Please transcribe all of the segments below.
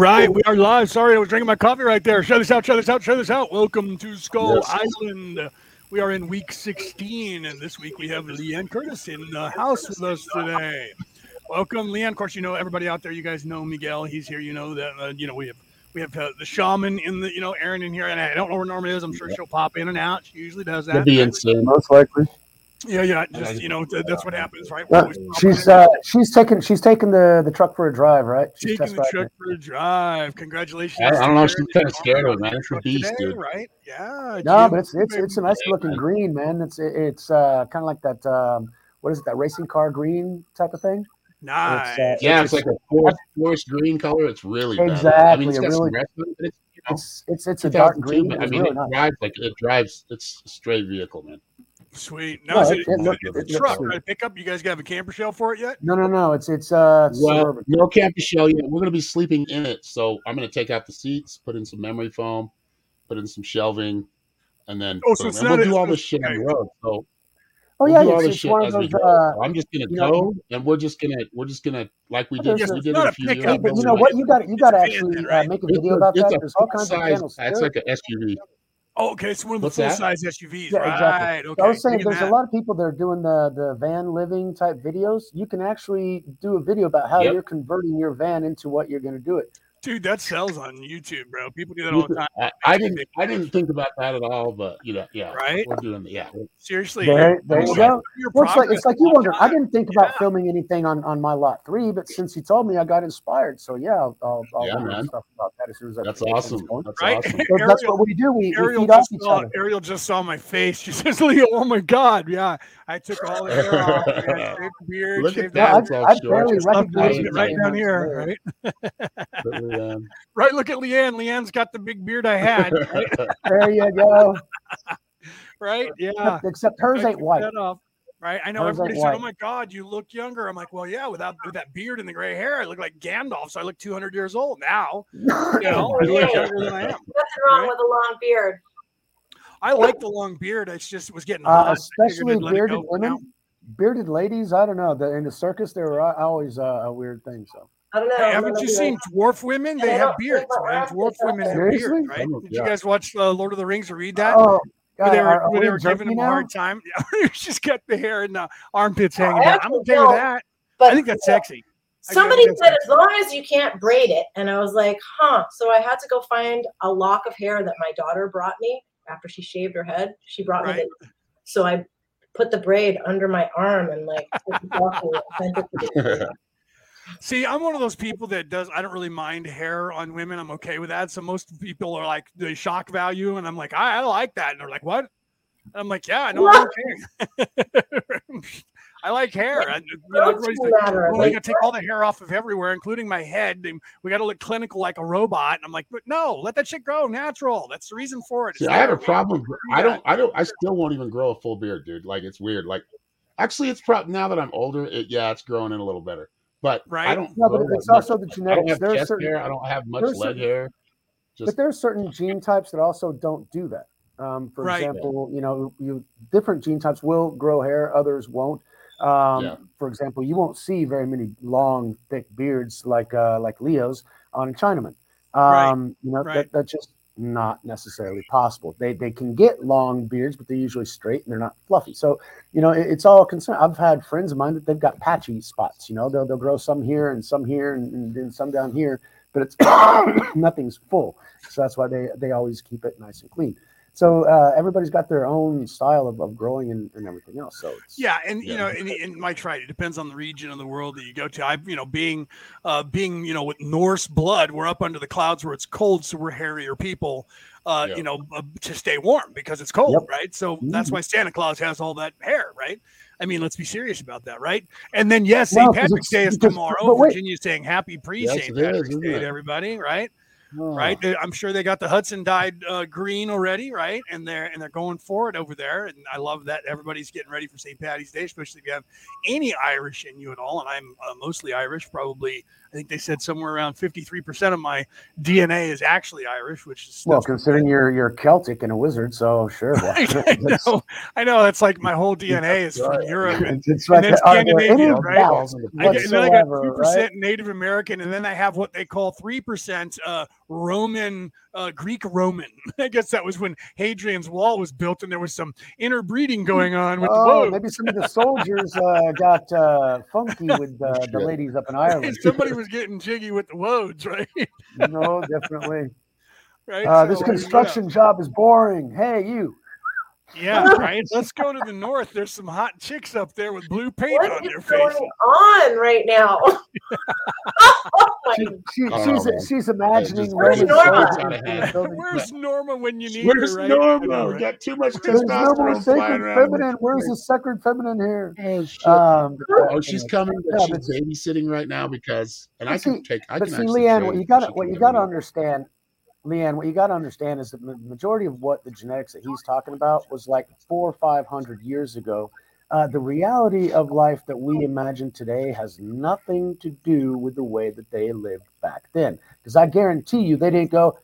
Right, we are live. Sorry, I was drinking my coffee right there. Show this out, show this out, show this out. Welcome to Skull Yes. Island. We are in week 16, and this week we have Leanne Curtis in the house with us today. Welcome, Leanne. Of course, you know everybody out there. You guys know Miguel. He's here. You know that. Uh, you know we have we have uh, the shaman in the. You know Aaron in here, and I don't know where Norma is. I'm sure she'll pop in and out. She usually does that. be insane. most likely. Yeah, yeah. Just you know, that's what happens, right? No, Always popping she's uh, she's taking she's taking the the truck for a drive, right? She's taking the truck for a drive. Congratulations! I, I don't know. She's kind of scared of it, man. It's a beast, today, dude. Right? Yeah. No, Jim, but it's it's it's a nice looking green, man. It's it's uh kind of like that um what is it that racing car green type of thing? nice. uh, Yeah, it's like a forest, forest green color. It's really bad. I mean, it's a got some really- rest to it, but it's you know, It's it's it's a dark green. but but I mean, really it nice. drives like it drives. It's a straight vehicle, man. Sweet. No, Now, is it- it, it look- it's it a looks truck, sweet. right? Pickup. You guys got a camper shell for it yet? No, no, no. It's it's uh Well, no camper shell yet. We're gonna be sleeping in it, so I'm gonna take out the seats, put in some memory foam, put in some shelving, and then Oh, so it's in. not we'll a- do all so this it's- shit on the road. So Oh we'll yeah, do all it's, this shit one of we those. go. Uh, So I'm just gonna you know- go, and we're just gonna we're just gonna like we did. Yes, we did a a few years but ago. you know what? You got you got to It's a van actually uh, make a It's video a, about it's that. a There's all full kinds of size. channels. It's like an SUV. Oh, okay. It's one of the What's full that? size SUVs. Yeah, exactly. right. So Okay. I was saying Digging there's that. a lot of people that are doing the the van living type videos. You can actually do a video about how Yep. you're converting your van into what you're going to do it. Dude, that sells on YouTube, bro. People do that all the time. I, I didn't I didn't think about that at all, but you know, yeah, Right? we're doing the yeah. Seriously. There, there you go. your Well, it's like it's like you wonder. I didn't think about Yeah. filming anything on on my lot three, but since you told me, I got inspired. So yeah, I'll, I'll, I'll Yeah, do stuff about that as soon as I That's awesome. That's Right? awesome. So that's what we do. We, we Ariel feed off just each saw other. Ariel just saw my face. She says, "Leo, oh my god, yeah, I took all the hair off, man, shaved beard, Look at that. I, It's I short. barely It's I'm recognize it right down here, right? But, um, Right. Look at Leanne. Leanne's got the big beard I had. Right. There you go. right? Yeah. Except hers ain't white. Right. I know Hers everybody said, "Oh my God, you look younger." I'm like, "Well, yeah, without with that beard and the gray hair, I look like Gandalf, so I look 200 years old now." You know, I look younger than I am. Nothing wrong Right. with a long beard. I like the long beard. It's just it was getting Uh, hot. I especially I'd let it bearded go for now. women, bearded ladies. I don't know. The, in the circus, they were uh, always uh, a weird thing. So I don't know. Hey, haven't you seen like, dwarf women? They I have beards, think man. Dwarf women have beards, right? Some Did you guys watch uh, Lord of the Rings or read that? oh, where they were, are- are they were giving Germany him a hard time. She's got the hair and the armpits hanging I down. I'm okay with don't, that. But I think that's sexy. Somebody think said that's as long as you can't braid it, and I was like, huh. So I had to go find a lock of hair that my daughter brought me after she shaved her head. She brought me the. So I put the braid under my arm and like See, I'm one of those people that does. I don't really mind hair on women. I'm okay with that. So most people are like the shock value, and I'm like, I, I like that, and they're like, what? And I'm like, yeah, no, I'm okay. I like hair. I, you know, Don't everybody's you like, matter? well, we got to take all the hair off of everywhere, including my head. And we got to look clinical like a robot. And I'm like, but no, let that shit grow natural. That's the reason for it. See, I have a problem. I don't. I don't. I still won't even grow a full beard, dude. Like it's weird. Like actually, it's probably now that I'm older. It, yeah, it's growing in a little better. But Right. I don't. No, but it's also much. the I don't genetics. have There are chest certain, hair. I don't have much there's leg certain- hair. but there are certain gene types that also don't do that. Um, for Right. example, you know, you different gene types will grow hair, others won't. Um, Yeah. For example, you won't see very many long, thick beards like uh, like Leo's on a Chinaman. Right. Um, You know, Right. that, that's just not necessarily possible. They they can get long beards, but they're usually straight and they're not fluffy. So you know, it, it's all concern. I've had friends of mine that they've got patchy spots. You know, they'll they'll grow some here and some here and, and then some down here, but it's nothing's full. So that's why they they always keep it nice and clean. So uh, everybody's got their own style of, of growing and, and everything else. So it's, Yeah, and you know, and, and Mike's right. It depends on the region of the world that you go to. I, you know, being, uh, being, you know, with Norse blood, we're up under the clouds where it's cold, so we're hairier people. Uh, Yeah. you know, uh, to stay warm because it's cold, Yep. right? So that's Mhm. why Santa Claus has all that hair, right? I mean, let's be serious about that, right? And then yes, St. 'cause Patrick's Day is tomorrow. Virginia's saying Happy pre Yes, St. is, Patrick's isn't Day to everybody, right? Right? I'm sure they got the Hudson dyed uh, green already, right? And they're and they're going for it over there. And I love that everybody's getting ready for St. Patty's Day, especially if you have any Irish in you at all. And I'm uh, mostly Irish, probably. I think they said somewhere around 53% of my DNA is actually Irish, which is Well, considering you're you're Celtic and a wizard, so sure. well, I, know, I know. That's like my whole DNA is from Right. Europe. And, It's, it's right then there. Are Scandinavia, right? I get, and then I got two right? percent Native American, and then I have what they call three percent uh, Roman, uh, Greek Roman. I guess that was when Hadrian's Wall was built, and there was some interbreeding going on with the Oh, boat. maybe some of the soldiers uh, got uh, funky with uh, the ladies up in Ireland. somebody was getting jiggy with the woads, right? no, definitely. right. Uh, this So, construction job is boring. Hey, you. Yeah, right. Let's go to the north. There's some hot chicks up there with blue paint What on is their going face. on right now? oh She, she, Oh, she's man. she's imagining Where's Roman Norma? soldiers in the building. Where's Norma when you need Where's her? Right? I know, Norma? We right? got too much There's no testosterone flying around. feminine. Where's the sacred feminine here? Oh, shit. Um, oh, she's coming, but Yeah, she's babysitting right now because, and I can see- take. I but can see, actually Leanne, what you you got to what you got to understand, Leanne, what you got to understand is that the majority of what the genetics that he's talking about was like four or five hundred years ago. Uh, the reality of life that we imagine today has nothing to do with the way that they lived back then. Because I guarantee you, they didn't go.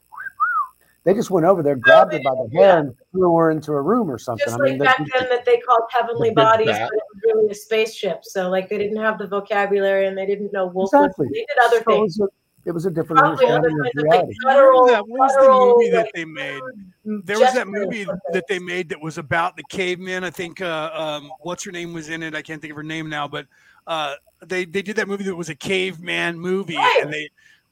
They just went over there, grabbed her by the hair, and threw her into a room or something. Just I mean, like back that- then that they called heavenly The bodies, bat. but it was really a spaceship. So like they didn't have the vocabulary and they didn't know wolf. Exactly. They did other so things. Was a, it was a different Probably other understanding of kinds of like reality. guttural, That was the movie that they made. There was that movie that they made that was about the cavemen. I think uh, um, what's her name was in it. I can't think of her name now, but uh, they they did that movie that was a caveman movie, Right. and they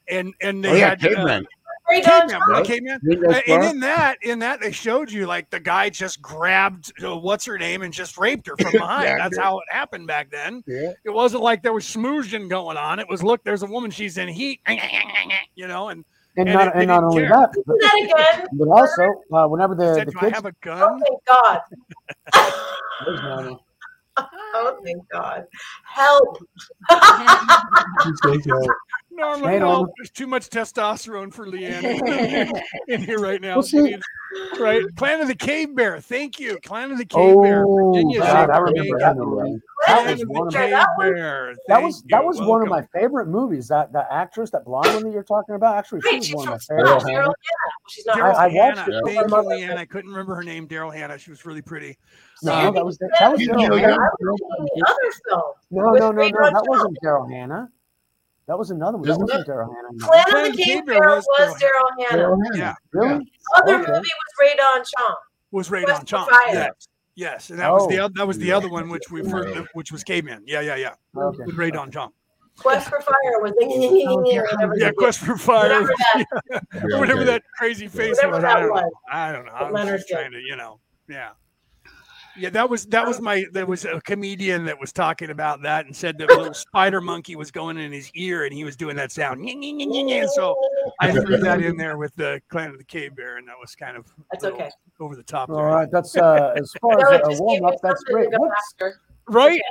and and Oh they yeah, had uh, caveman. Great Don caveman, John. right? caveman. Uh, and in that, in that, they showed you like the guy just grabbed uh, what's her name and just raped her from behind. Yeah, That's how it happened back then. Yeah. It wasn't like there was schmoozing going on. It was look, there's a woman, she's in heat, you know, and And, And not it- and not only care. that, but, that again. but also uh, whenever the, said, the "Do I kids have a Oh gun?" thank God. There's Norma. oh thank God. Help. Norma, Hey, no, there's too much testosterone for Leanne in here right now. Well, She see- right, Clan of the Cave Bear. Thank you, Clan of the Cave Bear. Oh, Virginia God, I remember that movie. That was one of my- that was- That was that was one of my favorite movies. That that actress, that blonde one that you're talking about, actually, she Right, was she's one of from my Daryl favorites. Hannah? Daryl Hannah. She's not. Daryl I- I watched Hannah. it. Thank you, Leanne. I couldn't remember her name. Daryl Hannah. She was really pretty. No, Um, that was that was You Daryl Hannah. yeah. I was thinking the other film. No, no, no, no. That wasn't Daryl Hannah. That was another one. That Isn't wasn't Daryl Hannah. no. Clan Clan of of the the Cave Cave Bear Bear was was Daryl Daryl Hannah. Daryl Hannah. Yeah. Really? Other Okay. movie was Rae Dawn Chong. Was Ray Quest Chong. Yes. Yes, and that was the Oh. that was the Yeah. other one, which we Yeah. which was Caveman. Yeah, yeah, yeah. Okay. With Rae Dawn Chong. Quest for Fire was like. Oh, yeah, Quest for Fire. Whatever that- Yeah, whatever that crazy face Whatever was. that I don't was. know. I don't know. I was just trying to, you know, yeah. Yeah, that was that was my there was a comedian that was talking about that and said that a little spider monkey was going in his ear and he was doing that sound. So I threw that in there with the Clan of the Cave Bear, and that was kind of That's okay. over the top. All there. right, that's uh, as far as a warm up. That's great. to go Right,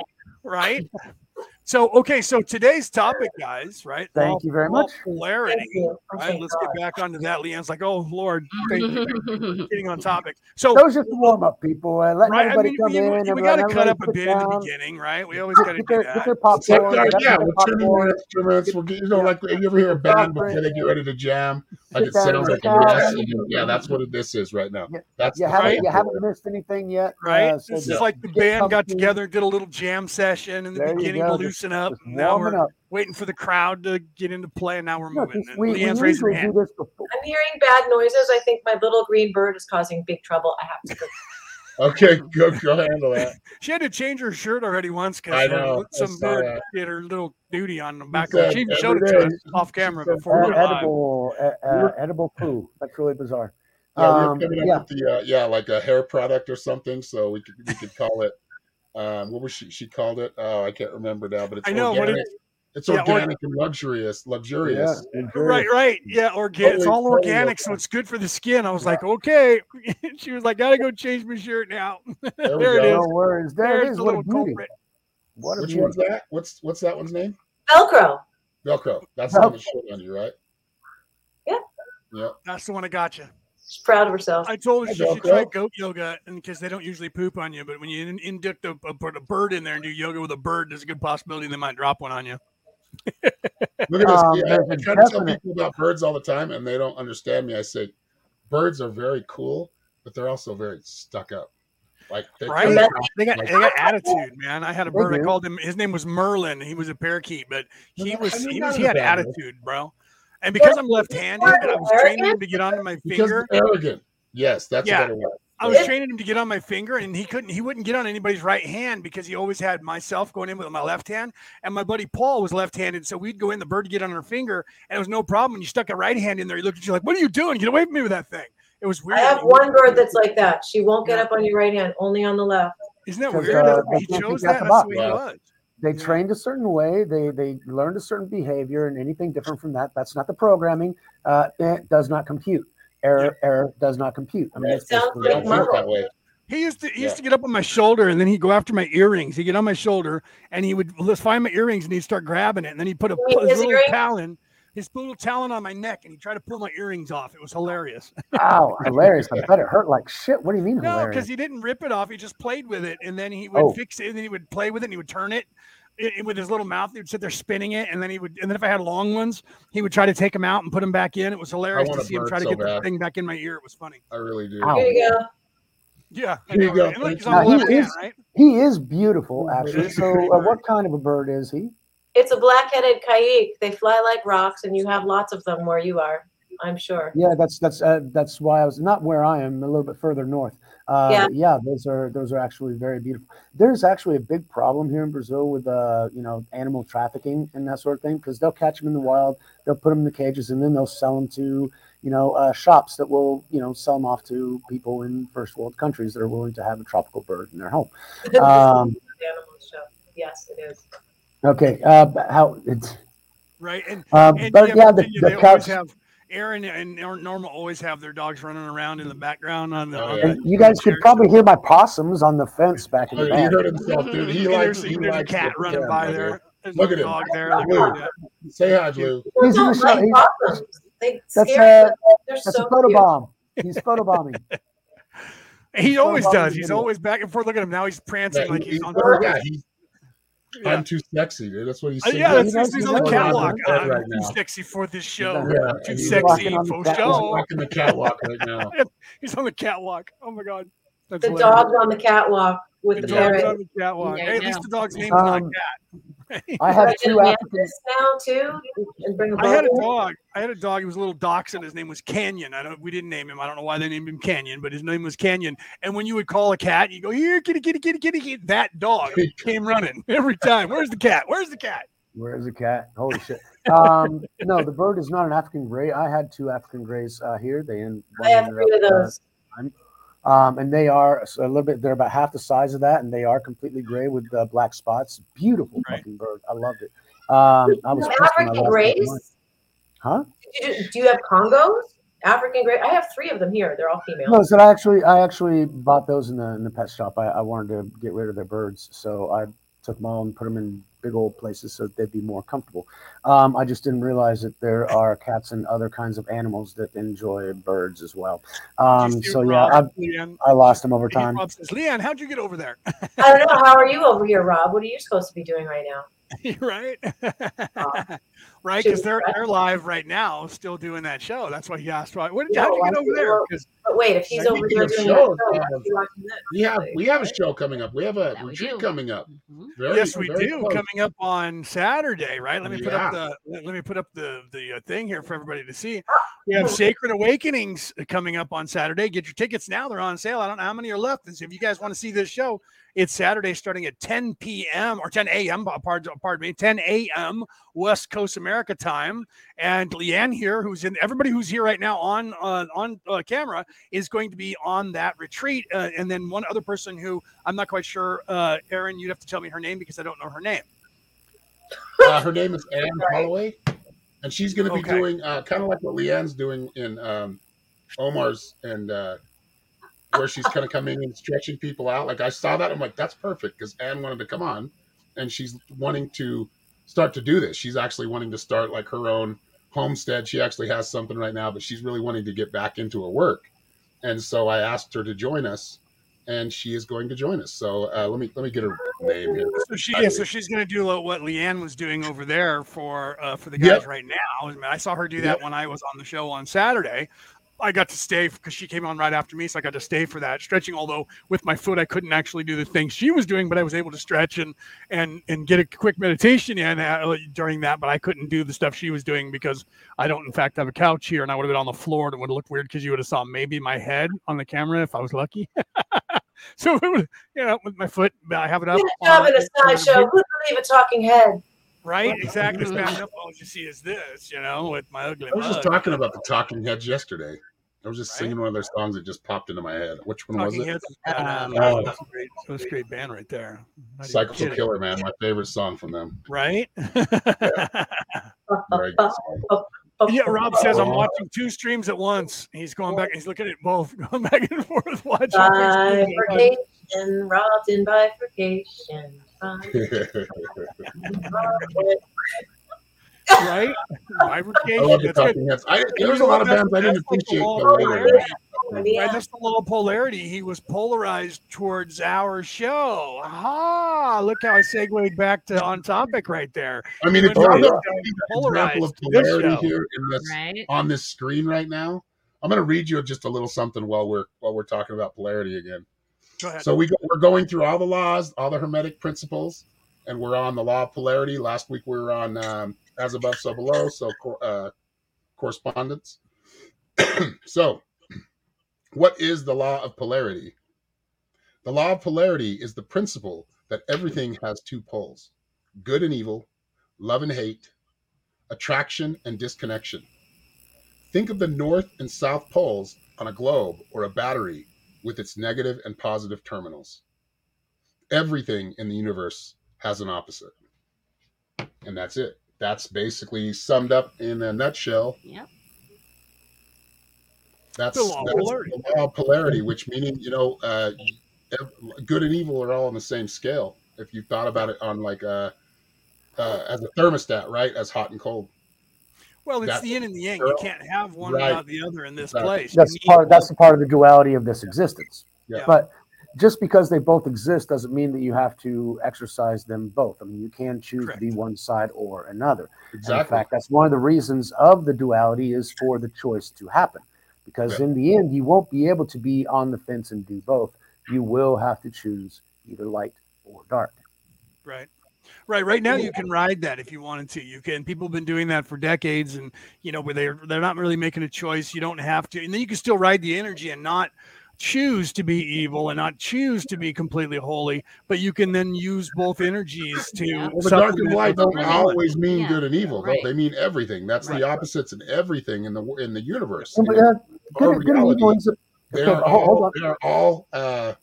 right. So okay, so today's topic, guys, right? Thank Law- you very much. Polarity. Thank. Right, let's God. get back onto that. Leanne's like, "Oh Lord, thank you." Getting on topic. So That was just a warm up, people. Uh, letting right, I everybody mean, come we, in. we, and we got to cut up a sit bit in the beginning, right? We always got to Get, do their, that. get their popcorn. like, they got yeah, their we're tuning popcorn. in instruments. We're, getting- you know, like you ever hear a band before they get ready to jam? Like it sounds like a mess. Yeah, that's what this is right now. Yeah, That's You haven't, you haven't missed anything yet. right? Uh, this just is like the band got comfy, together, did a little jam session in the beginning to just- loosen up. just Now we're up. waiting for the crowd to get into play, and now we're No, moving. 'cause And we, we raising her usually do this before. I'm hearing bad noises. I think my little green bird is causing big trouble. I have to go. Okay, go go handle that. She had to change her shirt already once because some bird that. did her little duty on the back of her. She even every showed it to us off camera said before we Uh, were live. edible, uh, uh, edible poo. That's really bizarre. Yeah, we were Um, coming up yeah. with the uh, yeah, like a hair product or something. So we could we could call it. Um, what was she? She called it. Oh, I can't remember now. But it's I know, what organic. it- it's yeah, or- organic and luxurious. Luxurious. Yeah, Right, right. Yeah, organ- it's all totally organic, so it's good for the skin. I was like, okay. she was like, gotta go change my shirt now. There, we There it go. is. No worries. There it There's the What a little culprit. What Which beauty. one's that? What's what's that one's name? Velcro. Velcro. That's the one that showed on you, right? Yeah. Yeah. That's the one that got you. She's proud of herself. I told her Hey, she should try goat yoga, and because they don't usually poop on you, but when you in- induct a, a, put a bird in there and do yoga with a bird, there's a good possibility they might drop one on you. Look at this. Um, Yeah, there's I a try to tell people about birds all the time, and they don't understand me. I say, birds are very cool, but they're also very stuck up. Like they Right? can't- They got Like- they got attitude, man. I had a bird. I called him. His name was Merlin. He was a parakeet, but he was he was he had attitude, bro. And because I'm left-handed, and I was training him to get onto my finger. they're arrogant. Yes, that's Yeah. a better word. I was training him to get on my finger, and he couldn't. He wouldn't get on anybody's right hand because he always had myself going in with my left hand, and my buddy Paul was left-handed. So we'd go in the bird to get on her finger, and it was no problem. When you stuck a right hand in there, he looked at you like, "What are you doing? Get away from me with that thing!" It was weird. I have one bird that's like that. She won't get Yeah. up on your right hand, only on the left. Isn't that weird? uh, he chose that. That's box. the way he was. They Yeah. trained a certain way. They they learned a certain behavior, and anything different from that, that's not the programming. Uh, it does not compute. Error error does not compute. I mean, Right. sounds like don't what think that way. He used to he Yeah. used to get up on my shoulder and then he'd go after my earrings. He'd get on my shoulder and he would let's find my earrings and he'd start grabbing it. And then he'd put a his his little earrings? talon, his little talon on my neck, and he tried to pull my earrings off. It was hilarious. Wow, hilarious! I bet it hurt like shit. What do you mean No, because he didn't rip it off. He just played with it, and then he would Oh. fix it, and then he would play with it, and he would turn it. i- i- with his little mouth, he would sit there spinning it, and then he would. And then if I had long ones, he would try to take them out and put them back in. It was hilarious to see him bird try to so get the thing back in my ear. It was funny. I really do. Ow. Here you go. Yeah, I Here you know, go. right? And look, he's Now, he left hand, is- right? He is beautiful, actually. So, uh, what kind of a bird is he? It's a black-headed caique. They fly like rocks, and you have lots of them where you are. I'm sure. Yeah, that's that's uh, that's why I was not where I am, a little bit further north. Uh, Yeah. yeah, those are those are actually very beautiful. There's actually a big problem here in Brazil with uh, you know animal trafficking and that sort of thing because they'll catch them in the wild, they'll put them in the cages, and then they'll sell them to you know uh, shops that will you know sell them off to people in first world countries that are willing to have a tropical bird in their home. Um. Yes, it is. Okay, uh, how it's Right, and uh, And but yeah, yeah, the, Virginia, the they always couch. have Aaron and Norma always have their dogs running around in the background on the. Oh, on the- you guys could probably hear my possums on the fence back in the the he back. heard himself, dude. He likes. there's, He there's a likes cat the running cat by right there. There's Look a at him. dog there. Look Look at at Say hi, Blue. He's in the Don't show. like He's- They That's scare a- me. They're That's so a photo bomb. He's photobombing. that. He always does. He's always back and forth. Look at him now. He's prancing Yeah, like he- he's on yeah, purpose. he's, Yeah. I'm too sexy, dude. That's what he's Uh, saying. yeah, that's knows- he's he on the catwalk. I'm I'm right too now. sexy for this show. Yeah, too he's sexy walking on the for catwalk. He's show. walking the catwalk right now. He's on the catwalk. Oh my god. That's The hilarious. dog's on the catwalk with The the dog's parrot. on the catwalk. Yeah, Hey, at least the dog's name's not Um, cat. I I have get two a African. now too, and bring a I had a dog. I had a dog. He was a little dachshund. His name was Canyon. I don't. We didn't name him. I don't know why they named him Canyon, but his name was Canyon. And when you would call a cat, you go here, kitty, kitty, kitty, kitty, kitty. That dog came running every time. Where's the cat? Where's the cat? Where is the cat? Holy shit. Um, no, the bird is not an African gray. I had two African grays uh, here. They in, I have three of up, uh, those. Um, and they are a little bit. They're about half the size of that, and they are completely gray with uh, black spots. Beautiful Right. fucking bird. I loved it. Um, I was You have pissed when I African grays? Huh? Do you, do you have Congos? African gray? I have three of them here. They're all female. No, so I actually I actually bought those in the in the pet shop. I, I wanted to get rid of their birds, so I took them all and put them in big old places so that they'd be more comfortable. Um, I just didn't realize that there are cats and other kinds of animals that enjoy birds as well. Um, Did you see so yeah, Rob, I, I lost them over time. Rob says, Leanne, how'd you get over there? I don't know. How are you over here, Rob? What are you supposed to be doing right now? right? Oh. right? Shoot, Because they're they're live right now, still doing that show. That's why he asked, why, what, Yeah, how'd you get why- over there? 'Cause- But wait, if he's Speaking over there doing shows, that, show, uh, why is he watching this? We have we have a show coming up. We have a That we retreat do. coming up. Mhm. Very, yes, we do. close. Coming up on Saturday, right? Let me put up the let let me put up the the uh, thing here for everybody to see. We have Sacred Awakenings coming up on Saturday. Get your tickets now; they're on sale. I don't know how many are left. And so if you guys want to see this show, it's Saturday starting at 10 p.m. or 10 a.m. Pardon, pardon me, 10 a.m. West Coast America time. And Leanne here, who's in everybody who's here right now on uh, on uh, camera, is going to be on that retreat. Uh, and then one other person who I'm not quite sure, uh, Erin, you'd have to tell me her name because I don't know her name. Uh, her name is Anne Holloway, and she's going to be Okay. doing uh, kind of like what Leanne's doing in um, Omar's, and uh, where she's kind of coming and stretching people out. Like I saw that, I'm like, that's perfect because Anne wanted to come on, and she's wanting to start to do this. She's actually wanting to start like her own homestead. She actually has something right now, but she's really wanting to get back into her work. And so I asked her to join us, and she is going to join us. So uh, let me let me get her name here. So she, yeah, so she's going to do what Leanne was doing over there for uh, for the guys Yep. right now. I saw her do that when I was on the show on Saturday. I got to stay because she came on right after me, so I got to stay for that stretching. Although with my foot, I couldn't actually do the thing she was doing, but I was able to stretch and and and get a quick meditation in uh, during that. But I couldn't do the stuff she was doing because I don't, in fact, have a couch here, and I would have been on the floor, and it would have looked weird because you would have saw maybe my head on the camera if I was lucky. so it would, you know, with my foot, I have it up. Good job on- in a sideshow. Who'd believe a talking head? Right, exactly. Standing up, all you see is this, you know, with my ugly. I was just talking about the Talking Heads yesterday. I was just Right. singing one of their songs that just popped into my head. Which one was it? Heads is badass. Um, Oh. That's a great, that's a great band right there. Not even Cycles of kidding. Killer, man. My favorite song from them. Right? Very good song. yeah, Rob says I'm watching two streams at once. He's going back. He's looking at both, going back and forth, watching. two streams at once. Bifurcation, robbed in bifurcation. Right? I Bifurcation. love the That's good. Talking Heads. There's a lot of bands I didn't That's like the appreciate. law till of polarity. Right, Yeah. that's the little polarity. He was polarized towards our show. Ah, Look how I segued back to on topic right there. I mean, He if y'all from don't being see the polarized example of polarity here in this Right. on this screen right now, I'm going to read you just a little something while we're while we're talking about polarity again. So we go, we're going through all the laws, all the hermetic principles, and we're on the law of polarity. Last week we were on um, as above, so below, so uh, correspondence. so, what is the law of polarity? The law of polarity is the principle that everything has two poles: good and evil, love and hate, attraction and disconnection. Think of the north and south poles on a globe or a battery with its negative and positive terminals. Everything in the universe has an opposite. And that's it. That's basically summed up in a nutshell. Yep. That's The law of that's polarity. the law of polarity, which meaning, you know, uh, good and evil are all on the same scale. If you thought about it on like a, uh, as a thermostat, right? As hot and cold. Well, it's That- the yin and the yang. You can't have one Right. without the other in this Exactly. place. That's part. That's the part of the duality of this existence. Yeah. But just because they both exist doesn't mean that you have to exercise them both. I mean, you can choose Correct. to be one side or another. And in fact, that's one of the reasons of the duality is for the choice to happen. Because Yeah. in the end, you won't be able to be on the fence and do both. You will have to choose either light or dark. Right. Right. Right now, you can ride that if you wanted to. You can. People have been doing that for decades, and you know, where they're they're not really making a choice. You don't have to, and then you can still ride the energy and not choose to be evil and not choose to be completely holy. But you can then use both energies to. Yeah. Well, the dark and supplement light don't always mean Yeah, good and evil. right. They mean everything. That's Right. the opposites in everything in the in the universe. Yeah, In good, good and evil ends They are but hold- hold all, they are all uh,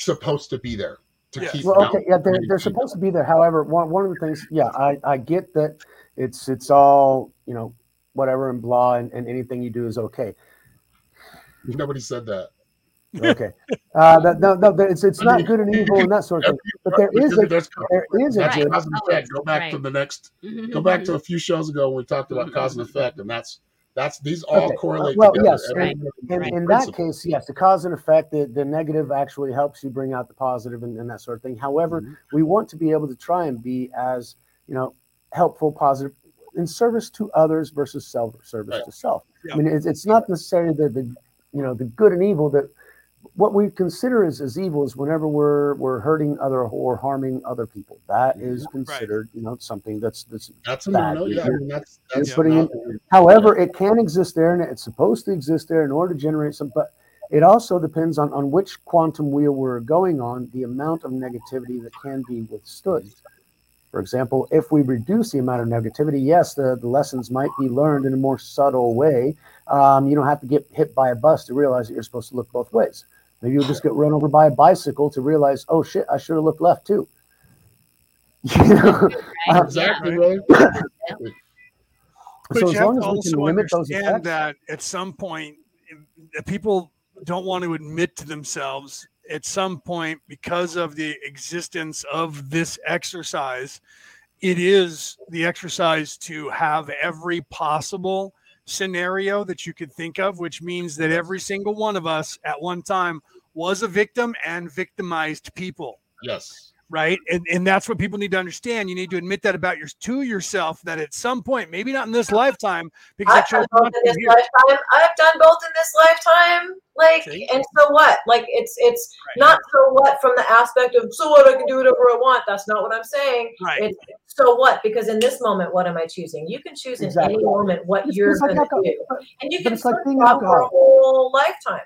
supposed to be there to Yes. keep. Well, okay, yeah, they're, they're supposed to be there. However, one, one of the things, yeah, I, I get that it's it's all you know, whatever and blah, and, and anything you do is okay. Nobody said that. Okay, uh, that, no, no, it's it's I not mean, good and evil and that sort of thing. But there Because is a there's- there is a that's Right. good. cause and effect. Go back to the next. Go back to a few shows ago when we talked about cause and mm-hmm. effect, and that's that's these all Okay, correlate well, together. yes, Every- In, Right. in that case, yes, the cause and effect, the, the negative actually helps you bring out the positive and, and that sort of thing. However, Mhm. we want to be able to try and be as you know helpful, positive, in service to others versus self service Right. to self. Yeah. I mean, it's, it's not necessarily the, the you know the good and evil that what we consider as, as evil is whenever we're we're hurting other or harming other people. That mm-hmm. is considered you know something that's that's That's bad. no. Yeah, I mean, that's that's putting not, However, it can exist there and it's supposed to exist there in order to generate some, but it also depends on, on which quantum wheel we're going on, the amount of negativity that can be withstood. Mm-hmm. For example, if we reduce the amount of negativity, yes, the, the lessons might be learned in a more subtle way. Um, you don't have to get hit by a bus to realize that you're supposed to look both ways. Maybe you'll just get run over by a bicycle to realize, oh shit, I should have looked left too. You know? Uh, exactly, Right. brother. But so you as have long to as we also can limit those understand effects, that at some point, people don't want to admit to themselves at some point because of the existence of this exercise it is the exercise to have every possible scenario that you could think of, which means that every single one of us at one time was a victim and victimized people. Yes. Right. And, and that's what people need to understand. You need to admit that about your to yourself that at some point, maybe not in this lifetime, because I've done both in this lifetime. I've done both in this lifetime. Like, See? and so what? Like, it's it's right. not so what from the aspect of so what I can do whatever I want. That's not what I'm saying. Right. It's so what? Because in this moment, what am I choosing? You can choose in exactly. any moment what it's, you're going to do, and you can it's like being for a whole lifetime.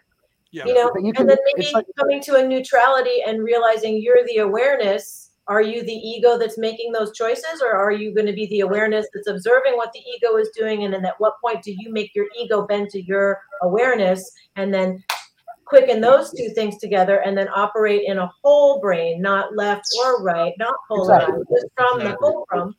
Yeah. You know, you can, and then maybe like, coming to a neutrality and realizing you're the awareness. Are you the ego that's making those choices, or are you going to be the awareness that's observing what the ego is doing? And then at what point do you make your ego bend to your awareness and then quicken those two things together and then operate in a whole brain, not left or right, not polarized, exactly. just from exactly. the fulcrum.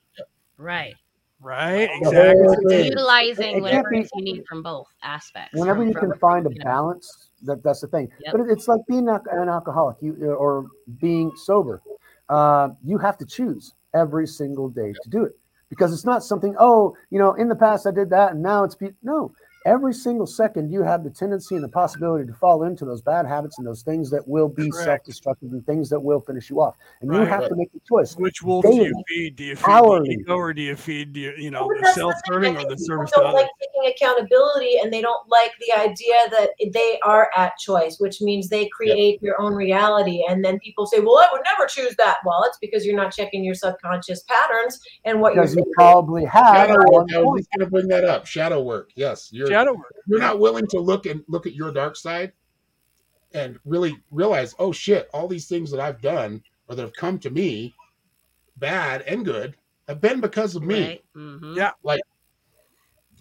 Right. Right, exactly. Utilizing whatever you need from both aspects. Whenever from, you can find a balance, that, that's the thing. Yep. But it's like being an alcoholic, you or being sober. Uh, you have to choose every single day to do it because it's not something. Oh, you know, in the past I did that, and now it's no every single second you have the tendency and the possibility to fall into those bad habits and those things that will be Correct. self-destructive and things that will finish you off. And right. you have to make the choice. which wolf do you feed? Do you feed hourly. the ego or do you feed you, you know the self-serving or the service don't like taking accountability and they don't like the idea that they are at choice which means they create yep. your own reality. And then people say well i would never choose that. Well it's because you're not checking your subconscious patterns and what because you're you probably have I was going to bring that up. Shadow work. Yes you're shadow work. You're not willing to look and look at your dark side and really realize, oh shit, all these things that I've done or that have come to me, bad and good, have been because of me. Right. Mm-hmm. Yeah. Like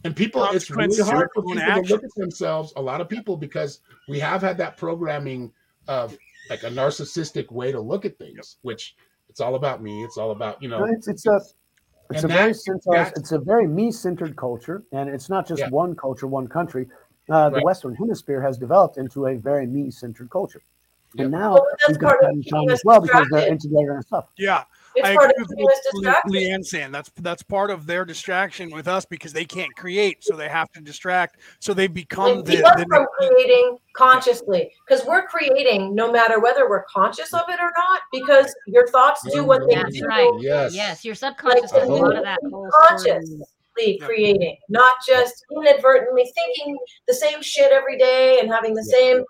and people, it's really hard for people to look at themselves, a lot of people, because we have had that programming of like a narcissistic way to look at things, which it's all about me. It's all about, you know, it's, it's a, it's a very centralized, it's a very me-centered culture, and it's not just yeah. one culture, one country. Uh, the right. Western Hemisphere has developed into a very me-centered culture, yep. and now well, we've got China as well because they're integrated and stuff. Yeah, it's I agree with what Leanne saying. That's that's part of their distraction with us because they can't create, so they have to distract. So they become like, the, the, from creating consciously because we're creating no matter whether we're conscious of it or not. Because your thoughts do what they That's do. Right. Yes, yes, your subconscious like, does a lot of that. Consciously creating, not just inadvertently thinking the same shit every day and having the same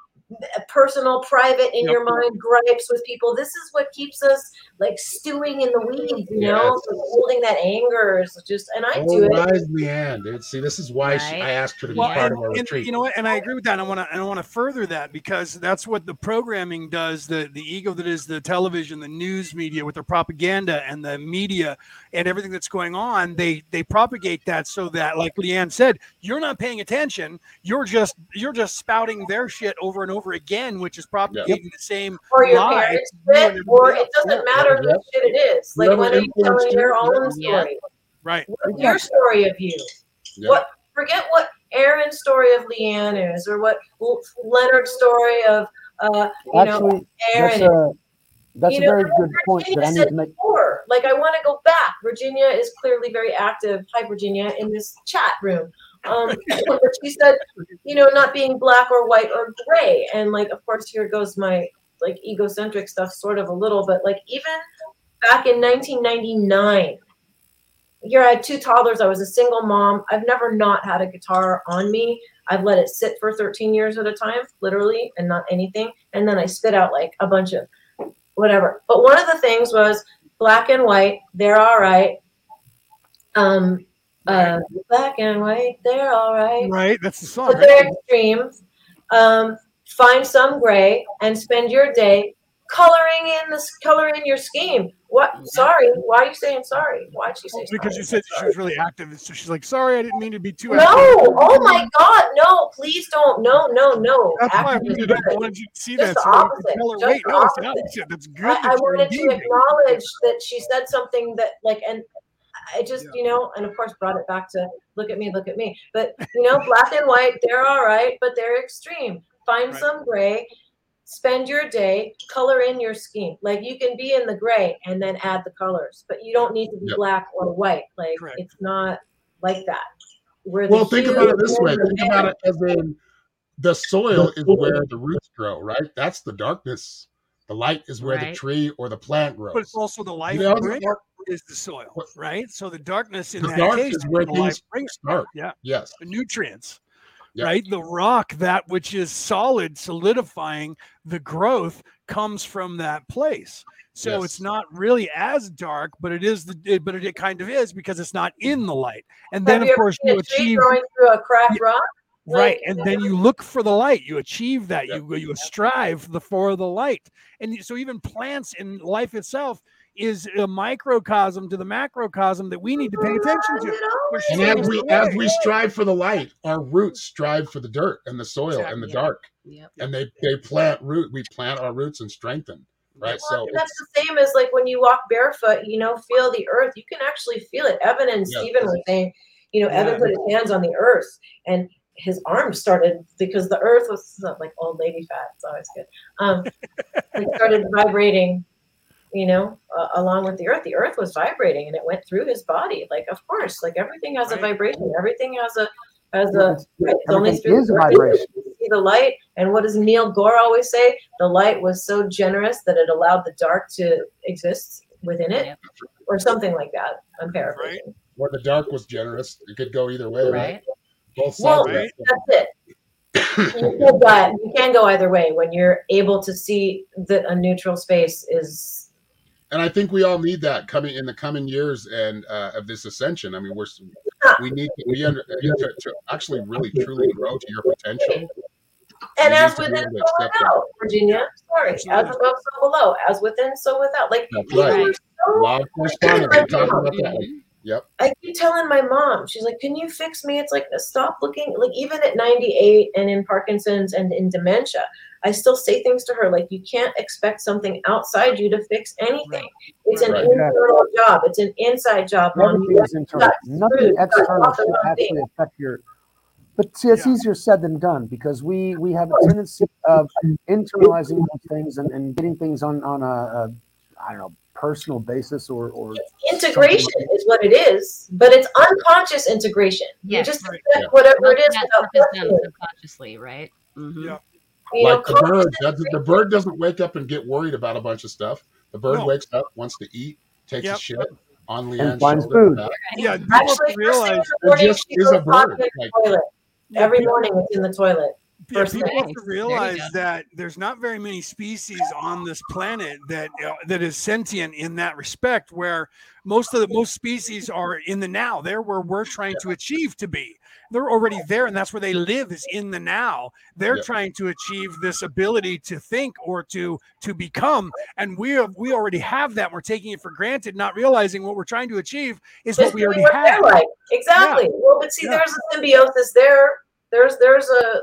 personal, private, in yep. your mind gripes with people. This is what keeps us like stewing in the weeds, you yes. know, so holding that anger is just. And I oh, do it. Wise Leanne, dude. See, this is why right. she, I asked her to be well, part and, of our and, retreat. You know what? And I agree with that. I want to. I want to further that because that's what the programming does. The the ego that is the television, the news media with their propaganda and the media and everything that's going on. They they propagate that so that, like Leanne said, you're not paying attention. You're just you're just spouting their shit over and over over again, which is propagating yep. the same or your parents fit, or it doesn't matter yep. who shit it is. Like when they're telling their own story. Right. What's your story of you? Yep. What forget what Aaron's story of Leanne is, or what Leonard's story of uh, you Actually, know Aaron. That's a, that's you a very good point that I need to make. Before. Like I want to go back. Virginia is clearly very active. Hi, Virginia, in this chat room. Um, but she said, you know, not being black or white or gray. And like, of course, here goes my like egocentric stuff, sort of a little, but like even back in 1999, here I had two toddlers. I was a single mom. I've never not had a guitar on me. I've let it sit for 13 years at a time, literally, and not anything. And then I spit out like a bunch of whatever. But one of the things was black and white. They're all right. Um, uh, black and white, they're all right. Right, that's the song. But they're extreme. Um, find some gray and spend your day coloring in this coloring your scheme. What? Sorry, why are you saying sorry? Why'd she say? Because sorry? you said she was really active, so she's like, "Sorry, I didn't mean to be too." No, active. oh my God, no! Please don't. No, no, no. That's why I wanted you to see Just that. So opposite. Her, Just Wait, no, opposite. That's good. I, I wanted to acknowledge that she said something that, like, and I just, yeah. you know, and of course brought it back to look at me, look at me. But you know, black and white, they're all right, but they're extreme. Find right. some gray, spend your day color in your scheme. Like you can be in the gray and then add the colors, but you don't need to be Yep. black or white. Like Correct. it's not like that. Where Well, think about it this way. the Think about it as in the soil is where the roots grow, right? That's the darkness. The light is where the tree or the plant grows. But it's also the life You know, bringer the is the soil, right? So the darkness in The that dark case is where the life things bringer, start. Yeah. Yes. the nutrients, Yeah. right? The rock, that which is solid, solidifying the growth, comes from that place. So Yes. it's not really as dark, but it is the it, but it kind of is because it's not in the light. And then of course you achieve growing through a cracked rock? right and then you look for the light you achieve that Yep. you you strive the for the light and so even plants and life itself is a microcosm to the macrocosm that we need to pay attention to And as we as we strive for the light, our roots strive for the dirt and the soil and the Exactly. dark. Yep. And they they plant root. We plant our roots and strengthen. Right. Well, So that's the same as like when you walk barefoot, you know, feel the earth. You can actually feel it. Evan and Yeah. Stephen were saying, you know, Yeah. Evan put his hands on the earth and his arms started because the earth was like old lady fat. It's always good. Um, it started vibrating, you know, uh, along with the earth. The earth was vibrating and it went through his body. Like, of course, like everything has a vibration. Everything has a has a. Right, it's only through is the vibration. See the light, and what does Neil Gore always say? The light was so generous that it allowed the dark to exist within it, Yep. or something like that. I'm paraphrasing. where the dark was generous, it could go either way, right? Right. Both sides. Well, of Right. that. That's it. you, can go, you can go either way when you're able to see that a neutral space is. And I think we all need that coming in the coming years and uh, of this ascension. I mean, we're we need to, we under, to, to actually really truly grow to your potential. And You as need to be within, so without, Virginia. Sorry, as above, so below. As within, so without. Like That's right. so Law of correspondence. We talked about that. Yep. I keep telling my mom, she's like, "Can you fix me?" It's like, stop looking. Like even at 98 and in Parkinson's and in dementia, I still say things to her like, "You can't expect something outside you to fix anything. Right. It's an Right. internal job. It's an inside job, mom. Is internal. Nothing external should actually thing. affect your. But see, it's Yeah. easier said than done because we we have a tendency of internalizing things and, and getting things on on a, a I don't know personal basis or or Integration is what it is, but it's unconscious integration. Yes. you just Right. accept Yeah. whatever it is That without stuff is questioning done it. subconsciously, right? Mhm. Yeah. You know, like the bird, doesn't, the bird doesn't wake up and get worried about a bunch of stuff. The bird No. wakes up, wants to eat, takes Yep. a shit on Leanne's finds food. back. yeah people Actually, to first thing in realize the just she is a bird, in the like- toilet. yeah, Every morning, it's in the toilet. Yeah, people have to realize that there's not very many species on this planet that uh, that is sentient in that respect. Where most of the most species are in the now. They're where we're trying to achieve to be. They're already there, and that's where they live is in the now. They're trying to achieve this ability to think or to to become, and we have, we already have that. We're taking it for granted, not realizing what we're trying to achieve is Just what we already what have. like. Exactly. Well, but see, Yeah. there's a symbiosis there. There's there's a,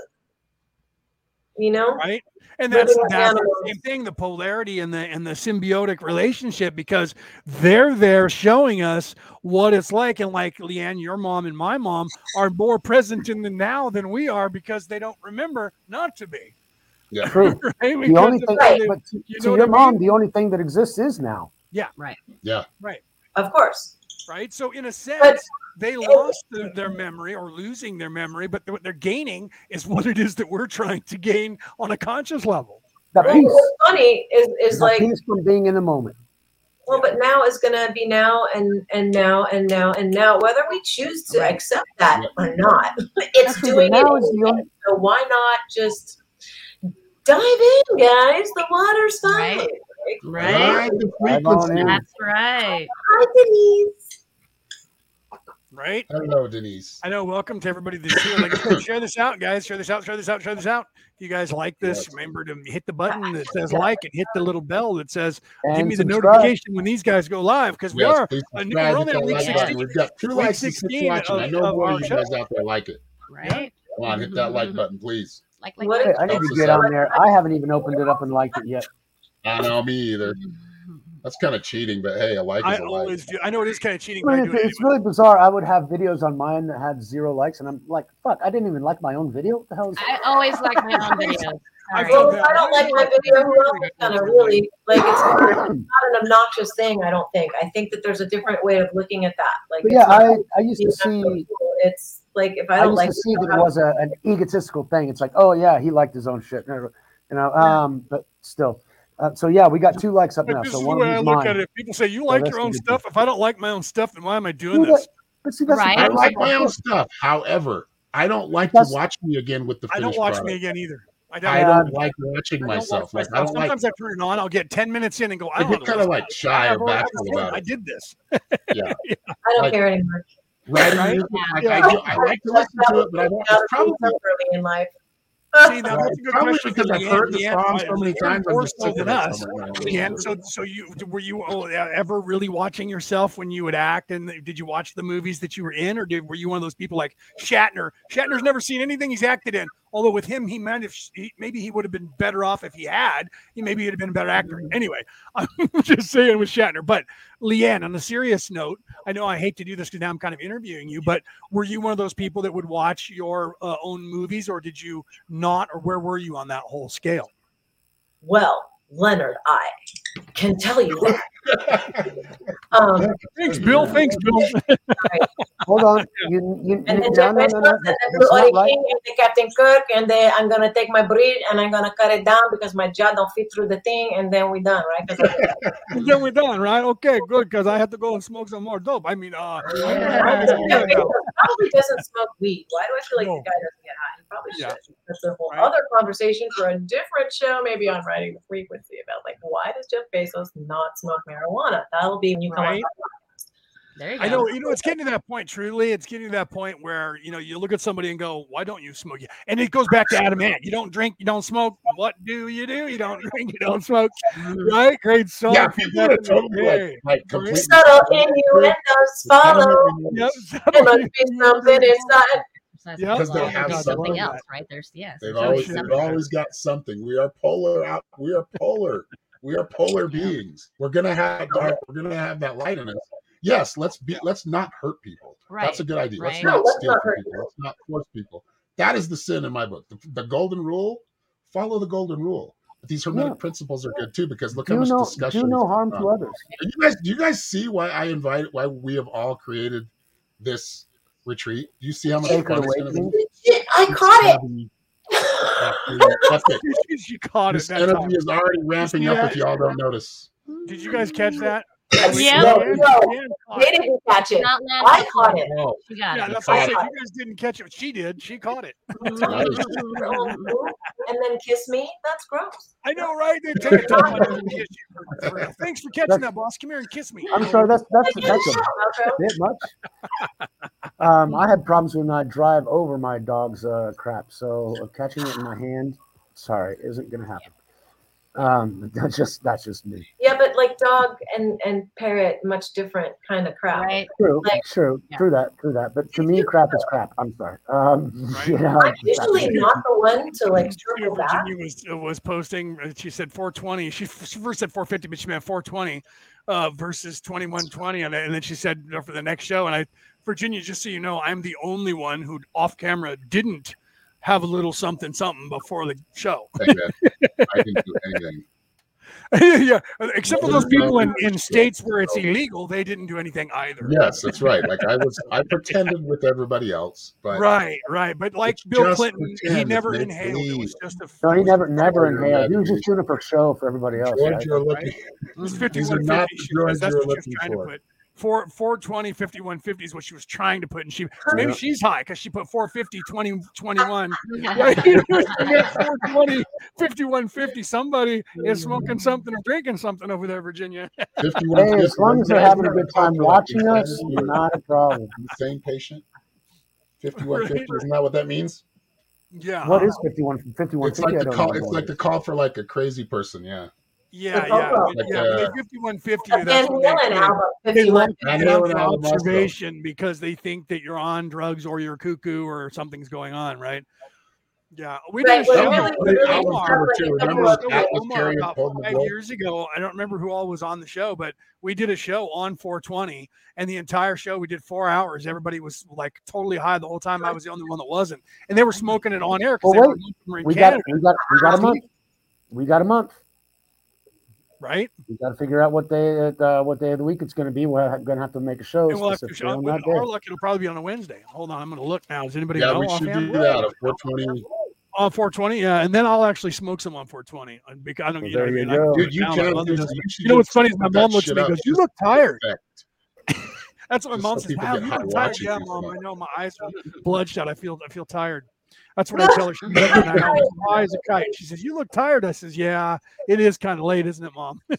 you know, right and that's with that's the same thing the polarity and the and the symbiotic relationship because they're there showing us what it's like and like leanne your mom and my mom are more present in the now than we are because they don't remember not to be Yeah. true. right The only thing, the- but to, you know what your I mom, mean? the only thing that exists is now. Yeah. Right yeah right of course. Right so in a sense they lost their, their memory or losing their memory but what they're gaining is what it is that we're trying to gain on a conscious level That Right. Well, peace, what's funny is is that like, peace from being in the moment. well, but now is gonna be now and and now and now and now, whether we choose to Right. accept that or not. It's Actually, doing now it. is the only- So why not just dive in, guys? The water's fine. Right. Right. Ride the Dive on frequency. in. That's right. Hi, Denise. Right Hello, Denise. I know. Welcome to everybody that's here. Like share this out, guys. Share this out. Share this out. Share this out. If you guys like this, Yes. remember to hit the button that says like and hit the little bell that says give And me the subscribe. notification when these guys go live because we Yes, are. a new- subscribe, we're hit only that on week like 16. We've got two Week likes and six 16 watching. I know of more of you show. guys out there like it. Right. Come on, hit that like button, please. Like like What Hey, I need to get on there. I haven't even opened it up and liked it yet. I know me either. That's kind of cheating, but hey, a like I is a like. always do. I know it is kind of cheating, I but I mean, do it it's anyway. really bizarre. I would have videos on mine that had zero likes, and I'm like, "Fuck! I didn't even like my own video. What the hell is I always like my own videos. I Well, I don't like my video, who else is gonna really like? It's not, not an obnoxious thing. I don't think. I think that there's a different way of looking at that. Like, But yeah, I, I used to see uncomfortable. It's like if I I don't I used like to see it, that it was a, an egotistical thing. It's like, oh yeah, he liked his own shit, you know. Um, but still, uh, so yeah, we got two likes up But now. this So is the one way of I look mine. at it. People say you like that's your own good stuff. If I don't like my own stuff, then why am I doing Do this? But see, that's Right. I like my own stuff. However, I don't like That's- to watch me again with the I don't watch product. me again either. I I don't. Yeah. don't like watching I don't myself. watch Like I don't like. Sometimes I turn it on. I'll get ten minutes in and go. I, I don't get kind of like shy or bashful did- about I did this. Yeah, I don't like- care anymore. Writing Right? music, like Yeah. I, do, I like to listen to it, but I don't. Now It's probably early in life. See, now uh, that's a good Probably question. because I've heard the song so many times. I'm more so than us. so so you were you oh, ever really watching yourself when you would act, and did you watch the movies that you were in, or did were you one of those people like Shatner? Shatner's never seen anything he's acted in. Although with him, he might have he, maybe he would have been better off if he had. He maybe he'd have been a better actor. Anyway, I'm just saying with Shatner. But Leanne, on a serious note, I know I hate to do this because now I'm kind of interviewing you, but were you one of those people that would watch your uh, own movies, or did you not, or where were you on that whole scale? Well, Leonard, I can tell you that. um, Thanks, Bill. Thanks, Bill. Hold on. You, you, and you, then no, Jeff no, no, Bezos no. and That's the not right. And the Captain Kirk, and then I'm gonna take my breed and I'm gonna cut it down because my jaw don't fit through the thing, and then we're done, right? Then we're done, right? Okay, good, because I have to go and smoke some more dope. I mean, uh, Yeah. Jeff Bezos probably doesn't smoke weed. Why do I feel like No. the guy doesn't get high? He probably Yeah. should. That's a whole Right. other conversation for a different show, maybe on writing the frequency about like why does Jeff Bezos not smoke marijuana? That'll be when you come on. Right. There you go. I know, you know, it's getting to that point. Truly, it's getting to that point where you know you look at somebody and go, "Why don't you smoke?" And it goes back to Adam Ant. You don't drink, you don't smoke. What do you do? You don't drink, you don't smoke. Mm-hmm. Right? Great song. Yeah, from people are totally like, like completely. Subtle innuendos follow. Yep. There must be something inside. Besides Yeah. Because they have something. something else, right? There's yes. They've always, they've always got something. We are polar out. We are polar. We are polar beings. We're gonna have dark. We're gonna have that light in us. Yes, let's be. Let's not hurt people. That's a good idea. Let's not No, steal from hurt people. Let's not force people. That is the sin in my book. The, the golden rule. Follow the golden rule. But these hermetic Yeah. principles are good too because look how Do much no, discussion. do no harm to others. Do you guys, do you guys see why I invited? Why we have all created this retreat? Do you see how much fun it's going to be? awakening. I It's caught it. Gonna be- it. she caught it. This That energy is already ramping up that? if y'all don't notice. Did you guys catch that? Yeah. No, no, Leanne caught they didn't catch it. Not I caught it. You got Yeah, it. that's what I said. You guys didn't catch it. She did. She caught it. and then kiss me. That's gross. I know, right? They take a time out to kiss you. For, for, thanks for catching that, boss. Come here and kiss me. I'm sorry. That's that's Like, that's a bit much. Um, I had problems when I drive over my dog's uh, crap, so catching it in my hand, sorry, isn't gonna happen. Um, that's just that's just me. Yeah, but like dog and and parrot, much different kind of crap. Right. True, Like- true, Yeah. true that, true that. But to me, crap is crap. I'm sorry. Um, Right. you know, I'm usually that's- not the one to like Virginia, circle back. Virginia was uh, was posting. uh, She said 420. She, she first said 450, but she meant 420 uh, versus 2120, and, and then she said uh, for the next show. And I, Virginia, just so you know, I'm the only one who off camera didn't have a little something something before the show. Hey, man, I can do anything. yeah, except for those people in, in states where it's illegal, they didn't do anything either. Yes, that's right. Like I was, I pretended with everybody else, but Right, right. But like Bill just Clinton, he never it's inhaled. It was just a. No, he never, never inhaled. He was just doing it for show for everybody else. George, right? you're looking. It was These are 5150. not she the says. you're what she was looking trying for. to put. Four, 420, 5150 is what she was trying to put. And she, so maybe Yeah. she's high because she put 450, 20, 21. Yeah. Right? She got 420, 5150. Somebody is smoking something or drinking something over there, Virginia. Hey, as long as they're having a good time watching us, not a problem. Same patient. 5150, Right. isn't that what that means? Yeah. What is 51? 51 It's like the call. It's like the call for like a crazy person. Yeah. Yeah, yeah. but- yeah, Like, but uh, 5150. Van That's what they, Halen they, album, they 51. lump Van it up Halen for album also. observation because they think that you're on drugs or you're cuckoo or something's going on, right? Yeah, we Right, did a show. really- with really Omar. have, like, a We did a couple show of with Atlas Omar about five years ago. I don't remember who all was on the show, but we did a show on 420, and the entire show we did four hours. Everybody was like totally high the whole time. I was the only one that wasn't, and they were smoking it on air Well, they were, wait. we were in We got we got we got a month. We got a month. Right? We got to figure out what day uh, what day of the week it's going to be. We're going to have to make a show And we'll have to show. on that day. our luck, it'll probably be on a Wednesday. Hold on, I'm going to look now. Does anybody Yeah, know? we should offhand? do that. A 420. On 420, yeah, and then I'll actually smoke some on 420. uh, Because I don't, Well, you know, what I you mean? Go. Dude, you down, can. You, You know what's funny is my mom looks at me and goes, "You look tired." That's what my Just mom says. people Wow, you high look tired. Yeah, mom. I know my eyes are bloodshot. I feel I feel tired. That's what I tell her. She's like, I'm high as a kite. She says, "You look tired." I says, "Yeah, it is kind of late, isn't it, mom?"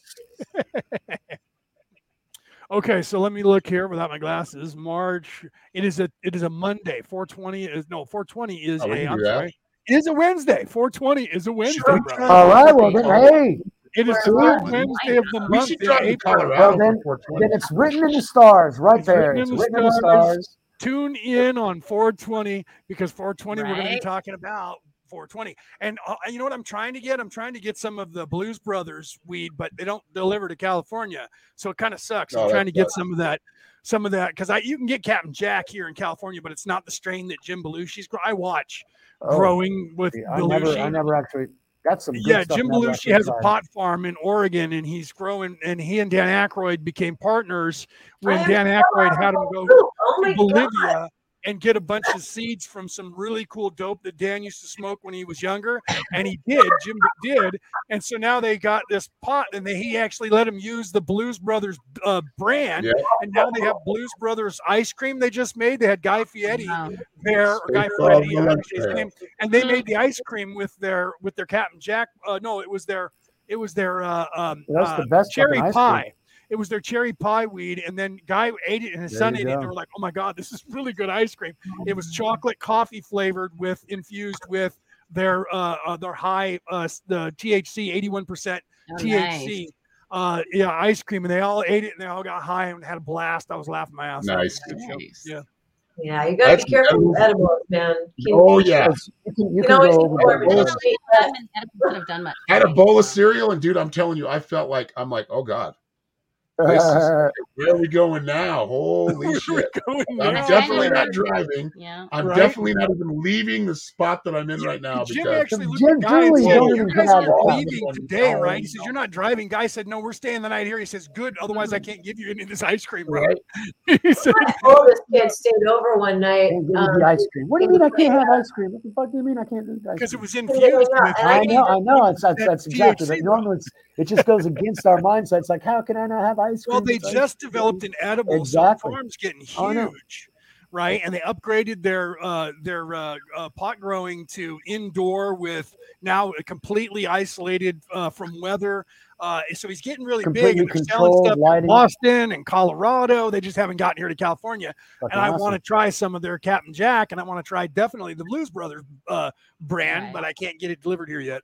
okay, so let me look here without my glasses. March. It is a it is a Monday. 420 is no 420 is Oh, we a. can I'm sorry. It is a Wednesday. 420 is a Wednesday, Sure. bro. All right. Well then, hey, It is the third Wednesday of the We month. should drive to Colorado Well, then- for then it's written in the stars right It's there. written It's in the written in the stars. Stars. tune in on 420 because 420 we're going to be talking about 420 and uh, you know what i'm trying to get? I'm trying to get some of the blues brothers weed but they don't deliver to california so it kind of sucks. Oh, i'm trying to get some of that some of that because i you can get captain jack here in california but it's not the strain that jim belushi's gr- i watch Oh, growing with see, I never, I never actually got some. Good yeah, stuff Jim Belushi actually has a pot farm in Oregon, and he's growing. And he and Dan Aykroyd became partners when Dan so Aykroyd had him go Oh my to god! Bolivia and get a bunch of seeds from some really cool dope that Dan used to smoke when he was younger. And he did, Jim did. And so now they got this pot and they, he actually let him use the Blues Brothers uh, brand. Yeah. And now they have Blues Brothers ice cream they just made. They had Guy Fieri Wow. there, or Guy Space Fieri, Dog I his name. and they made the ice cream with their with their Captain Jack. Uh, no, it was their it was their uh, um, That's uh, the best cherry pie. cream. Pie. It was their cherry pie weed, and then guy ate it and his There son you ate it. And they were like, "Oh my god, this is really good ice cream." It was chocolate coffee flavored with infused with their uh, uh their high uh the THC, eighty one percent Oh, THC. Uh, yeah, ice cream, and they all ate it, and they all got high and had a blast. I was laughing my ass off. Nice. a good show. Nice. Yeah. Yeah, you gotta That's be careful with edible. edibles, man. You Oh yeah, You can, you You can can always go eat over edibles. I edibles have done much. I had a bowl of cereal, and dude, I'm telling you, I felt like I'm like, oh god, This is- where are we going now? Holy shit! I'm down. definitely not driving. Yeah. I'm Right? definitely not even leaving the spot that I'm in right now Jim because actually looked Jim- at Guy and said, "You guys are leaving today, right?" He says, "You're not driving." Guy said, "No, we're staying the night here." He says, "Good, otherwise I can't give you any of this ice cream." Right? right? he said, my oldest kid stayed over one night. Can't give you Um, the ice cream. What do you mean I can't have ice cream? What the fuck do you mean I can't do ice because it was Yeah, infused yeah, with. and I I know, I know. It's, that's, that's exactly right. Normally, it's, it just goes against our mindset. It's like, how can I not have ice cream? Well, they It's like- just developed an edible, Exactly. so farm's getting huge, right? And they upgraded their uh, their uh, uh, pot growing to indoor with now completely isolated uh, from weather. Uh, so he's getting really big, completely and they're selling controlled stuff in lighting. Boston and Colorado. They just haven't gotten here to California. Fucking and I awesome. want to try some of their Captain Jack, and I want to try definitely the Blues Brothers uh, brand, Right. but I can't get it delivered here yet.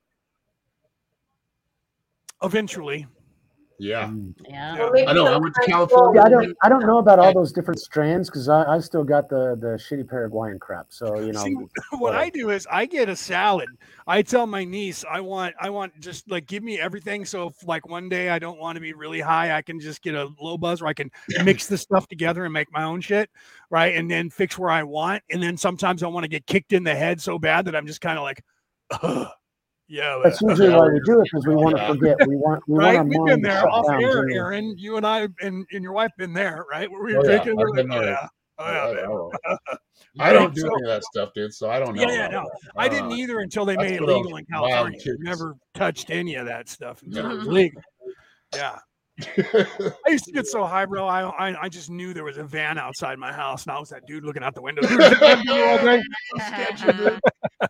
Eventually, Yeah. Yeah. Well, I know, I went to California. Yeah, I don't. I don't know about all those different strands because I, I still got the the shitty Paraguayan crap. So you know, See, what I do is I get a salad. I tell my niece I want I want just like give me everything. So if like one day I don't want to be really high, I can just get a low buzz or I can mix the stuff together and make my own shit, right? And then fix where I want. And then sometimes I want to get kicked in the head so bad that I'm just kind of like, "Ugh, yeah, that's but- usually why we do it because we want to forget. We want we right. want We've our been to there off down. air, generally. Aaron. You and I and, and your wife been there, right? Where we were Oh, yeah. drinking. I've we're like, oh yeah, oh yeah, I, don't- I don't do So- any of that stuff, dude. So I don't know. Yeah, yeah, no. that. I didn't Uh, either until they that's made it legal in California. Never touched any of that stuff until it was Mhm. legal. Yeah. I used to get so high, bro. I, I I just knew there was a van outside my house, and I was that dude looking out the window. Dude, is that van all day?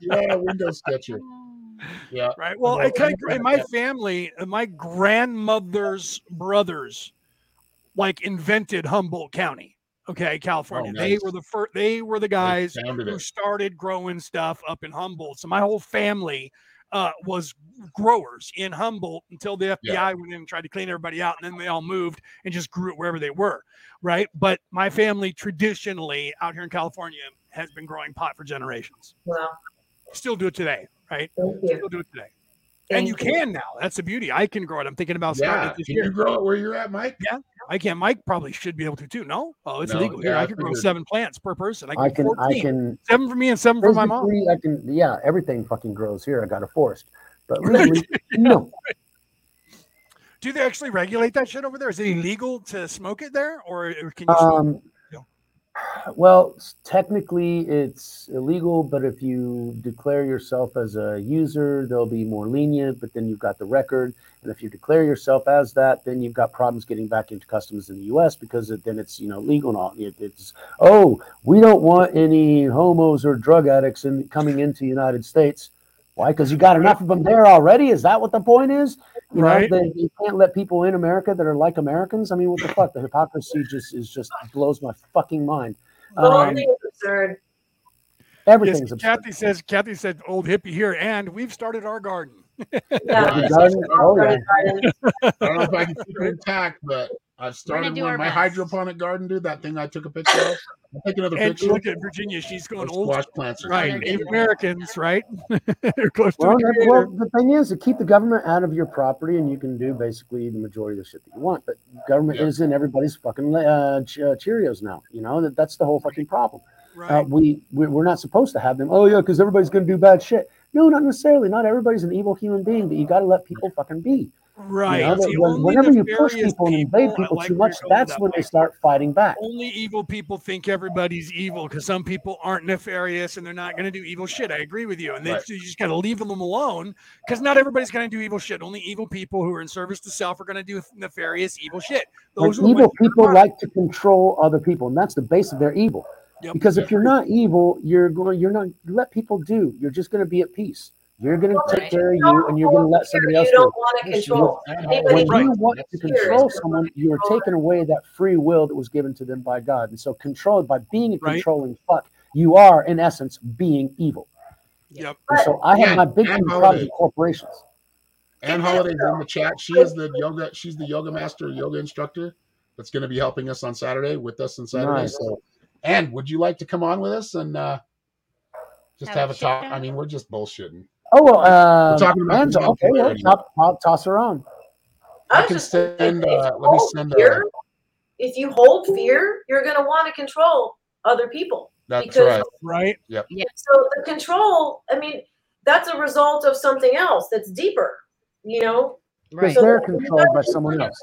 yeah, window sketcher. Yeah, Right. Well, Well, I kind of in my family, my grandmother's brothers, like invented Humboldt County. Okay, California. They Oh, nice. were the first. They were the guys who it. started growing stuff up in Humboldt. So my whole family uh, was growers in Humboldt until the FBI Yeah. went in and tried to clean everybody out, and then they all moved and just grew it wherever they were. Right. But my family traditionally out here in California has been growing pot for generations. Wow. Still do it today, right? Thank you. Still do it today. and Thank you can now. That's the beauty. I can grow it. I'm thinking about starting Yeah, it this can year. you grow it where you're at, Mike? Yeah, I can. Mike probably should be able to too. No, oh, it's No, legal here. yeah, I I can grow seven plants per person. I can. I can, 14. I can, seven for me and seven for my mom. physically, I can, yeah, everything fucking grows here. I got a forest, but legally, no. Do they actually regulate that shit over there? Is it illegal to smoke it there, or, or can you? smoke Um, Yeah. Well, technically it's illegal, but if you declare yourself as a user, they'll be more lenient. But then you've got the record, and if you declare yourself as that, then you've got problems getting back into customs in the U.S. because it, then it's you know legal and all. It, it's oh, we don't want any homos or drug addicts in, coming into the United States. Why? Because you got enough of them there already. Is that what the point is? You Right. know, they, you can't let people in America that are like Americans. I mean, what the fuck? The hypocrisy just is just blows my fucking mind. The whole Um, absurd. everything's Yes, absurd. Kathy says. Kathy said, "Old hippie here," and we've started our garden. Yeah. The garden- oh, yeah. I don't know if I can keep it intact, but I've started one. My best. hydroponic garden, dude. That thing I took a picture of. I'll take another And picture. look at Virginia; she's going Those old, squash plants right? Native. Americans, right? They're to Well, the well, the thing is to keep the government out of your property, and you can do basically the majority of the shit that you want. But government Yeah. is in everybody's fucking uh, uh, Cheerios now. You know that that's the whole fucking problem. right. Uh, we we- we're not supposed to have them. Oh yeah, because everybody's going to do bad shit. No, not necessarily. Not everybody's an evil human being, but you got to let people fucking be. Right. You know, when- whenever you push people and invade people like too much, that's when that, they start fighting back. only evil people think everybody's evil because some people aren't nefarious and they're not going to do evil shit. I agree with you, and Right. you just got to leave them alone because not everybody's going to do evil shit. Only evil people who are in service to self are going to do nefarious evil shit. Those evil people like to control other people, and that's the base of their evil. Yep. Because if you're not evil, you're going, you're not you let people do. You're just going to be at peace. You're going to take care of you, and you're going to let somebody else You do. don't want to control. Anybody When Right. you want to control someone, you are taking away that free will that was given to them by God. And so, control by being a Right. controlling fuck, you are in essence being evil. Yep. And so, I have Yeah, my big and problem with corporations. And holidays in the chat. She is the yoga. She's the yoga master, yoga instructor. That's going to be helping us on Saturday with us on Saturday. Nice. So, and would you like to come on with us and uh, just Have have a a talk? chit-chat? I mean, we're just bullshitting. Oh well, uh, talking about Anza, okay, well, popularity. top, I'll toss her on. I I can just send. if Uh, you let me hold send. Uh, fear, if you hold fear, you're going to want to control other people. that's because- right. Right. So the control, I mean, that's a result of something else that's deeper. You know, Because Right. they're controlled by someone else.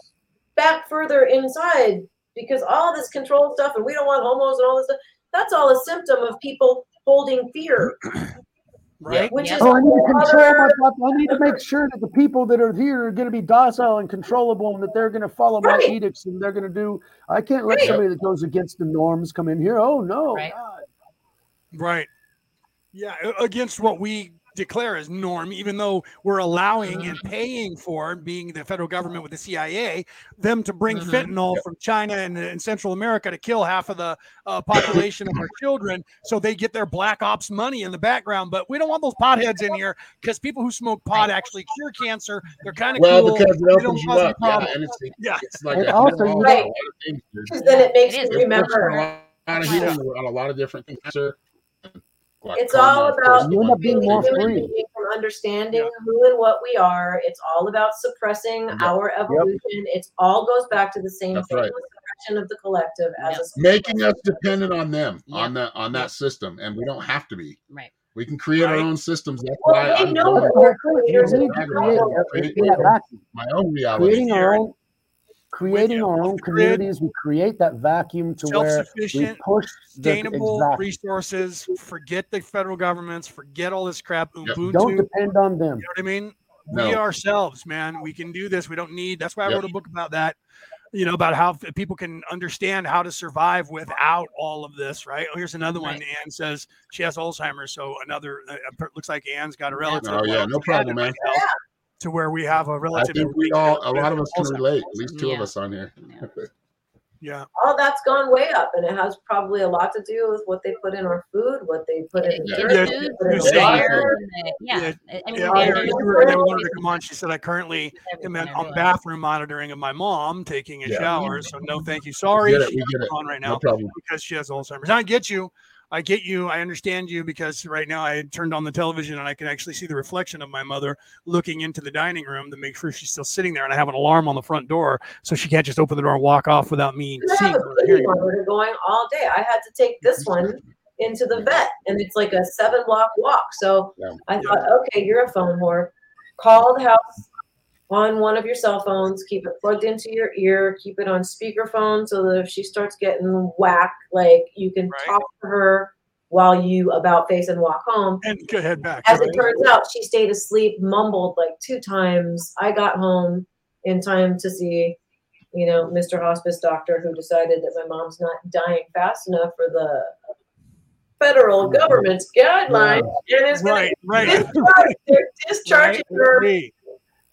back further inside because all this control stuff and we don't want homos and all this stuff. That's all a symptom of people holding fear, Right. which Yeah. is Oh, I need to control my thoughts. I need to make sure that the people that are here are going to be docile and controllable, and that they're going to follow my Right. edicts, and they're going to do. I can't let Right. somebody that goes against the norms come in here. Oh no! Right. God. Right. Yeah, against what we declare as norm, even though we're allowing and paying for, being the federal government with the CIA, them to bring Mhm. fentanyl from China and, and Central America to kill half of the uh, population of our children, so they get their black ops money in the background. But we don't want those potheads in here because people who smoke pot actually cure cancer. They're kind of Well, cool. because it They don't opens you cause up. Yeah, and it's, Yeah. it's like And a, also, a you lot of things, because then it makes It you is. It works on remember. a lot of healing on a lot of different things. Cancer, It's all glaucoma, of course, about You end up being being more human free. being from understanding Yeah. who and what we are. It's all about suppressing Yep. our evolution. It's all goes back to the same That's thing: right. suppression of the collective as Yep. a making us dependent on them Yep. on that on that Yep. system, and we don't have to be. Right. We can create our own systems. That's Well, why I'm know going that That's to the we're thing. You creators need of to the create, create create my own reality. creating our own creating our own grid. communities we create that vacuum to where we Self-sufficient, push the sustainable exactly. resources. Forget the federal governments. Forget all this crap. Yep. Ubuntu. don't depend on them You know what I mean? No. We ourselves, man, we can do this. We don't need. That's why I Yep. wrote a book about that. You know, about how people can understand how to survive without all of this. Right? Oh, here's another one. Right. Anne says she has Alzheimer's, so another uh, uh, looks like Anne's got a relative. Oh yeah, no problem, man. Myself, To where we have a relative. I think we all, a lot of us can relate. At least two of us on here. Yeah. all that's gone way up and it has probably a lot to do with what they put in our food what they put in Yeah. the Yeah, earth, you- they put in you the say- water. Yeah. Yeah. I mean, Yeah, they- I they're heard just you were- they really- wanted to come on. She said, I currently am everything in, I on bathroom monitoring of my mom taking a Yeah. shower. So no, thank you. We Sorry, get it. she's We get it. on right No now problem. because she has Alzheimer's. I get you. I get you. I understand you because right now I turned on the television and I can actually see the reflection of my mother looking into the dining room to make sure she's still sitting there. And I have an alarm on the front door so she can't just open the door and walk off without me I seeing her. a or baby hearing her. monitor going all day. I had to take this one into the vet, and it's like a seven block walk. So Yeah. I Yeah. thought, okay, you're a phone whore. Call the house on one of your cell phones. Keep it plugged into your ear. Keep it on speakerphone so that if she starts getting whack, like you can Right. talk to her while you about face and walk home. And go ahead back. As right? it turns out, she stayed asleep, mumbled like two times. I got home in time to see, you know, Mr. Hospice doctor who decided that my mom's not dying fast enough for the federal government's guidelines and is going right, right. to discharge. They're discharging Right, her.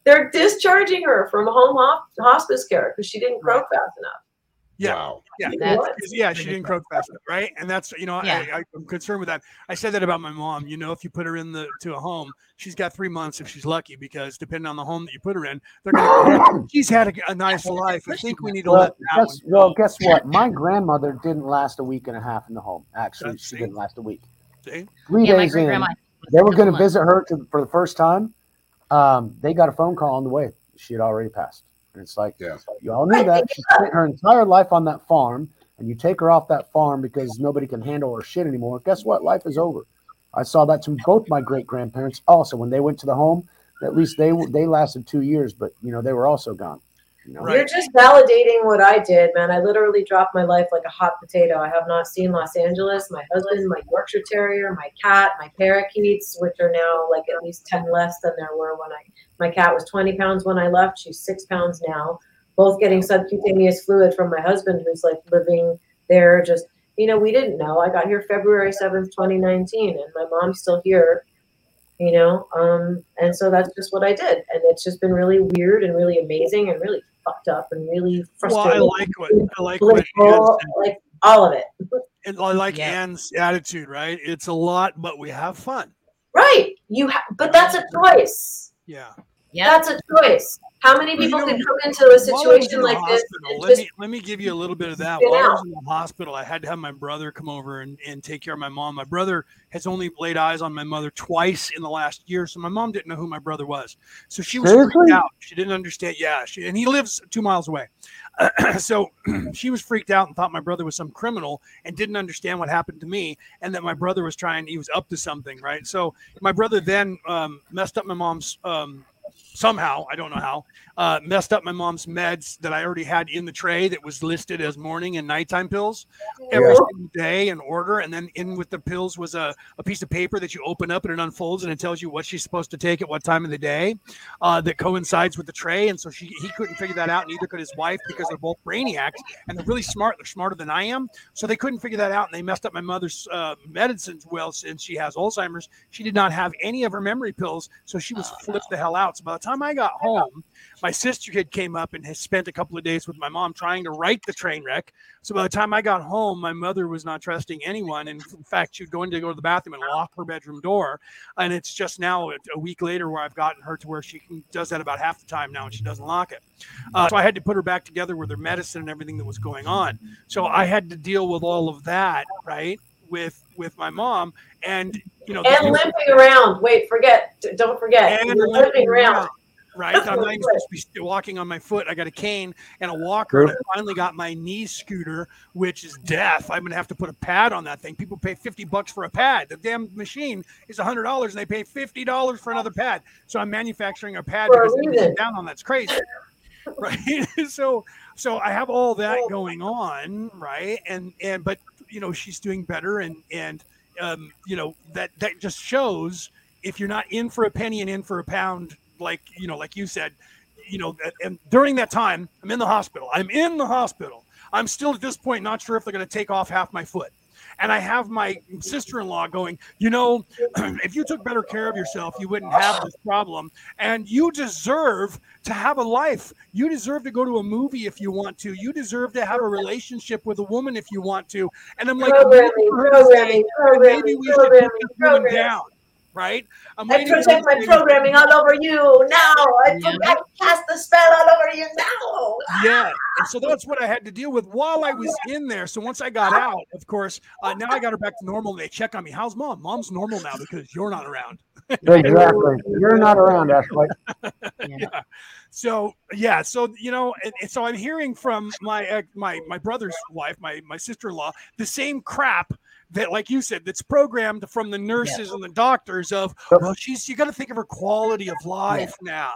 Agree. They're discharging her from home hop- hospice care because she didn't croak fast enough. Yeah. Wow. Yeah. That's- What? Because, yeah, she didn't croak fast enough, right? And that's you know, Yeah. I, I, I'm concerned with that. I said that about my mom. You know, if you put her in the to a home, she's got three months if she's lucky, because depending on the home that you put her in, they're gonna. she's had a, a nice life. I think we need to Well, let that guess, one. well, guess what? My grandmother didn't last a week and a half in the home. Actually, That's- she see? didn't last a week. See? Three Yeah, days great in, they were going to visit her to, for the first time. Um, they got a phone call on the way. She had already passed. And it's like, Yeah. you all knew that. She spent her entire life on that farm, and you take her off that farm because nobody can handle her shit anymore. Guess what? Life is over. I saw that to both my great grandparents. Also, when they went to the home, at least they they lasted two years, but you know they were also gone. You know? Right. You're just validating what I did, man. I literally dropped my life like a hot potato. I have not seen Los Angeles. My husband, my Yorkshire Terrier, my cat, my parakeets, which are now like at least 10 less than there were when I, my cat was 20 pounds when I left. She's six pounds now, both getting subcutaneous fluid from my husband, who's like living there. Just, you know, we didn't know. I got here February 7th, 2019, and my mom's still here you know um and so that's just what i did and it's just been really weird and really amazing and really fucked up and really frustrating Well, I like what I like what Ann like all of it And I like Yeah. Ann's attitude, right? It's a lot, but we have fun. right you ha- but that's a choice Yeah. Yeah. that's a choice how many Well, you people know, can come into a While in situation like this let me let me give you a little bit of that. spin While I was in the hospital, I had to have my brother come over and, and take care of my mom. My brother has only laid eyes on my mother twice in the last year, so my mom didn't know who my brother was. So she was Seriously? freaked out. She didn't understand. Yeah, she, and he lives two miles away. so she was freaked out and thought my brother was some criminal and didn't understand what happened to me and that my brother was trying. He was up to something, right? So my brother then um, messed up my mom's. Um, somehow i don't know how uh, messed up my mom's meds that i already had in the tray that was listed as morning and nighttime pills every Yeah. single day in order. And then in with the pills was a, a piece of paper that you open up and it unfolds and it tells you what she's supposed to take at what time of the day uh, that coincides with the tray. And so she he couldn't figure that out neither could his wife because they're both brainiacs and they're really smart they're smarter than i am. So they couldn't figure that out and they messed up my mother's uh, medicines. Well since she has alzheimer's she did not have any of her memory pills. So she was flipped the hell out by the time i got home my sister had came up and has spent a couple of days with my mom trying to right the train wreck so by the time I got home, my mother was not trusting anyone. And in fact, she'd go in to go to the bathroom and lock her bedroom door. And it's just now a- a week later where I've gotten her to where she can, does that about half the time now and she doesn't lock it. Uh, so I had to put her back together with her medicine and everything that was going on. So I had to deal with all of that, right? With with my mom and you know and limping around wait forget don't forget and you're limping around Right, I'm not even supposed to be walking on my foot. I got a cane and a walker, and I finally got my knee scooter, which is death. I'm gonna have to put a pad on that thing. People pay fifty bucks for a pad. The damn machine is hundred dollars, and they pay fifty dollars for another pad. So I'm manufacturing a pad For because they reason. down on that's crazy, right? so, so I have all that going on, right? And and but you know she's doing better, and and um, you know that that just shows if you're not in for a penny and in for a pound, like you know, like you said, you know, and during that time, I'm in the hospital. I'm in the hospital. I'm still at this point not sure if they're going to take off half my foot. And I have my sister-in-law going, you know, if you took better care of yourself, you wouldn't have this problem. And you deserve to have a life. You deserve to go to a movie if you want to. You deserve to have a relationship with a woman if you want to. And I'm like, programming waiting for her to say, programming maybe we should put programming this woman programming down. right? I'm I project my programming all over you now. I, Yeah. I cast the spell all over you now. Yeah, ah! and so that's what I had to deal with while I was in there. So once I got ah! out, of course, uh, now I got her back to normal. They check on me. How's mom? Mom's normal now because you're not around. Exactly. You're not around, Ashley. Yeah. So yeah, so you know, and, and so I'm hearing from my ex- my my brother's wife, my my sister-in-law, the same crap that, like you said, that's programmed from the nurses and the doctors of, Yep. well, she's you got to think of her quality of life now.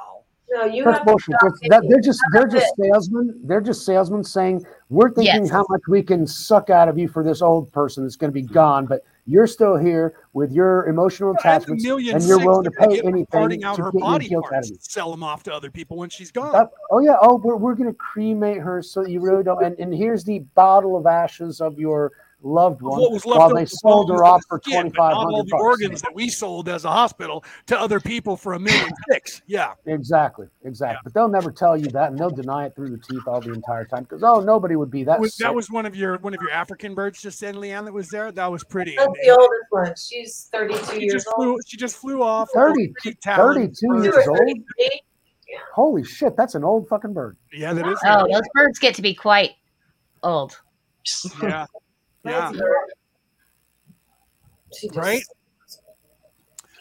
No, you That's have to bullshit. stop That's, that, they're just they're just That's salesmen. They're just salesmen saying we're thinking Yes. how much we can suck out of you for this old person that's going to be gone, but you're still here with your emotional And attachments, million and you're willing to pay anything farting out to her get body guilt out of parts, you. sell them off to other people when she's gone. That- oh yeah. Oh, we're, we're going to cremate her so you really don't. And, and here's the bottle of ashes of your loved one what was left while they was sold her off for twenty five hundred. twenty but five not all the bucks. organs that we sold as a hospital to other people for a million six. Yeah, Exactly, exactly. But they'll never tell you that, and they'll deny it through the teeth all the entire time because oh, nobody would be that. that was, that was one of your one of your African birds just said, Leanne, that was there. That was pretty. That's the oldest one. She's 32 she years just old. flew. She just flew off. 30, 32 years Two old? Holy shit, that's an old fucking bird. Yeah, that is. Oh, those birds get to be quite old. Yeah, yeah. That's her. She just- Right?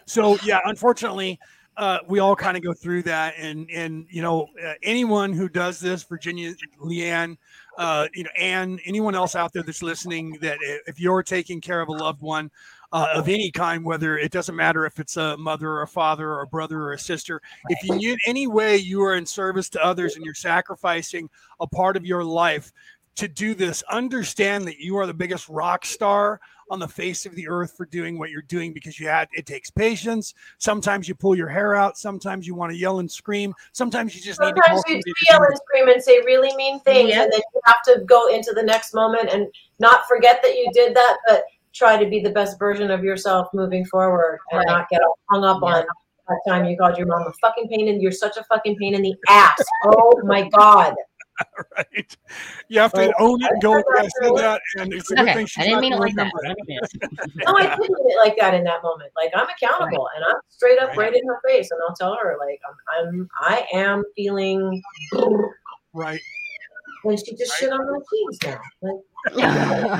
So yeah, unfortunately, uh, we all kind of go through that, and and you know, uh, anyone who does this, Virginia, Leanne, uh, you know, and anyone else out there that's listening, that if you're taking care of a loved one uh, of any kind, whether it doesn't matter if it's a mother or a father or a brother or a sister, if you in any way you are in service to others and you're sacrificing a part of your life to do this, understand that you are the biggest rock star on the face of the earth for doing what you're doing because you had it takes patience. Sometimes you pull your hair out. Sometimes you want to yell and scream. Sometimes you just need to Sometimes call you to yell do and scream and say really mean things, Yeah. and then you have to go into the next moment and not forget that you did that, but try to be the best version of yourself moving forward and Right. not get hung up Yeah. on that time you called your mom a fucking pain and you're such a fucking pain in the ass. Oh my god. right. You have to Right. own it. Go. I I said said that, and it's a good Okay, thing I didn't not mean it like that. remember I it. didn't mean it. No, I didn't mean it like that in that moment. Like I'm accountable and I'm straight up Right. right in her face and I'll tell her like I'm, I'm I am feeling Right. when she just shit on my jeans now. Like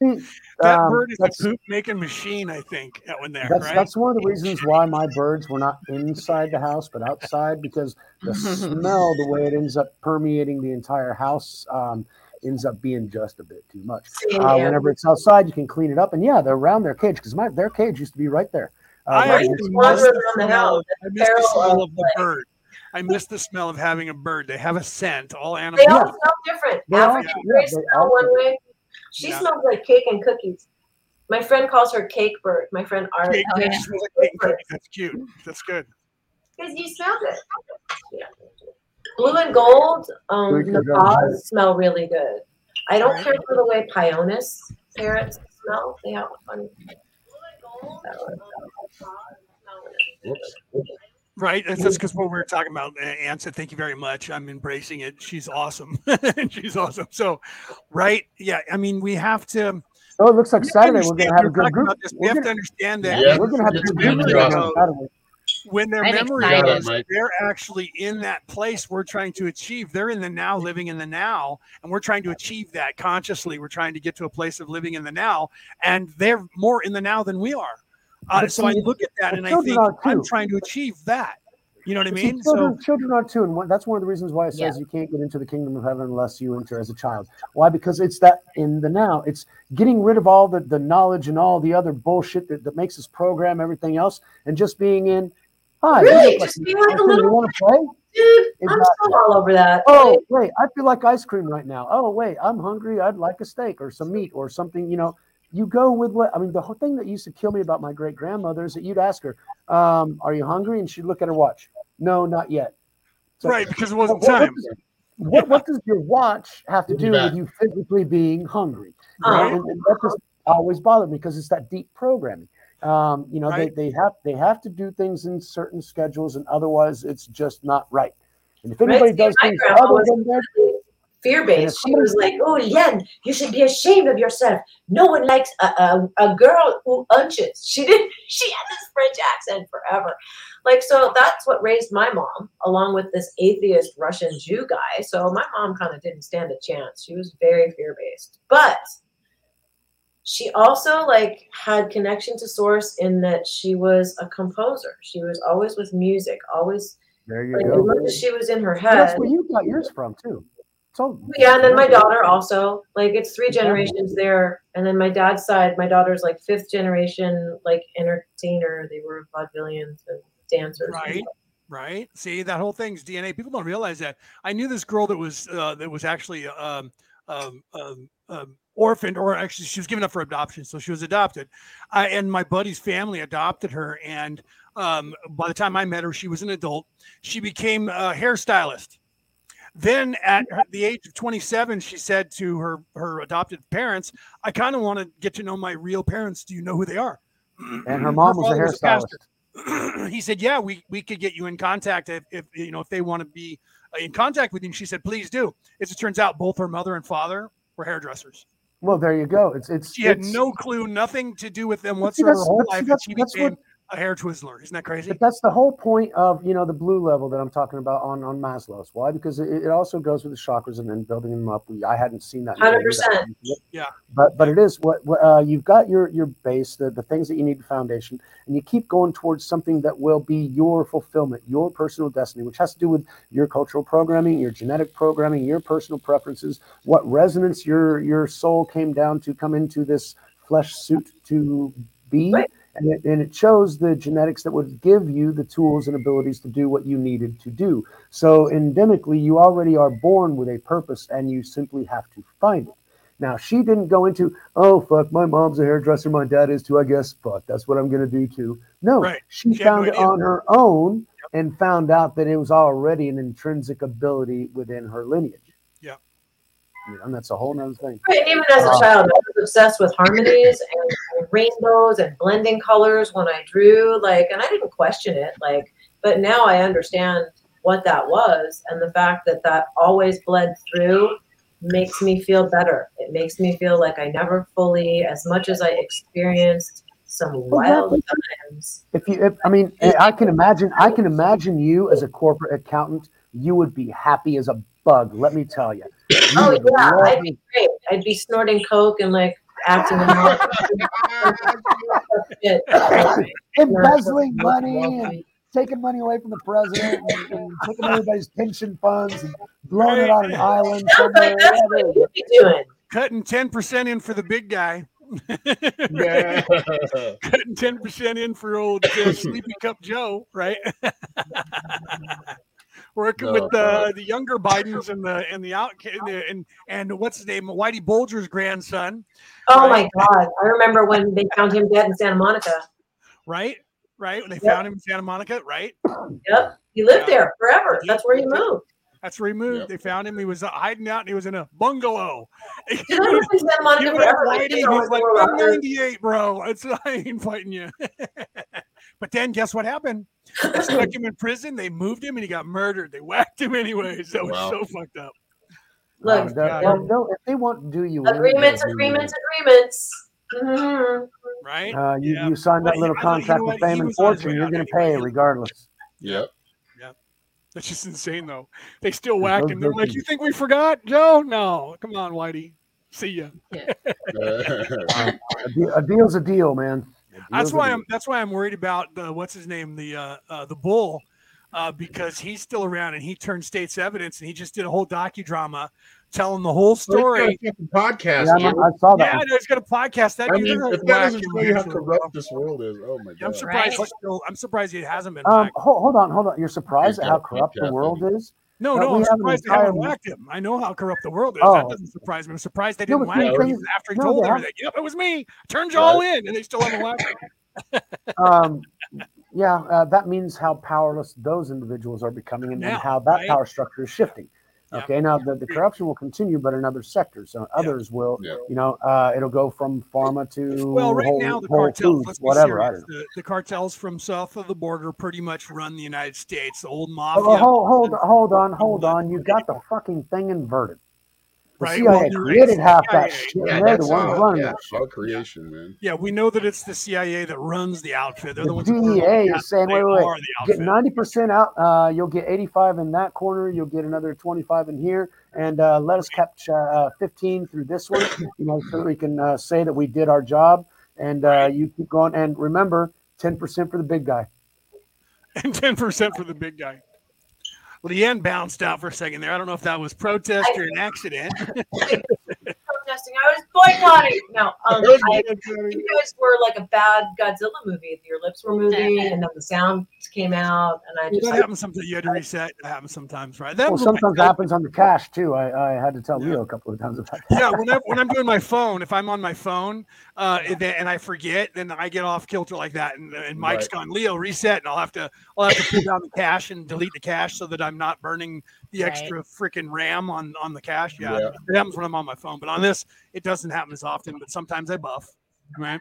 That Um, bird is a that's, poop making machine. I think that one there. that's, right. that's one of the reasons why my birds were not inside the house but outside because the smell, the way it ends up permeating the entire house, um, ends up being just a bit too much. Uh, here. whenever it's outside, you can clean it up, and yeah, they're around their cage because my their cage used to be right there. Uh, I right actually miss the around the smell. Of, I the miss the smell of, of the bird. I miss the smell of having a bird. They have a scent. All animals. They animals. all Yeah. smell different. They all- African yeah, gray they smell all one do. way. She Yeah. smells like cake and cookies. My friend calls her cake bird. My friend Art. Cake, Oh, yeah. smells like cake and cookies. That's cute. That's good. Because you smell good. Yeah. Blue and gold, um, Good, good, smell really good. I don't Right. care for the way Pionus parrots smell. They have a funny. Blue and gold. Whoops. Right. That's just because what we were talking about. Uh, Ann said, "Thank you very much. I'm embracing it. She's awesome. She's awesome." So, right? Yeah. I mean, we have to. Oh, it looks like we Saturday. We're going to have a good group. We We're have gonna- to understand that Yeah. We're going to have a good gonna group be on awesome. Saturday. when their I'm memory excited. is, Mike. they're actually in that place we're trying to achieve. They're in the now, living in the now, and we're trying to achieve that consciously. We're trying to get to a place of living in the now, and they're more in the now than we are. Uh, so I look at that and I think I'm trying to achieve that. You know what I But see, mean? children, So children are too, and one, that's one of the reasons why it says you can't get into the kingdom of heaven unless you enter as a child. Why? Because it's that in the now. It's getting rid of all the, the knowledge and all the other bullshit that, that makes us program everything else, and just being in. Hi, Really? Just like be like a you want to play? dude. I'm Exactly. so all over that. Oh, wait, I feel like ice cream right now. Oh, wait, I'm hungry. I'd like a steak or some meat or something. You know, you go with what I mean. The whole thing that used to kill me about my great grandmother is that you'd ask her, um, "Are you hungry?" and she'd look at her watch. No, not yet. It's like, right, because it wasn't what- time. what, what does your watch have to do that. with you physically being hungry? Right. And, and that just always bothered me because it's that deep programming. Um, you know, Right. they, they have they have to do things in certain schedules, and otherwise, it's just not right. And if anybody see, does my things other than their fear based. She was like, "Oh, Yen, you should be ashamed of yourself. No one likes a, a, a girl who unches." She did. She had this French accent forever. Like, so that's what raised my mom, along with this atheist Russian Jew guy. So my mom kind of didn't stand a chance. She was very fear based, but she also like had connection to source in that she was a composer. She was always with music, always There you like go. she was in her Well, that's where you got yours from too. So Yeah, and then my daughter also. Like it's three generations there. And then my dad's side, my daughter's like fifth generation like entertainer. They were vaudevillians and dancers. Right. stuff. right? See, that whole thing's DNA. People don't realize that. I knew this girl that was uh, that was actually um, um, um, um, orphaned, or actually she was given up for adoption, so she was adopted. I, and my buddy's family adopted her, and um, by the time I met her, she was an adult. She became a hairstylist. Then, at the age of 27, she said to her her adopted parents, "I kind of want to get to know my real parents. Do you know who they are?" and her mom was a hairstylist. pastor. he said, "Yeah, we we could get you in contact if, if you know if they want to be uh, in contact with you." And she said, "Please do." As it turns out, both her mother and father were hairdressers. Well, there you go. It's it's She had it's- no clue, nothing to do with them whatsoever. Her whole life, that's- she became what- a hair Twizzler. Isn't that crazy? But that's the whole point of you know the blue level that I'm talking about on on Maslow's. Why? Because it, it also goes with the chakras and then building them up. We, I hadn't seen that. in 100%. Yeah. But but it is what, what uh, you've got your your base, the the things that you need the foundation, and you keep going towards something that will be your fulfillment, your personal destiny, which has to do with your cultural programming, your genetic programming, your personal preferences, what resonance your your soul came down to come into this flesh suit to be. Right. And it, and it chose the genetics that would give you the tools and abilities to do what you needed to do. So, endemically, you already are born with a purpose and you simply have to find it. Now, she didn't go into, oh, fuck, my mom's a hairdresser, my dad is too, I guess, fuck, that's what I'm going to do too. No, Right. she, She had no found it on her own and found out that it was already an intrinsic ability within her lineage. Yeah. You know, and that's a whole nother thing. Right, even as a Uh, child, I was obsessed with harmonies and, and rainbows and blending colors when I drew. Like, and I didn't question it. Like, but now I understand what that was, and the fact that that always bled through makes me feel better. It makes me feel like I never fully, as much as I experienced some wild times. If you, if, I mean, I can imagine, I can imagine you as a corporate accountant, you would be happy as a bug. Let me tell you. You Oh yeah, I'd be great. I'd be snorting coke and like acting in shit. embezzling money and taking money away from the president and, and taking everybody's pension funds and blowing it on an island somewhere. that's what you doing. Cutting ten percent in for the big guy. Yeah. Cutting ten percent in for old uh, Sleepy Cup Joe, right? Working No, with the God. the younger Bidens and the and the out and and, and what's his name, Whitey Bulger's grandson, Oh Right. my god! I remember when they found him dead in Santa Monica. right? Right when they Yep. found him in Santa Monica, right? Yep, he lived Yeah. there forever. He That's where he did. moved. That's where he moved. Yep. They found him. He was uh, hiding out, and he was in a bungalow. Did I live in Santa Monica Give it up, forever? I Whitey. didn't know He's like, they I'm 98, bro. It's I ain't fighting you. but then guess what happened? They stuck him in prison. They moved him, and he got murdered. They whacked him anyways. That was Wow. so fucked up. Look, Um, they'll- God. they'll- they'll- if they want to do you agreements, they'll in. agreements, agreements. Mhm. Right? Uh, you, Yeah. you signed that But little he- I thought- you contract with fame and was on his fortune. You're going to anyway. pay regardless. Yep. Yeah. That's just insane, though. They still Those- whacked him. They're those like, "You think we forgot, Joe? No, come on, Whitey. See ya." A, deal, a deal's a deal, man. A That's why. I'm. That's why I'm worried about the what's his name, the uh, uh the bull, uh, because he's still around and he turned state's evidence and he just did a whole docudrama telling the whole story. podcast. Yeah, dude. I, I saw that. Yeah, one. no, he's got a podcast. That I dude, mean, they're if gonna that whack doesn't him show you how corrupt this world is, oh my god! I'm god. surprised. Right. Still, I'm surprised he hasn't been. Um, hold, hold on, hold on. You're surprised at how corrupt the world is? No, no, I'm surprised they haven't whacked him. I know how corrupt the world is. That Oh. doesn't surprise me. I'm surprised they didn't but whack him after he no, told everything. Yep, it was me. Turned y'all in, and they still haven't whacked him. Um, yeah, uh, that means how powerless those individuals are becoming and, and how that right? power structure is shifting. Yeah. Okay, now the, the corruption will continue, but in other sectors. So others will, Yeah. you know, uh, it'll go from pharma to Well, right whole, now the cartels, foods, whatever. I don't know. The, the cartels from south of the border pretty much run the United States. The old Oh, mafia. hold, hold, hold on, hold on. You got the fucking thing inverted. The right? CIA you're right, created half that shit. Yeah, they're the that's ones running Yeah, that shit. all creation, man. Yeah, we know that it's the CIA that runs the outfit. They're the, The ones that run DEA the is saying, They wait, wait, Get ninety percent out. Uh, you'll get eighty-five in that corner. You'll get another twenty-five in here, and uh, let us catch uh, fifteen through this one. You know, so we can uh, say that we did our job. And uh, you keep going. And remember, ten percent for the big guy. and ten percent for the big guy. Leanne bounced out for a second there. I don't know if that was protest or an accident. Protesting. I was boycotting. No, um, I, you guys were like a bad Godzilla movie. Your lips were moving, and then the sound came out, and I Well, just that like, happens sometimes. You had to reset. It happens sometimes, right? That Well, sometimes my- happens on the cash too. I, I had to tell Yeah. Leo a couple of times about that. yeah, when, I, when I'm doing my phone, if I'm on my phone uh, and, then, and I forget, then I get off kilter like that, and, and Mike's Right. gone, Leo, reset, and I'll have to I'll have to pull down the cache and delete the cache so that I'm not burning the Right. extra freaking RAM on on the cache. Yeah, Yeah. it happens when I'm on my phone, but on this, it doesn't happen as often. But sometimes I buff, right?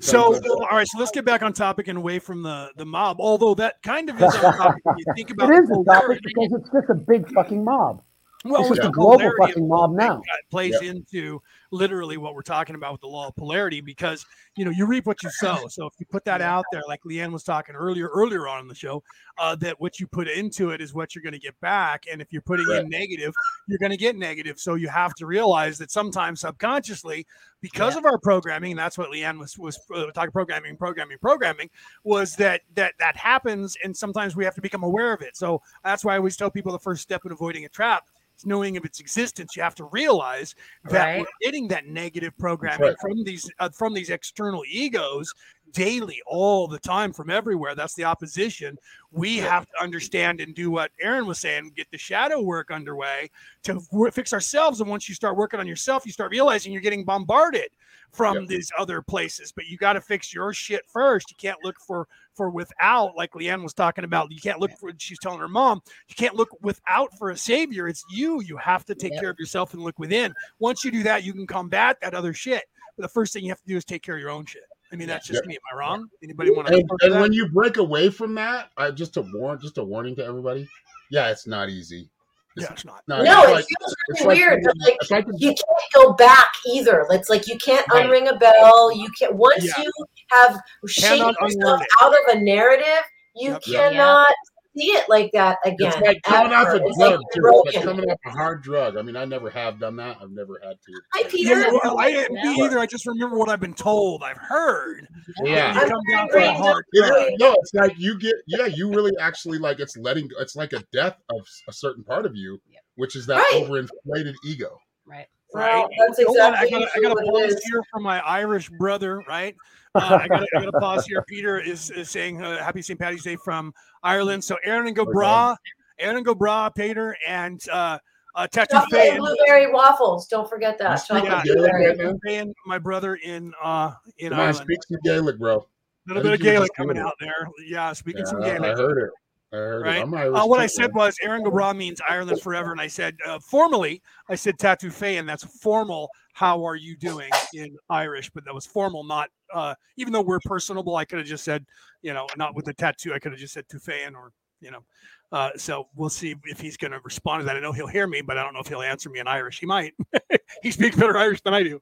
So, all right, so let's get back on topic and away from the the mob. Although that kind of is on topic when you think about It is a topic because it's just a big fucking mob. Well, It's just a global fucking mob now. That plays into literally what we're talking about with the law of polarity because you know you reap what you sow. So if you put that out there, like Leanne was talking earlier earlier on in the show, uh, that what you put into it is what you're going to get back, and if you're putting Right. in negative, you're going to get negative. So you have to realize that sometimes subconsciously, because of our programming, and that's what Leanne was was uh, talking programming, programming, programming, was that that that happens, and sometimes we have to become aware of it. So that's why I always tell people the first step in avoiding a trap knowing of its existence. You have to realize that Right. we're getting that negative programming right. from these uh, from these external egos daily, all the time, from everywhere. That's the opposition. We have to understand and do what Aaron was saying: get the shadow work underway to fix ourselves. And once you start working on yourself, you start realizing you're getting bombarded from Yep. these other places. But you got to fix your shit first. You can't look for for without, like Leanne was talking about. You can't look for. She's telling her mom, you can't look without for a savior. It's you. You have to take Yep. care of yourself and look within. Once you do that, you can combat that other shit. But the first thing you have to do is take care of your own shit. I mean, that's just Yep. me. Am I wrong? Anybody want to? and when you break away from that, I just a warn, just a warning to everybody. Yeah, it's not easy. yeah, it's not. No, no, it's it like, feels really like- weird. But like it's like you can't go back either. It's like you can't Right. unring a bell. You can't once Yeah. you have shaken yourself out of a narrative, you Yep. Yep. cannot see it like that again. It's like coming off ever. a It's like drug, too. It's like coming off a hard drug. I mean, I never have done that. I've never had to. Hi, Peter. yeah, well, I didn't Yeah. me either. I just remember what I've been told. I've heard. Yeah. You come down very from a hard drug. is- no, it's like you get, yeah, you really actually like it's letting, it's like a death of a certain part of you, Yeah. which is that Right. overinflated ego. Right. right? Well, that's Hold on, exactly I got I got what to pause here for my Irish brother, right? Uh, I got I got to pause here. Peter is, is saying uh, Happy St. Patty's Day from Ireland. So Aaron and Gobra, Aaron and Gobra, Peter and uh, uh, Tattoo Chocolate Faye and blueberry waffles. Don't forget that. Chocolate yeah, Gaelic blueberry. right now? Faye and my brother in uh, in Come on, Ireland. speak some Gaelic, bro. A little bit of think you were Gaelic coming it. out there. Yeah, speaking Yeah, some I heard it. I heard Right. it. I'm Irish. Uh, what I said man. was Erin go Bragh means Ireland forever, and I said uh, formally, I said tattoo Faye, and that's formal. How are you doing in Irish? But that was formal, not uh, even though we're personable. I could have just said, you know, not with the tattoo. I could have just said Tufayan or you know. Uh, so we'll see if he's going to respond to that. I know he'll hear me, but I don't know if he'll answer me in Irish. He might. he speaks better Irish than I do,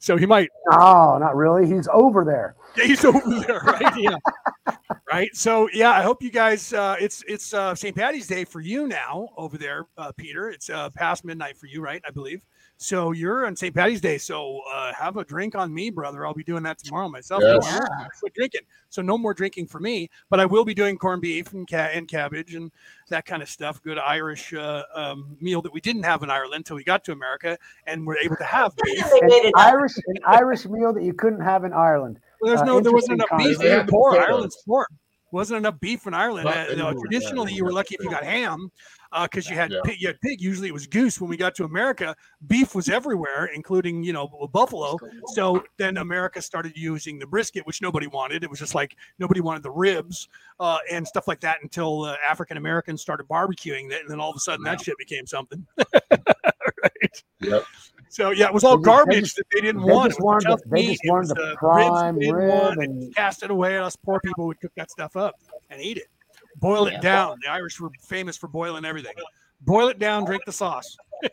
so he might. No, not really. He's over there. Yeah, he's over there, right? Yeah. Right. So yeah, I hope you guys uh it's it's uh St. Patty's Day for you now over there, uh Peter. It's uh past midnight for you, right? I believe. So you're on St. Patty's Day. So uh have a drink on me, brother. I'll be doing that tomorrow myself. Yes. No more- quit drinking. So no more drinking for me, but I will be doing corned beef and ca- and cabbage and that kind of stuff. Good Irish uh, um, meal that we didn't have in Ireland until we got to America and we're able to have beef. An made it up. Irish, an Irish meal that you couldn't have in Ireland. Well, there's Uh, no, there wasn't enough beef. concept. They're Yeah, poor. Ireland's poor. Wasn't enough beef in Ireland. Uh, you know, traditionally, yeah. you were lucky if you got ham, because you had Yeah. pig, you had pig. Usually, it was goose. When we got to America, beef was everywhere, including you know buffalo. So then America started using the brisket, which nobody wanted. It was just like nobody wanted the ribs uh, and stuff like that until uh, African Americans started barbecuing it, and then all of a sudden that shit became something. right. Yep. So yeah, it was all They garbage just- that they didn't They want. just wanted, the, they meat. just wanted was, the uh, ribs prime rib want. and cast it away. At us poor people would cook that stuff up and eat it. Boil it Yeah. down. The Irish were famous for boiling everything. Boil it down, drink the sauce.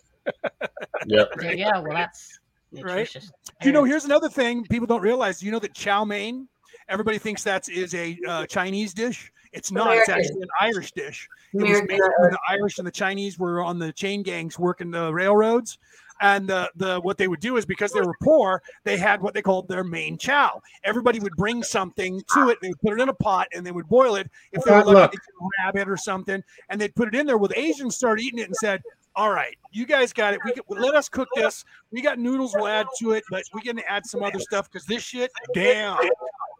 Yeah. There you go. Well, that's Right. nutritious. Do you know? Here's another thing people don't realize. You know that chow mein? Everybody thinks that is a uh, Chinese dish. It's not. It's actually an Irish dish. It was made when the Irish and the Chinese were on the chain gangs working the railroads. And the, the what they would do is because they were poor, they had what they called their main chow. Everybody would bring something to it. They would put it in a pot and they would boil it. If they were lucky, get a rabbit or something, and they'd put it in there. Well, the Asians started eating it and said, "All right, you guys got it. We can, let us cook this. We got noodles. We'll add to it, but we can add some other stuff because this shit, damn."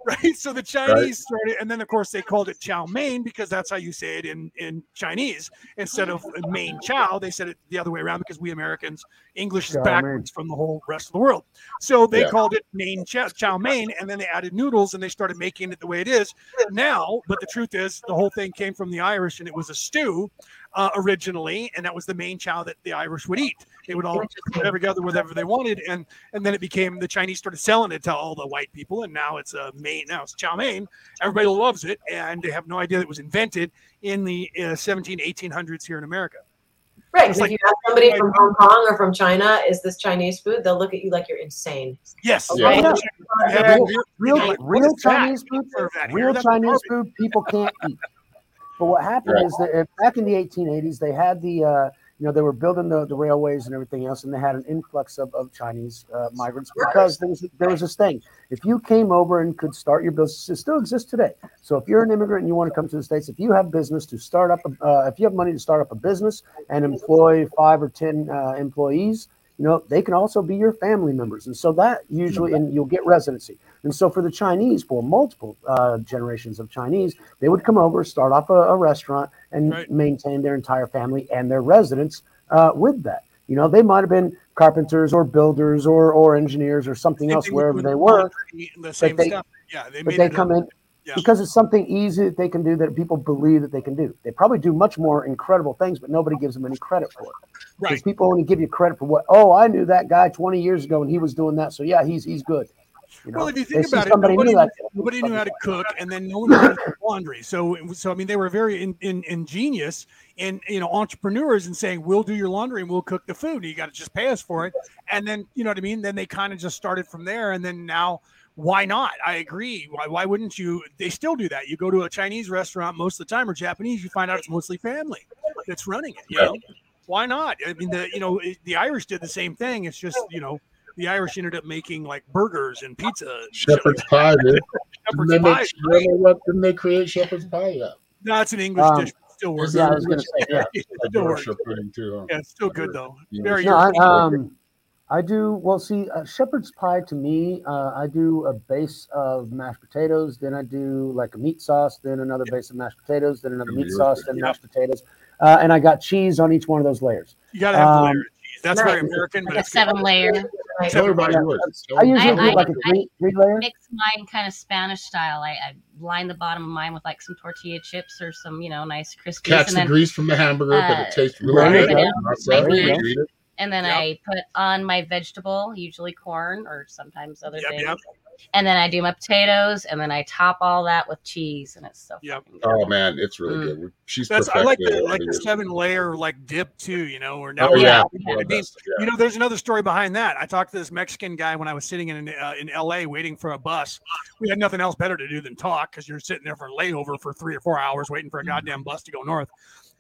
Right. So the Chinese started, and then of course they called it chow mein because that's how you say it in in Chinese instead of main chow. They said it the other way around because we Americans English is Chow mein. backwards from the whole rest of the world. So they Yeah. called it main chow, chow mein, and then they added noodles and they started making it the way it is now. But the truth is, the whole thing came from the Irish, and it was a stew uh, originally, and that was the main chow that the Irish would eat. They would all put whatever together whatever they wanted, and and then it became the Chinese started selling it to all the white people, and now it's a main now it's chow mein. Everybody loves it, and they have no idea that it was invented in the uh, 17 1800s here in America. Right. It's If like- you ask somebody from Hong Kong or from China, is this Chinese food? They'll look at you like you're insane. Yes, Yeah. Right. Yeah. Yeah, They're- Real, you're like, what real? Chinese food, Serve that here. real Chinese food people can't eat. But what happened Right. is that back in the 1880s, they had the, uh, you know, they were building the, the railways and everything else, and they had an influx of, of Chinese uh, migrants because there was there was this thing. If you came over and could start your business, it still exists today. So if you're an immigrant and you want to come to the states, if you have business to start up, a, uh, if you have money to start up a business and employ five or ten uh, employees, you know, they can also be your family members, and so that usually, and you'll get residency. And so for the Chinese, for multiple uh, generations of Chinese, they would come over, start off a, a restaurant, and Right. maintain their entire family and their residents uh, with that. You know, they might have been carpenters or builders or or engineers or something else wherever they were. The same they- stuff. Yeah, they But they come up. in Yeah. because it's something easy that they can do that people believe that they can do. They probably do much more incredible things, but nobody gives them any credit for it. Because Right. people only give you credit for what. Oh, I knew that guy 20 years ago and he was doing that, so yeah, he's he's good. You know, Well, if you think about it, nobody, knew that. nobody knew how to cook, and then no one knew how to do laundry. So, so I mean, they were very in, in, ingenious and you know entrepreneurs and saying, "We'll do your laundry and we'll cook the food. You got to just pay us for it." And then you know what I mean. Then they kind of just started from there, and then now. Why not? I agree. Why, why wouldn't you? They still do that. You go to a Chinese restaurant most of the time, or Japanese, you find out it's mostly family that's running it. You Yeah. know, why not? I mean, the you know the Irish did the same thing. It's just you know the Irish ended up making like burgers and pizza. and shit like Shepherd's pie, dude. Shepherd's Didn't they, pie. make, what, didn't they create shepherd's pie? Yeah. No, it's an English Um, dish. but Still works. Yeah, I was gonna say, yeah. It still works. too. huh? Yeah, it's still good though. Yeah. Very No, I, um, I do. Well, see, uh, shepherd's pie to me, uh, I do a base of mashed potatoes, then I do like a meat sauce, then another base of mashed potatoes, then another meat you're sauce, then Yeah. mashed potatoes, uh, and I got cheese on each one of those layers. you gotta have the um, layer of cheese. That's very Right. American, but a it's good. seven layer. Like, Tell everybody Yeah. what. I usually I- do I- like a three, three layer. Mix mine kind of Spanish style. I, I line the bottom of mine with like some tortilla chips or some, you know, nice crispy. Catch and the then grease from the hamburger, but uh, it tastes really There you good. go. That's There all. you You go. eat it. and then Yep. I put on my vegetable, usually corn or sometimes other Yep, things. yep. And then I do my potatoes, and then I top all that with cheese, and it's so. Yep. good. Oh man, it's really Mm. good. She's That's I like perfected the like the the seven layer like dip too. You know, or now. Oh yeah, Yeah. One of the I mean, yeah. You know, there's another story behind that. I talked to this Mexican guy when I was sitting in uh, in LA waiting for a bus. We had nothing else better to do than talk because you're sitting there for a layover for three or four hours waiting for a goddamn bus to go north.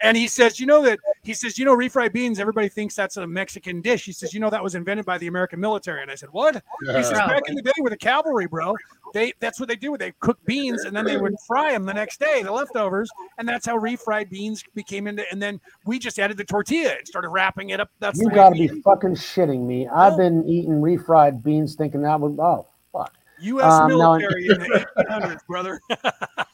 And he says, you know that he says, you know, refried beans. Everybody thinks that's a Mexican dish. He says, you know, that was invented by the American military. And I said, what? He says, back in the day with the cavalry, bro, they that's what they do. They cook beans and then they would fry them the next day, the leftovers, and that's how refried beans became into. And then we just added the tortilla and started wrapping it up. That's You got to be fucking shitting me. I've been eating refried beans, thinking that was oh fuck. U.S. Um, no, military in the 1800s, brother.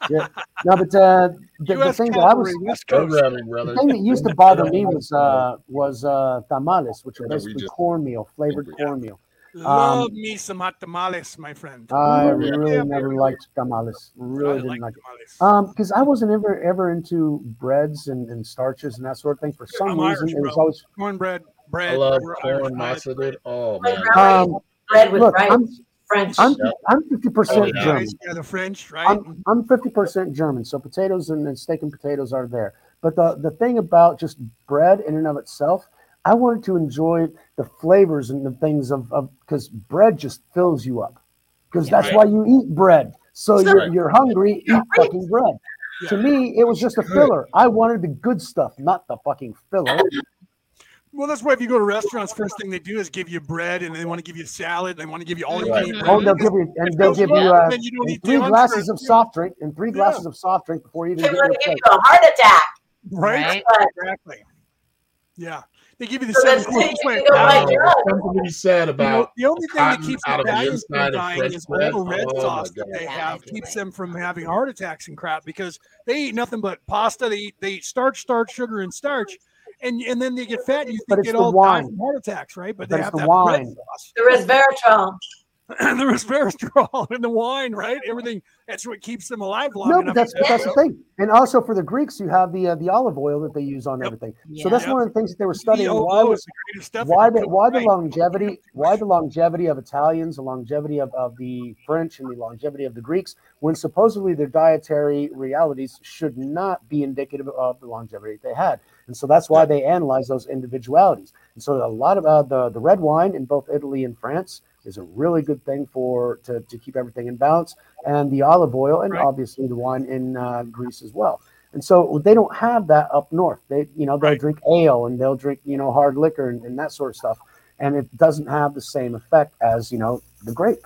Yeah. No, but uh, the, the U.S. thing that I was cavalry, West Programming, brother. the thing that used to bother me was uh, was uh, tamales, which are basically just- cornmeal, flavored Yeah. cornmeal. Love Um, me some hot tamales, my friend. I really Yeah, never baby. liked tamales. Really I didn't like like it. tamales. Um, because I wasn't ever ever into breads and, and starches and that sort of thing. For some I'm reason, Irish, it was bro. always Cornbread, bread. I love we're corn masa, dude. Oh man. um, bread with look. rice, I'm French. I'm Yeah. I'm fifty Oh, percent yeah. German. Yeah, the French, right? I'm I'm fifty percent German, so potatoes and, and steak and potatoes are there. But the the thing about just bread in and of itself, I wanted to enjoy the flavors and the things of because bread just fills you up. Because that's Right. why you eat bread. So Sure. you're, you're hungry, eat fucking bread. Yeah. To me, it was just a filler. I wanted the good stuff, not the fucking filler. Well, that's why if you go to restaurants, first thing they do is give you bread, and they want to give you salad. They want to give you all you Right. can eat. Oh, they'll give you and they'll give you uh, then you and three glasses of soft drink and three Yeah. glasses of soft drink before you even They're get your give plate. you a heart attack. right? Right? Exactly. Yeah, they give you the So seven that's- course don't Wow, like there's something to be said You know, about the only thing that keeps out of the Italians from inside of dying is all bread. the red Oh, sauce that they Yeah, have keeps it. them from having heart attacks and crap because they eat nothing but pasta. They eat they eat starch, starch, sugar, and starch, and and then they get fat. And you But think it's it the all wine. dies heart attacks, right? But, But they have the that red wine. sauce the resveratrol. and the resveratrol in the wine, right? Everything that's what keeps them alive long No, but that's to- that's the thing. And also for the Greeks, you have the uh, the olive oil that they use on Yep. everything. So that's Yep. one of the things that they were studying. VOO Why was the why the why the longevity why the longevity of Italians, the longevity of, of the French, and the longevity of the Greeks, when supposedly their dietary realities should not be indicative of the longevity they had, and so that's why they analyze those individualities. And so a lot of uh, the the red wine in both Italy and France is a really good thing for to, to keep everything in balance, and the olive oil, and Right. obviously the wine in uh, Greece as well. And so they don't have that up north. They, you know, they'll Right. drink ale and they'll drink, you know, hard liquor and, and that sort of stuff. And it doesn't have the same effect as, you know, the grape.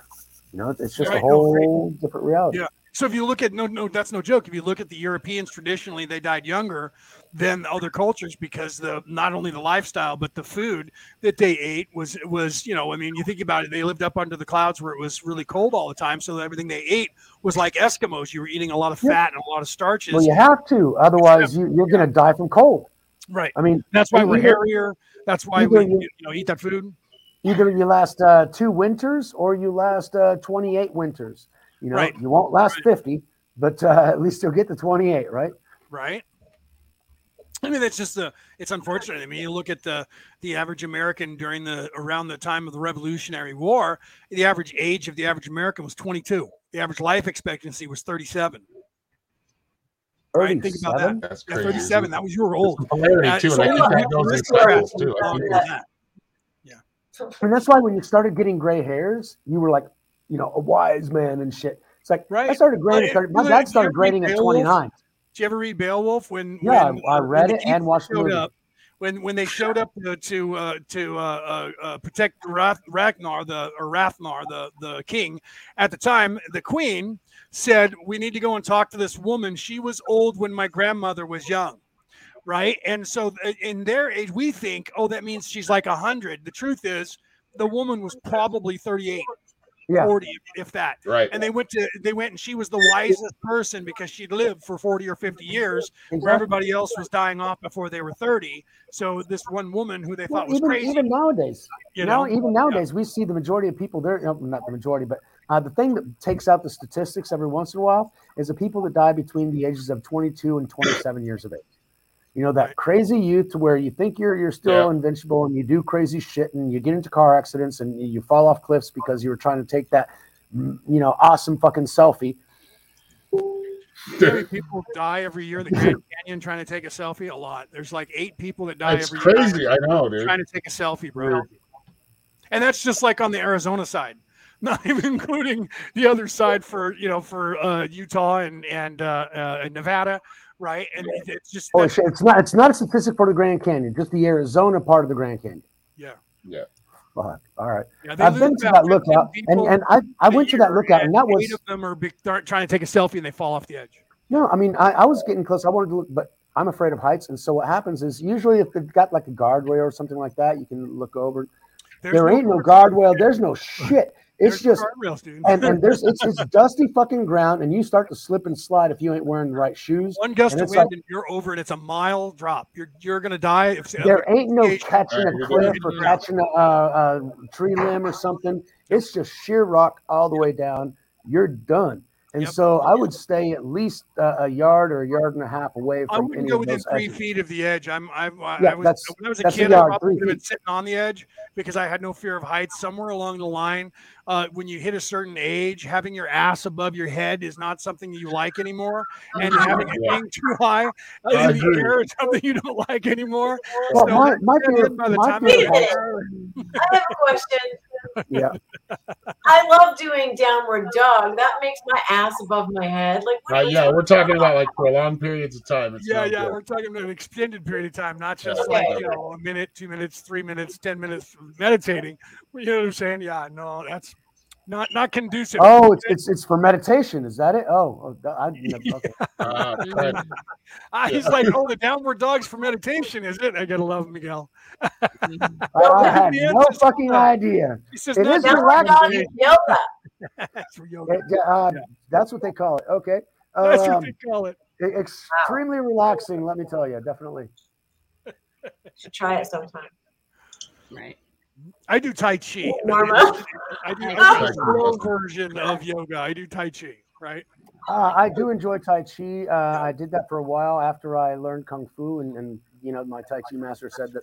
You know, it's just Right, a no, whole different reality. Yeah. So if you look at no, no, that's no joke. If you look at the Europeans, traditionally they died younger than other cultures because the not only the lifestyle but the food that they ate was was you know I mean you think about it they lived up under the clouds where it was really cold all the time so everything they ate was like Eskimos. You were eating a lot of fat and a lot of starches. Well, you have to, otherwise you, you're going to die from cold. right. I mean, That's why we're either- hairier. That's why we you- you know eat that food. either you last uh, two winters or you last uh, 28 winters. You know, Right. you won't last 50, but uh, at least you'll get to 28, right? right? I mean, that's just the. It's unfortunate. I mean, you look at the the average American during the around the time of the Revolutionary War. The average age of the average American was 22. The average life expectancy was 37. Right, think about 37? That's Yeah, 37. That was your old. Polarity Uh, too, so and I we think have that goes in risk cycles factors too. I think that's. And that's why when you started getting gray hairs, you were like, you know, a wise man and shit. It's like right. I started grading. Well, at 30 you my dad started ever read grading at 29. Did you ever read Beowulf when? Yeah, when, I uh, read it and watched showed up? When when they showed up to to uh, to uh, uh, uh, protect Ragnar the or Rathnar the the king at the time, the queen said, "We need to go and talk to this woman. She was old when my grandmother was young." Right, and so uh, in their age, we think, "Oh, that means she's like a hundred." The truth is, the woman was probably 38, Yeah. 40, if that Right. and they went to they went and she was the wisest person because she'd lived for 40 or 50 years where everybody else was dying off before they were 30 so this one woman who they Well, thought was even, crazy even nowadays, you now know even nowadays, we see the majority of people there. No, not the majority, but uh, the thing that takes out the statistics every once in a while is the people that die between the ages of 22 and 27 years of age. You know that Right. crazy youth to where you think you're you're still invincible and you do crazy shit and you get into car accidents and you fall off cliffs because you were trying to take that mm, you know awesome fucking selfie. how people die every year in the grand canyon trying to take a selfie a lot there's like eight people that die It's every crazy. year crazy. I know, dude. trying to take a selfie bro and that's just like on the arizona side not even including the other side for you know for uh, utah and and uh, uh, nevada right and it's just Oh that's- It's not it's not a statistic for the Grand Canyon, just the Arizona part of the Grand Canyon. yeah Yeah. Fuck. All right. Yeah, I've been to that lookout, and people and I I a went to that lookout, and that was eight of them are big, start trying to take a selfie and they fall off the edge. No, I mean, I, I was getting close. I wanted to look, but I'm afraid of heights. And so what happens is usually if they've got like a guardrail or something like that, you can look over. There's there ain't no guardrail. There's no shit. It's There's just guardrails, dude. and, and there's it's it's dusty fucking ground, and you start to slip and slide if you ain't wearing the right shoes. one gust of wind like- and you're over, and it's a mile drop. You're you're gonna die. If There ain't no Yeah, catching a cliff or catching a, a, a tree limb or something. It's just sheer rock all the way down. You're done. And Yep. so I would stay at least uh, a yard or a yard and a half away from. I from wouldn't any go of within three edges. feet of the edge. I'm. I'm I, Yeah, I was that's- when I was a that's a kid. I yard, probably three would have been sitting on the edge because I had no fear of heights. Somewhere along the line, uh, when you hit a certain age, having your ass above your head is not something you like anymore, and having it Yeah. being too high in the air is something you don't like anymore. Well, So my, my And fear, by the my time fear Wait of a heights- minute. I have a question. Yeah. I love doing downward dog. That makes my ass above my head. Like, what Uh, yeah, we're talking about like prolonged periods of time. It's Yeah, yeah, good. we're talking about an extended period of time, not just Okay. like you know a minute, two minutes, three minutes, ten minutes meditating. You know what I'm saying? Yeah, no, that's not not conducive. Oh, it's, it's it's for meditation. Is that it? Oh, oh I, okay. Uh, right. Ah, he's like, oh, the downward dog's for meditation, is it? I gotta love Miguel. I, I had no fucking idea. He says, It not is for Downward dog is meditation, yoga. that's for yoga. It- uh, That's what they call it. Okay. That's what Um, they call it. extremely relaxing. Let me tell you, definitely. Should try it sometime. Right. I do Tai Chi. Norma. I do, I do a slow version of yoga. I do Tai Chi, right? Uh, I do enjoy Tai Chi. Uh, I did that for a while after I learned Kung Fu, and, and you know, my Tai Chi master said that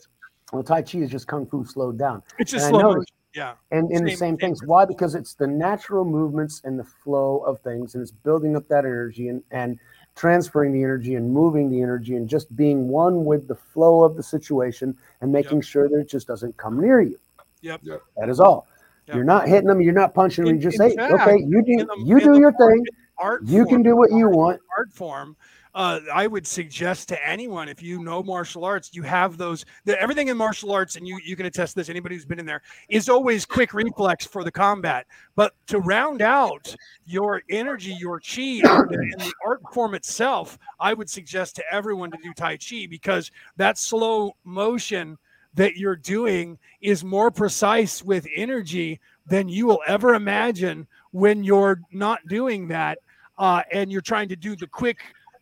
well, Tai Chi is just Kung Fu slowed down. It's just And slow. Yeah. and in the Same- same same things. Why? Because it's the natural movements and the flow of things, and it's building up that energy and, and transferring the energy and moving the energy and just being one with the flow of the situation and making sure that it just doesn't come near you. Yep. Yep. That is all. Yep. You're not hitting them. You're not punching them. You just say, fact, okay, you do the- you do the your thing. Art You form, can do what you want. art form, uh, I would suggest to anyone if you know martial arts, you have those. The, everything in martial arts, and you you can attest to this. Anybody who's been in there is always quick reflex for the combat. But to round out your energy, your chi, and and the art form itself, I would suggest to everyone to do Tai Chi because that slow motion that you're doing is more precise with energy than you will ever imagine when you're not doing that uh, and you're trying to do the quick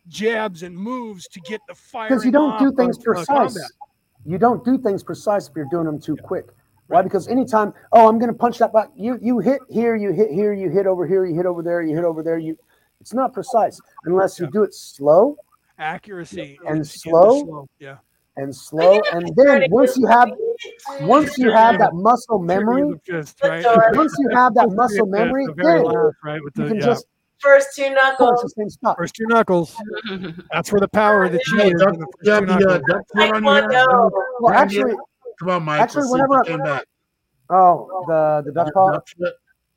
jabs and moves to get the fire. Because you don't do things precise. You don't do things precise if you're doing them too quick. Why? Because anytime, oh, I'm going to punch that back. You you hit here, you hit here, you hit over here, you hit over there, you hit over there. You, it's not precise unless you Yeah. do it slow Accuracy And is- is slow? Yeah. And slow, and then once you have once you have that muscle memory, Trigger right? Once you have that muscle The- the memory, then right? With you can just First two knuckles. the first two knuckles. That's where the power of the chi Yeah, is. duck, in the yeah, two the knuckles. duck on your Well, actually, Come on, Mike. Actually, Let's whenever- came back. oh, the the Dutch call.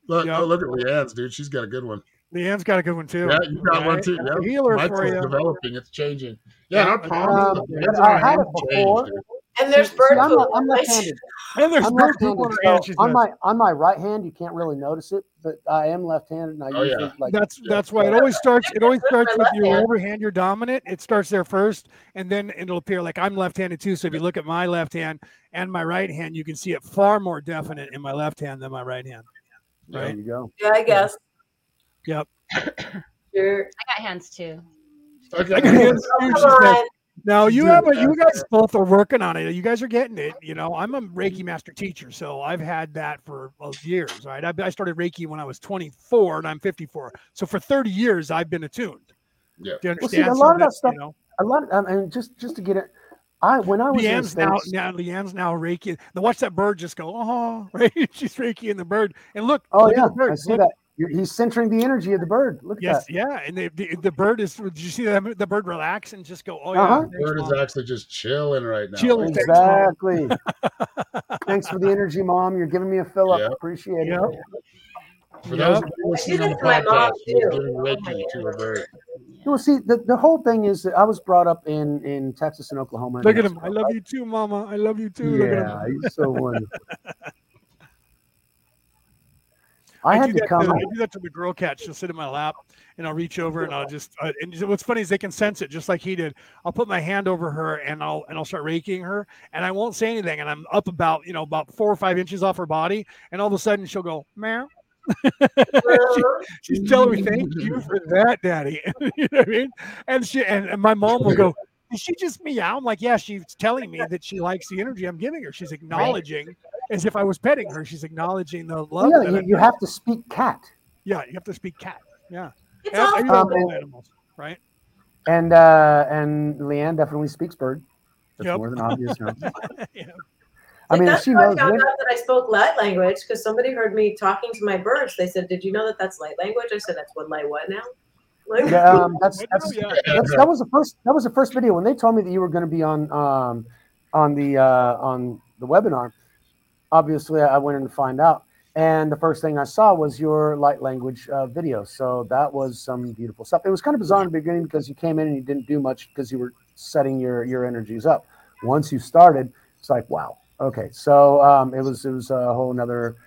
Look, Yeah. oh, look at Leanne's, dude. She's got a good one. Leanne's got a good one too. Yeah, you got one too. That's Yeah. healer Mike's for you. developing. It's changing. Yeah, Yeah, our palms. um, I on had it before. change. And there's See, bird I'm, not, I'm left-handed. And there's I'm bird poop on left-handed. her hand. So on my on my right hand, you can't really notice it, but I am left-handed, and I Oh, usually yeah. like. that's Yeah. that's why it always starts. It always starts with your hand. whatever hand you're dominant. It starts there first, and then it'll appear like I'm left-handed too. So if you look at my left hand and my right hand, you can see it far more definite in my left hand than my right hand. Right? There you go. Yeah, I guess. Yep. Sure. I got hands too. Okay. I got hands too, come she says. on. Now you have a, you guys both are working on it. You guys are getting it. You know, I'm a Reiki master teacher, so I've had that for years. Right, I, I started Reiki when I was 24, and I'm 54. So for 30 years, I've been attuned. Yeah. Do you Well, see, understand? a So lot of that that, stuff- You know, A lot, of, I mean, just just to get it, I when I was in the Leanne's now, States- now Leanne's now Reiki. Now watch that bird just go, oh, right? She's Reiki in the bird, and look, Oh look yeah, the bird. I see Look, that. You're, he's centering the energy of the bird. Look at Yes, that. yeah, and the, the, the bird is. Did you see that? The bird relax and just go, oh yeah, Uh-huh. thanks, Bird is actually just chilling right now. Chilling. Like, Thanks, Mom. Exactly. Thanks for the energy, mom. You're giving me a fill up. Yeah. Appreciate Yep. For Yep. those of you listening on the to my mom, podcast, she's too. giving Reiki to a bird. it. Well, see, the, the whole thing is that I was brought up in in Texas and Oklahoma. and Look at him. I love you too, Mama. I love you too. Look at him. Yeah, he's so wonderful. I, do had to that come. To, I do that to the girl cat. She'll sit in my lap, and I'll reach over and I'll just. Uh, and what's funny is they can sense it, just like he did. I'll put my hand over her and I'll and I'll start raking her, and I won't say anything, and I'm up about you know about four or five inches off her body, and all of a sudden she'll go meow. She- she's telling me thank you for that, Daddy. you know what I mean? And she and, and my mom will go. Is she just meow? I'm like, yeah, she's telling me that she likes the energy I'm giving her. She's acknowledging, as if I was petting her. She's acknowledging the love. yeah, you, you have to speak cat. yeah, you have to speak cat. Yeah. It's And- all and you love Um, all animals, right? And uh, and Leanne definitely speaks bird. That's Yep. more than obvious. you yeah. I mean, that's she how I knows. found out that I spoke light language because somebody heard me talking to my birds. They said, "Did you know that that's light language?" I said, "That's what light what now?" Like, Yeah, um, that's, that's, yeah. that's that was the first that was the first video when they told me that you were going to be on um, on the uh, on the webinar. Obviously, I went in to find out, and the first thing I saw was your light language uh, video. So that was some beautiful stuff. It was kind of bizarre in the beginning because you came in and you didn't do much because you were setting your your energies up. Once you started, it's like wow, okay. So um, it was it was a whole another.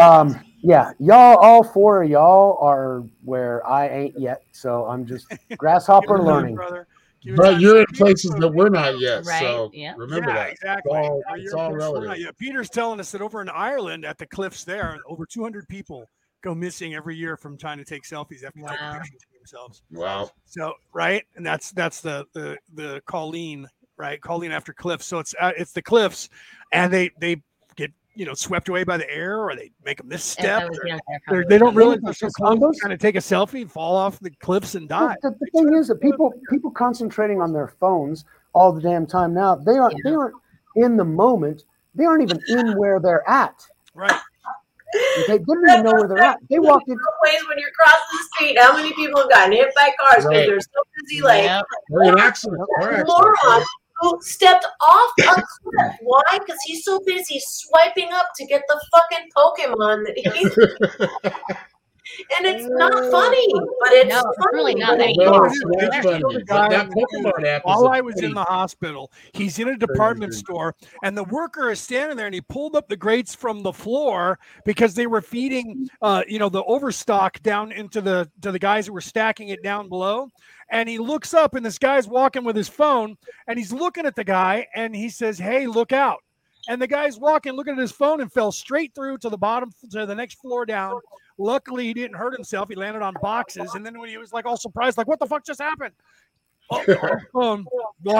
Um, yeah, y'all, all four of y'all are where I ain't yet. So I'm just grasshopper Give it time, learning. brother. Give it But you're in places that we're not yet. Right, So yeah. remember yeah, that. exactly. It's all, it's all in places we're not relative. yet. Peter's telling us that over in Ireland at the cliffs there, over 200 people go missing every year from trying to take selfies after taking Wow. pictures of themselves. Wow. So right, and that's that's the the the Colleen right, Colleen after cliffs. So it's uh, it's the cliffs, and they they get you know swept away by the air, or they make a If I misstep. was or young, they're- They don't would. realize they're so close. on those- Trying to take a selfie, fall off the cliffs, and die. the, the thing is that people people concentrating on their phones all the damn time now. They aren't they aren't in the moment. They aren't even in where they're at. Right. They don't even know where they're at. They walked in. ways when you're crossing the street, how many people have gotten hit by cars because Right. they're so busy, like Yep. Or an accident. Or accident. moron who stepped off a cliff. Why? Because he's so busy swiping up to get the fucking Pokemon that he. and it's not funny, but it's No, funny. really not. I mean, No, it's not funny. still the But guy that Pokemon app While I was in the hospital, he's in a department store, and the worker is standing there, and he pulled up the grates from the floor because they were feeding, uh, you know, the overstock down into the to the guys who were stacking it down below. And he looks up, and this guy's walking with his phone, and he's looking at the guy, and he says, "Hey, look out!" And the guy's walking, looking at his phone, and fell straight through to the bottom to the next floor down. Luckily, he didn't hurt himself. He landed on boxes, and then when he was like all surprised, like, "What the fuck just happened?" Oh, on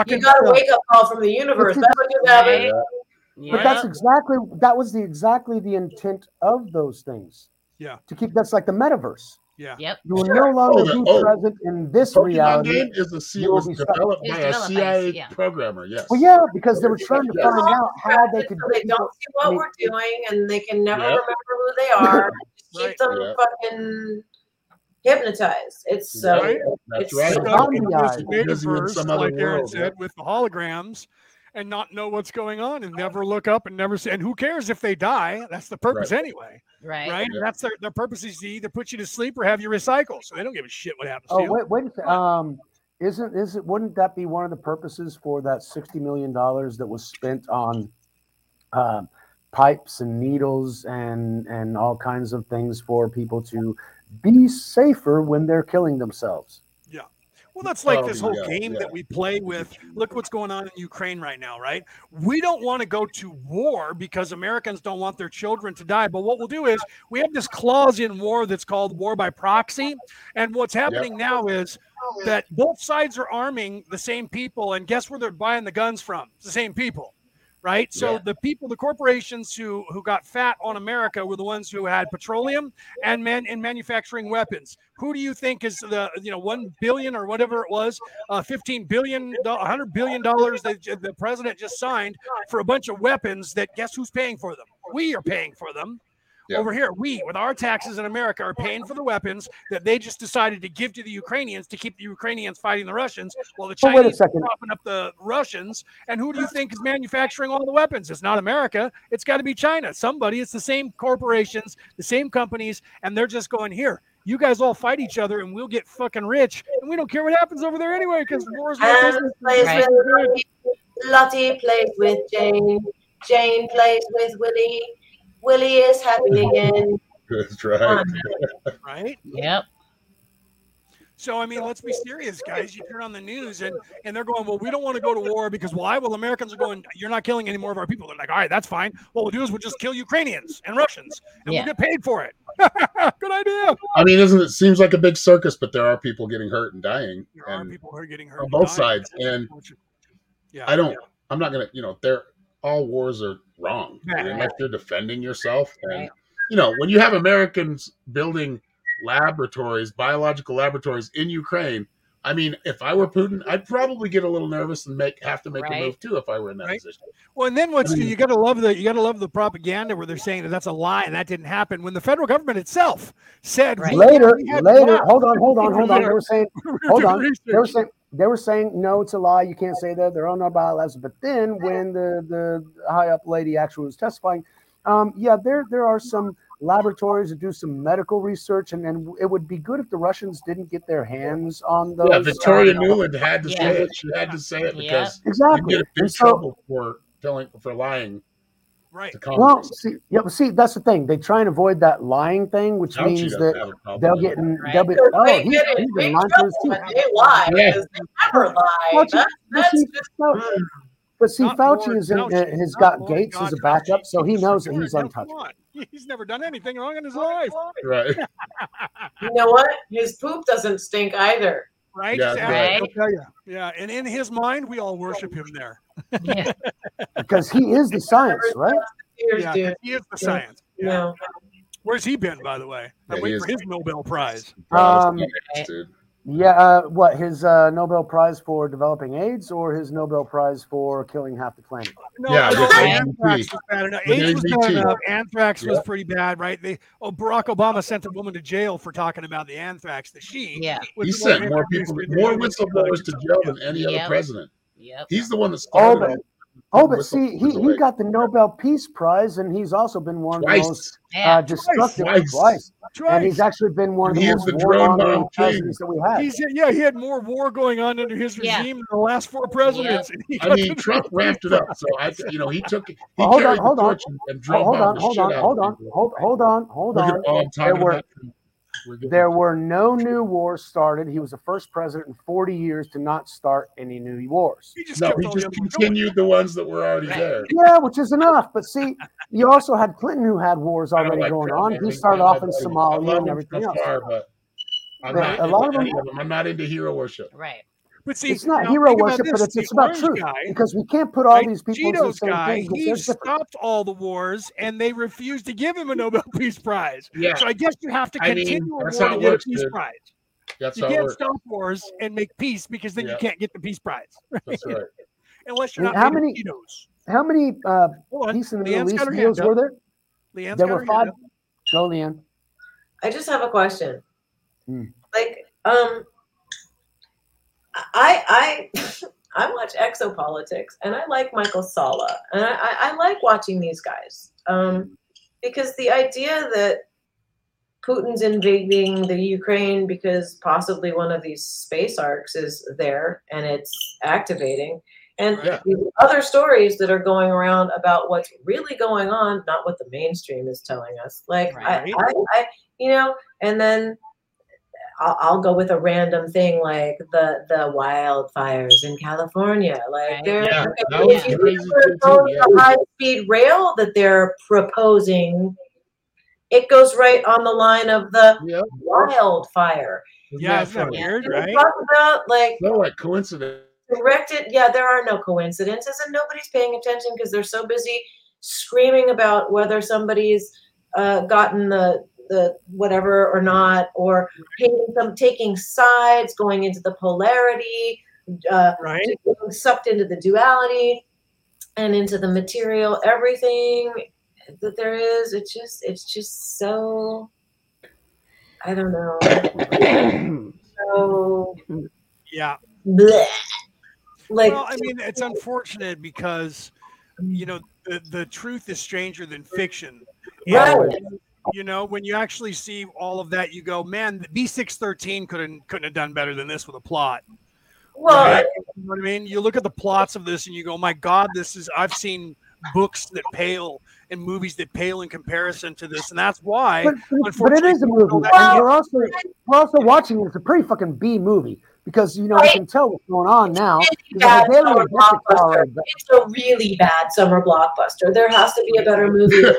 You got a wake up call from the universe. That's what you have. Right. But that's exactly that was the exactly the intent of those things. Yeah. To keep that's like the metaverse. Yeah. Yep. You will no longer Oh, be oh. present in this Pokemon reality. game is a C was developed by a CIA yeah. programmer. Yes. Well, yeah, because they were trying to Yes. find out how they could so they don't see what we're doing and they can never Yep. remember who they are. Just keep Right. them Yep. fucking hypnotized. It's so Right. That's it's right. so- Stuck in Zombie this eyes. Busy in metaverse, some other like Aaron world, said, with the holograms, and not know what's going on, and never look up and never see. And who cares if they die? That's the purpose anyway, Right. right? Yeah. That's their their purpose is to either put you to sleep or have you recycle. So they don't give a shit what happens to Oh you. wait, wait. a sec. Um, isn't is it? Wouldn't that be one of the purposes for that sixty million dollars that was spent on um, pipes and needles and and all kinds of things for people to be safer when they're killing themselves? Yeah. Well, that's like Oh, this whole yeah, game yeah. that we play with. Look what's going on in Ukraine right now, right? We don't want to go to war because Americans don't want their children to die. But what we'll do is we have this clause in war that's called war by proxy. And what's happening now is that both sides are arming the same people. And guess where they're buying the guns from? It's the same people. Right. So Yeah. the people, the corporations who who got fat on America were the ones who had petroleum and man in manufacturing weapons. Who do you think is the you know one billion or whatever it was, uh, fifteen billion, hundred billion dollars that the president just signed for a bunch of weapons? That guess who's paying for them? We are paying for them. Yeah. Over here, we, with our taxes in America, are paying for the weapons that they just decided to give to the Ukrainians to keep the Ukrainians fighting the Russians, while the But wait a Chinese are second. propping up the Russians. And who do you think is manufacturing all the weapons? It's not America. It's got to be China. Somebody. It's the same corporations, the same companies, and they're just going here. You guys all fight each other, and we'll get fucking rich, and we don't care what happens over there anyway, because war is my And business. plays Right. with Lottie. Lottie plays with Jane. Jane plays with Willie. Willie is happy again. That's right. right? Yep. So I mean, let's be serious, guys. You turn on the news and and they're going, well, we don't want to go to war because why? Well, Americans are going, you're not killing any more of our people. They're like, all right, that's fine. What we'll do is we'll just kill Ukrainians and Russians, and Yeah. we'll get paid for it. Good idea. I mean, isn't it seems like a big circus, but there are people getting hurt and dying, There are and people who are getting hurt on both dying. sides. And Yeah, I don't. I'm not gonna. You know, they're all wars are wrong Yeah. unless you're defending yourself. And Right. you know, when you have Americans building laboratories, biological laboratories in Ukraine. I mean, if I were Putin, I'd probably get a little nervous and make have to make a move too if I were in that Right. position. Well, and then what's you got to love the you got to love the propaganda where they're saying that that's a lie and that didn't happen when the federal government itself said Right. Later, later, hold on, hold on, hold on. They were saying, hold on. research. They were saying they were saying no, it's a lie. You can't say that. they're all no biolabs. But then when the the high up lady actually was testifying, um, yeah, there there are some laboratories that do some medical research, and, and it would be good if the Russians didn't get their hands on those. Yeah, Victoria um, Nuland had to Yeah. say it. She had to say it Yeah. because you Exactly. get a big so, trouble for telling for lying right. to well, see, yeah, but see, that's the thing. They try and avoid that lying thing, which Fauci means that have a problem they'll get in. Right. They'll be. Oh, they he's, get in he's big been lying to his trouble teeth. when they lie Yeah. because they never lie. Fauci- That, but that's see, just Fau-. But see, Fauci more- is in, Fauci, uh, has got more Gates God as a backup, so he knows that he's it. Untouchable. He's never done anything wrong in his life. Right. You know what? His poop doesn't stink either. Right? Yeah, Just right. him, he'll tell you. Yeah. And in his mind, we all worship him there. Yeah. Because he is the science, right? Yeah, Cheers, 'cause he is the science. Yeah. Where's he been, by the way? I'm Yeah, waiting for his Nobel Prize. Um, Yeah, uh, what his uh, Nobel Prize for developing AIDS or his Nobel Prize for killing half the planet? No, Yeah, no, anthrax was bad enough. AIDS was bad enough. Anthrax was pretty bad, right? They oh, Barack Obama sent a woman to jail for talking about the anthrax. The she Yeah. He sent more people, more whistleblowers to jail than any other president. Yep. He's the one that started. Oh, but all oh, but see, he, he got the Nobel Peace Prize, and he's also been one of the most. Yeah. uh, destructive Twice. twice. Twice. and he's actually been one of And the he most is the drone king. presidents that we had. He's yeah, he had more war going on under his Yeah. regime than the last four presidents. and he I got mean, Trump ramped it up. So I, you know, he took, he Well, hold on, hold on. torch and, and drone hold on, bombed the hold on, hold on, people. hold, hold on, hold on. at all I'm There were about. We're getting- there were no new wars started. He was the first president in 40 years to not start any new wars. He just no, kept he just other ones going. continued the ones that were already there. Yeah, which is enough. But see, you also had Clinton who had wars already like going Trump. on. He started off in love him. I Somalia and everything so else. far, but I'm But not a lot of them- of them. I'm not into hero worship. Right. But see, It's not hero think about worship, but it's, the it's about truth guy, because we can't put all right, these people into the Cheetos same guy, thing. he stopped all the wars, and they refused to give him a Nobel Peace Prize. Yeah, So I guess you have to I mean, continue a that's war to it get works, a peace dude. prize. that's You can't works. stop wars and make peace because then Yeah. you can't get the peace prize That's right. unless you're And not how many- Cheetos. How many uh, peace in the Leanne's Middle East deals were there? Leanne's There were five. Go, Leanne. I just have a question. Hmm. Like, um, I I I watch Exopolitics and I like Michael Salla and I, I, I like watching these guys um, because the idea that Putin's invading the Ukraine because possibly one of these space arcs is there and it's activating. And Yeah. the other stories that are going around about what's really going on, not what the mainstream is telling us. Like Right. I, I, I, you know, and then I'll, I'll go with a random thing like the the wildfires in California. Like Right. they're Yeah, if that was you crazy look too, at the high speed rail that they're proposing, it goes right on the line of the Yep. wildfire. Yeah, that isn't weird, And right? talk about like No, like coincidence. directed yeah there are no coincidences and nobody's paying attention because they're so busy screaming about whether somebody's uh, gotten the the whatever or not or taking some taking sides going into the polarity uh, Right? getting sucked into the duality and into the material everything that there is it's just it's just so i don't know so Yeah. bleh. like well, I mean, it's unfortunate because you know the the truth is stranger than fiction. And, Right. You know, when you actually see all of that, you go, "Man, the B six thirteen couldn't couldn't have done better than this with a plot." well Right? You know what I mean? You look at the plots of this, and you go, "My God, this is." I've seen books that pale and movies that pale in comparison to this, and that's why. But, but it unfortunately, is a movie, and actually- we're also we're also watching it. It's a pretty fucking B movie because you know we Right. can tell what's going on now. really bad summer blockbuster. It's a really bad summer blockbuster. There has to be a better movie. that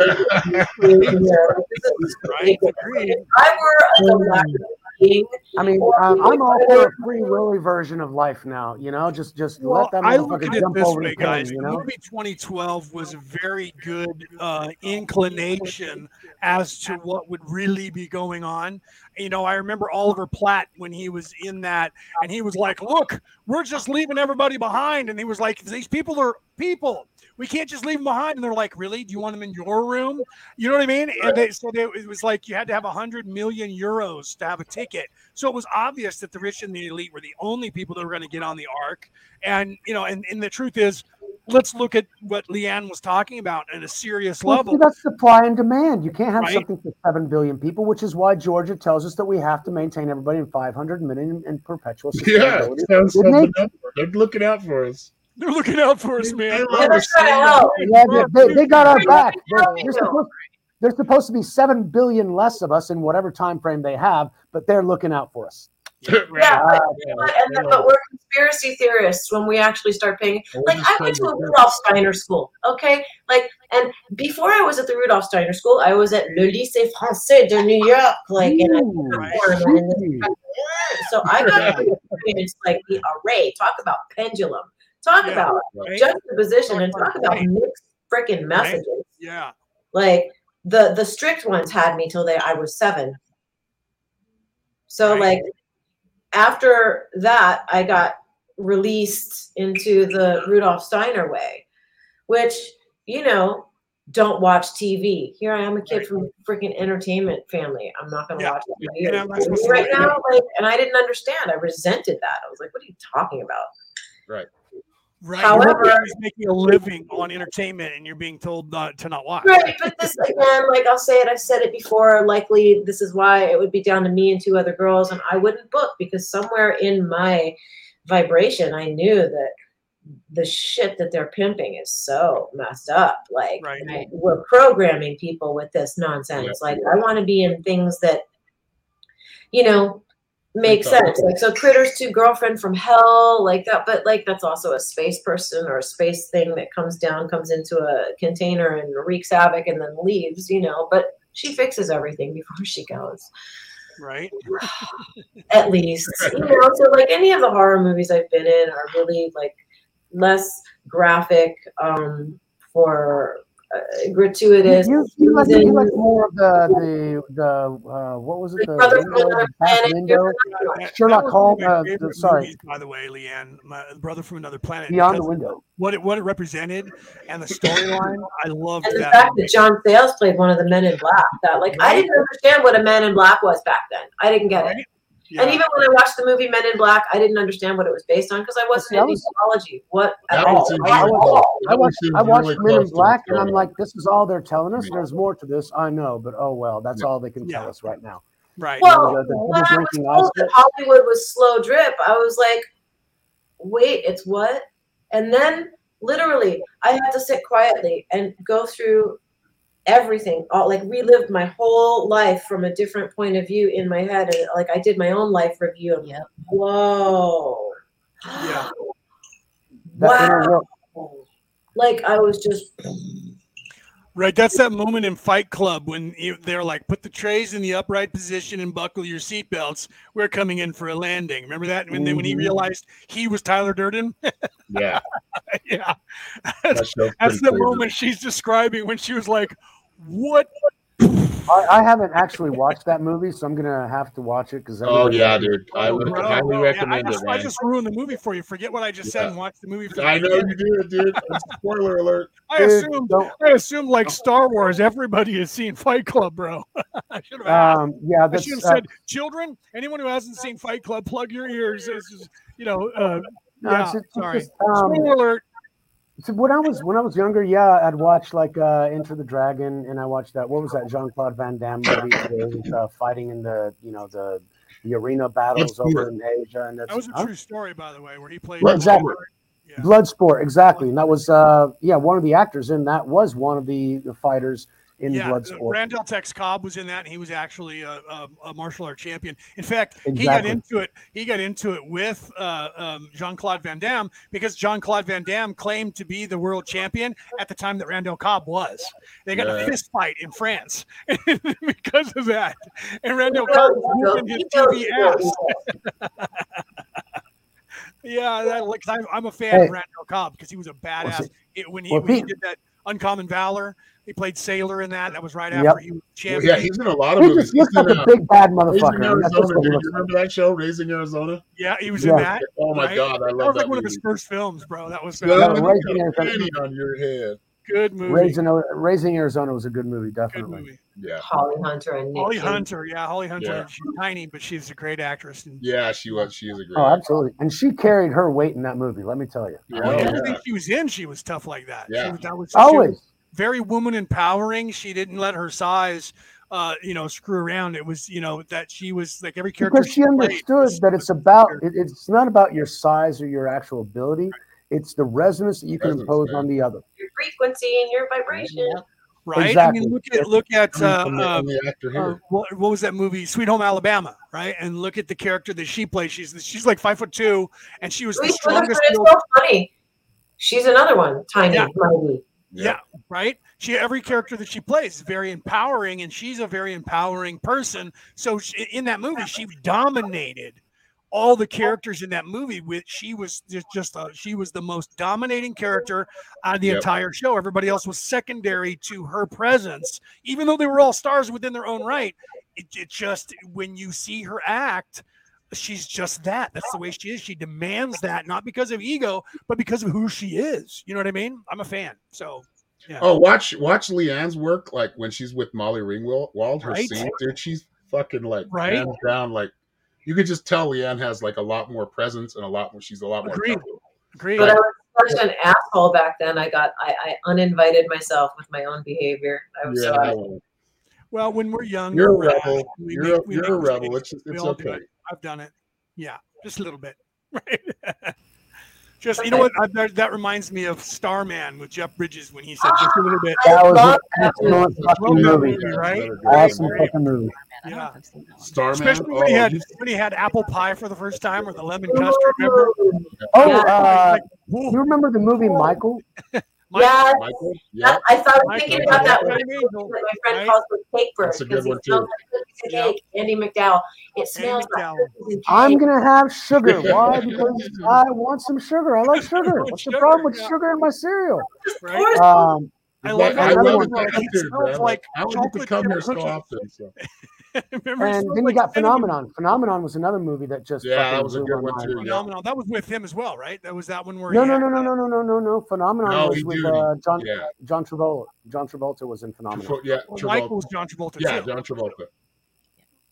we can create here. Like, this is Right? If I were a director, being. I mean, Or um, I'm all for a free willy version of life now. You know, just just Well, let that I look at it jump this over way, the pin, guys. You know, movie 2012 was a very good uh, inclination as to what would really be going on. You know, I remember Oliver Platt when he was in that, and he was like, "Look, we're just leaving everybody behind," and he was like, "These people are people." We can't just leave them behind. And they're like, really? Do you want them in your room? You know what I mean? And they, so they, it was like you had to have a hundred million euros to have a ticket. So it was obvious that the rich and the elite were the only people that were going to get on the ark. And you know, and, and the truth is, let's look at what Leanne was talking about at a serious Well, level. see, that's supply and demand. You can't have Right. something for seven billion people, which is why Georgia tells us that we have to maintain everybody in 500 million in perpetual Yeah, sustainability. sounds Good something night. up. they're looking out for us. They're looking out for us, man. I They're trying to help. Yeah, they, they, they got our back. They're, Help they're supposed, they're supposed to be seven billion less of us in whatever time frame they have, but they're looking out for us. Yeah, Uh, but, you know what? and then, but we're conspiracy theorists when we actually start paying. Like I went to a Rudolf Steiner school, okay? Like, and before I was at the Rudolf Steiner school, I was at Le Lycée Français de New York, like, and I Ooh, performed in this shit. so I got to experience like the array. Talk about pendulum. Talk Yeah. about Right. juxtaposition, and talk about Right. mixed freaking messages. Yeah. Like the the strict ones had me till they I was seven. So Right. like after that, I got released into the Rudolf Steiner way, which you know. Don't watch TV. Here I am, a kid from a freaking entertainment family. I'm not gonna Yeah. watch TV Yeah, I'm not supposed to right now. Like, and I didn't understand. I resented that. I was like, "What are you talking about?" Right. However- you're making a living on entertainment and you're being told not to not watch. Right, but this again, like I'll say it, I've said it before. Likely, this is why it would be down to me and two other girls, and I wouldn't book because somewhere in my vibration, I knew that the shit that they're pimping is so messed up. Like Right. we're programming people with this nonsense. Like I want to be in things that, you know, make Think of- sense. Like so, Critters Two, Girlfriend from Hell, like that. But like that's also a space person or a space thing that comes down, comes into a container and wreaks havoc and then leaves. You know, but she fixes everything before she goes. Right. At least, you know. So like any of the horror movies I've been in are really like less graphic um for uh, gratuitous. You, you, like, you seasons. like more of the the the uh, what was it? Like The window, the back Planet. window, Sherlock that was one of Holmes, uh, the- sorry. movies, by the way, Liane, my brother from another planet. beyond the window. What it what it represented and the storyline, I loved And the that. fact that John Sayles played one of the men in black, that like I didn't understand what a man in black was back then. I didn't get it. Right? Yeah. And even when I watched the movie Men in Black, I didn't understand what it was based on because I wasn't See, I in was- mythology. What at all? seems At. I watched I watched really Men in Black, and I'm like, this is all they're telling us. Right. There's more to this. I know, but oh well, that's Yeah. all they can tell us right now. right. Well, The- the when I was told that. Hollywood was slow drip, I was like, wait, it's what? And then literally, I had to sit quietly and go through everything, all like relived my whole life from a different point of view in my head. And like I did my own life review. And Yep. whoa. Yeah. Wow. Like I was just Right, that's that moment in Fight Club when you, they're like, "Put the trays in the upright position and buckle your seatbelts. We're coming in for a landing." Remember that? When they, when he Mhm. realized he was Tyler Durden, Yeah, yeah, that show's that's the crazy. moment she's describing when she was like, "What?" I, I haven't actually watched that movie, so I'm gonna have to watch it because. Oh yeah, dude, I would Bro, highly bro, yeah, I, recommend just, it, I just ruined the movie for you. Forget what I just said Yeah. and watch the movie. From I the know you did, dude. Spoiler alert. I Dude, assumed. don't- I assumed like Star Wars, everybody has seen Fight Club, bro. I should have. Um, yeah, I should have uh, said, children, anyone who hasn't seen Fight Club, plug your ears. This is, you know, uh, no, yeah, it's just- it's sorry. just, um, spoiler alert. So when I was when I was younger, yeah, I'd watch like uh Enter the Dragon, and I watched that. What was that Jean Claude Van Damme movie? where he was, uh, fighting in the you know the the arena battles Bloodsport. over in Asia, and that's That was a huh? true story, by the way, where he played. Bloodsport. Exactly. Yeah. Bloodsport, exactly. And that was uh yeah, one of the actors in that was one of the, the fighters in yeah, blood uh. Randall Tex Cobb was in that, and he was actually a, a, a martial art champion. In fact, he got into it. He got into it with uh, um, Jean Claude Van Damme because Jean Claude Van Damme claimed to be the world champion at the time that Randall Cobb was. They got Yeah. a fist fight in France because of that, and Randall Cobb was whooping his TV ass. Yeah, that, like, 'cause I'm, I'm a fan of Hey. Randall Cobb because he was a badass. see- It, when he, well, when he did that Uncommon Valor, he played Sailor in that. That was right Yep. after he was Well, champion. yeah, he's in a lot of He movies. just looks He's in, like a uh, big bad Raising motherfucker. and Arizona. what you remember that show, Raising Arizona? Yeah, he was Yeah. in that. Oh my Right? god, I love That love was like that one of his first films, bro. That was Yeah, Yeah, good, Raising you got a Arizona. penny on your head. good movie. Raising, Raising Arizona was a good movie, good definitely. movie. Yeah, Holly Hunter and Nick Holly Cage. Hunter, yeah, Holly Hunter. Yeah. She's tiny, but she's a great actress. And yeah, she was. She is a great. Oh, actress. absolutely. And she carried her weight in that movie. Let me tell you. Yeah, well, oh, everything she was in, she was tough like that. She Yeah. was, that was, she was Always. Very woman empowering. She didn't let her size, uh, you know, screw around. It was, you know, that she was like every character. Because she played understood that it's about it, it's not about your size or your actual ability. It's the resonance that you can impose yeah. on the other. Your frequency and your vibration. Yep. right. Exactly. I mean, look at look at uh, And the, uh, the actor uh, here. what, what was that movie Sweet Home Alabama, right? And look at the character that she plays. She's she's like five foot two, and she was the strongest. Witherspoon so funny. She's another one, tiny, Yeah. mighty. Yeah, right. She every character that she plays is very empowering, and she's a very empowering person. So she, in that movie, she dominated all the characters in that movie. With she was just just uh, she was the most dominating character on the Yep. entire show. Everybody else was secondary to her presence, even though they were all stars within their own right. It, it just when you see her act. She's just that. That's the way she is. She demands that, not because of ego, but because of who she is. You know what I mean? I'm a fan. So Oh, watch watch Liane's work. Like when she's with Molly Ringwald, her Right. scenes, dude. She's fucking like Right. hands down. Like you could just tell Liane has like a lot more presence and a lot more. She's a lot more. Agreed. Agreed. But I was such an asshole back then. I got I, I uninvited myself with my own behavior. I was Yeah, out- Well, when we're young, you're a we're rebel. We You're make- a, we you're a rebel. It's it's okay. it. I've done it. Yeah, just a little bit. Right. just you know what? I, that, that reminds me of Starman with Jeff Bridges when he said just a little bit. That was love an movie. excellent fucking movie. movie, right? Awesome movie. fucking movie. Man, I don't know Yeah. if I've seen that one. Starman. Especially when he oh, had you- when he had apple pie for the first time or the lemon custard. Remember? Oh, Yeah. uh, Like, you remember the movie Michael? Mike- Yeah, Michael. Yeah. I thought Mike- thinking about that Mike- one. Mike- that my friend right? calls it cake bird That's a good because one, it smells too. like cookies and Yeah. cake. Andie MacDowell. It smells like MacDowell. cookies I'm gonna have sugar. Why? Because I want some sugar. I like sugar. What's the problem with yeah. sugar in my cereal? right? Um, I love like, I another love it. It It smells smells like I don't to come here so often. So. Remember? And smells then you like got cinnamon. Phenomenon. Phenomenon was another movie that just Yeah, that was a good one, mind. too. Yeah. That was with him as well, right? That was that one where No, he no, had- no, no, no, no, no, no, no. Phenomenon No, was with uh, John Yeah. John Travolta. John Travolta was in Phenomenon. Travo- yeah. Well, Travolta. Michael was John Travolta Yeah, too. John Travolta.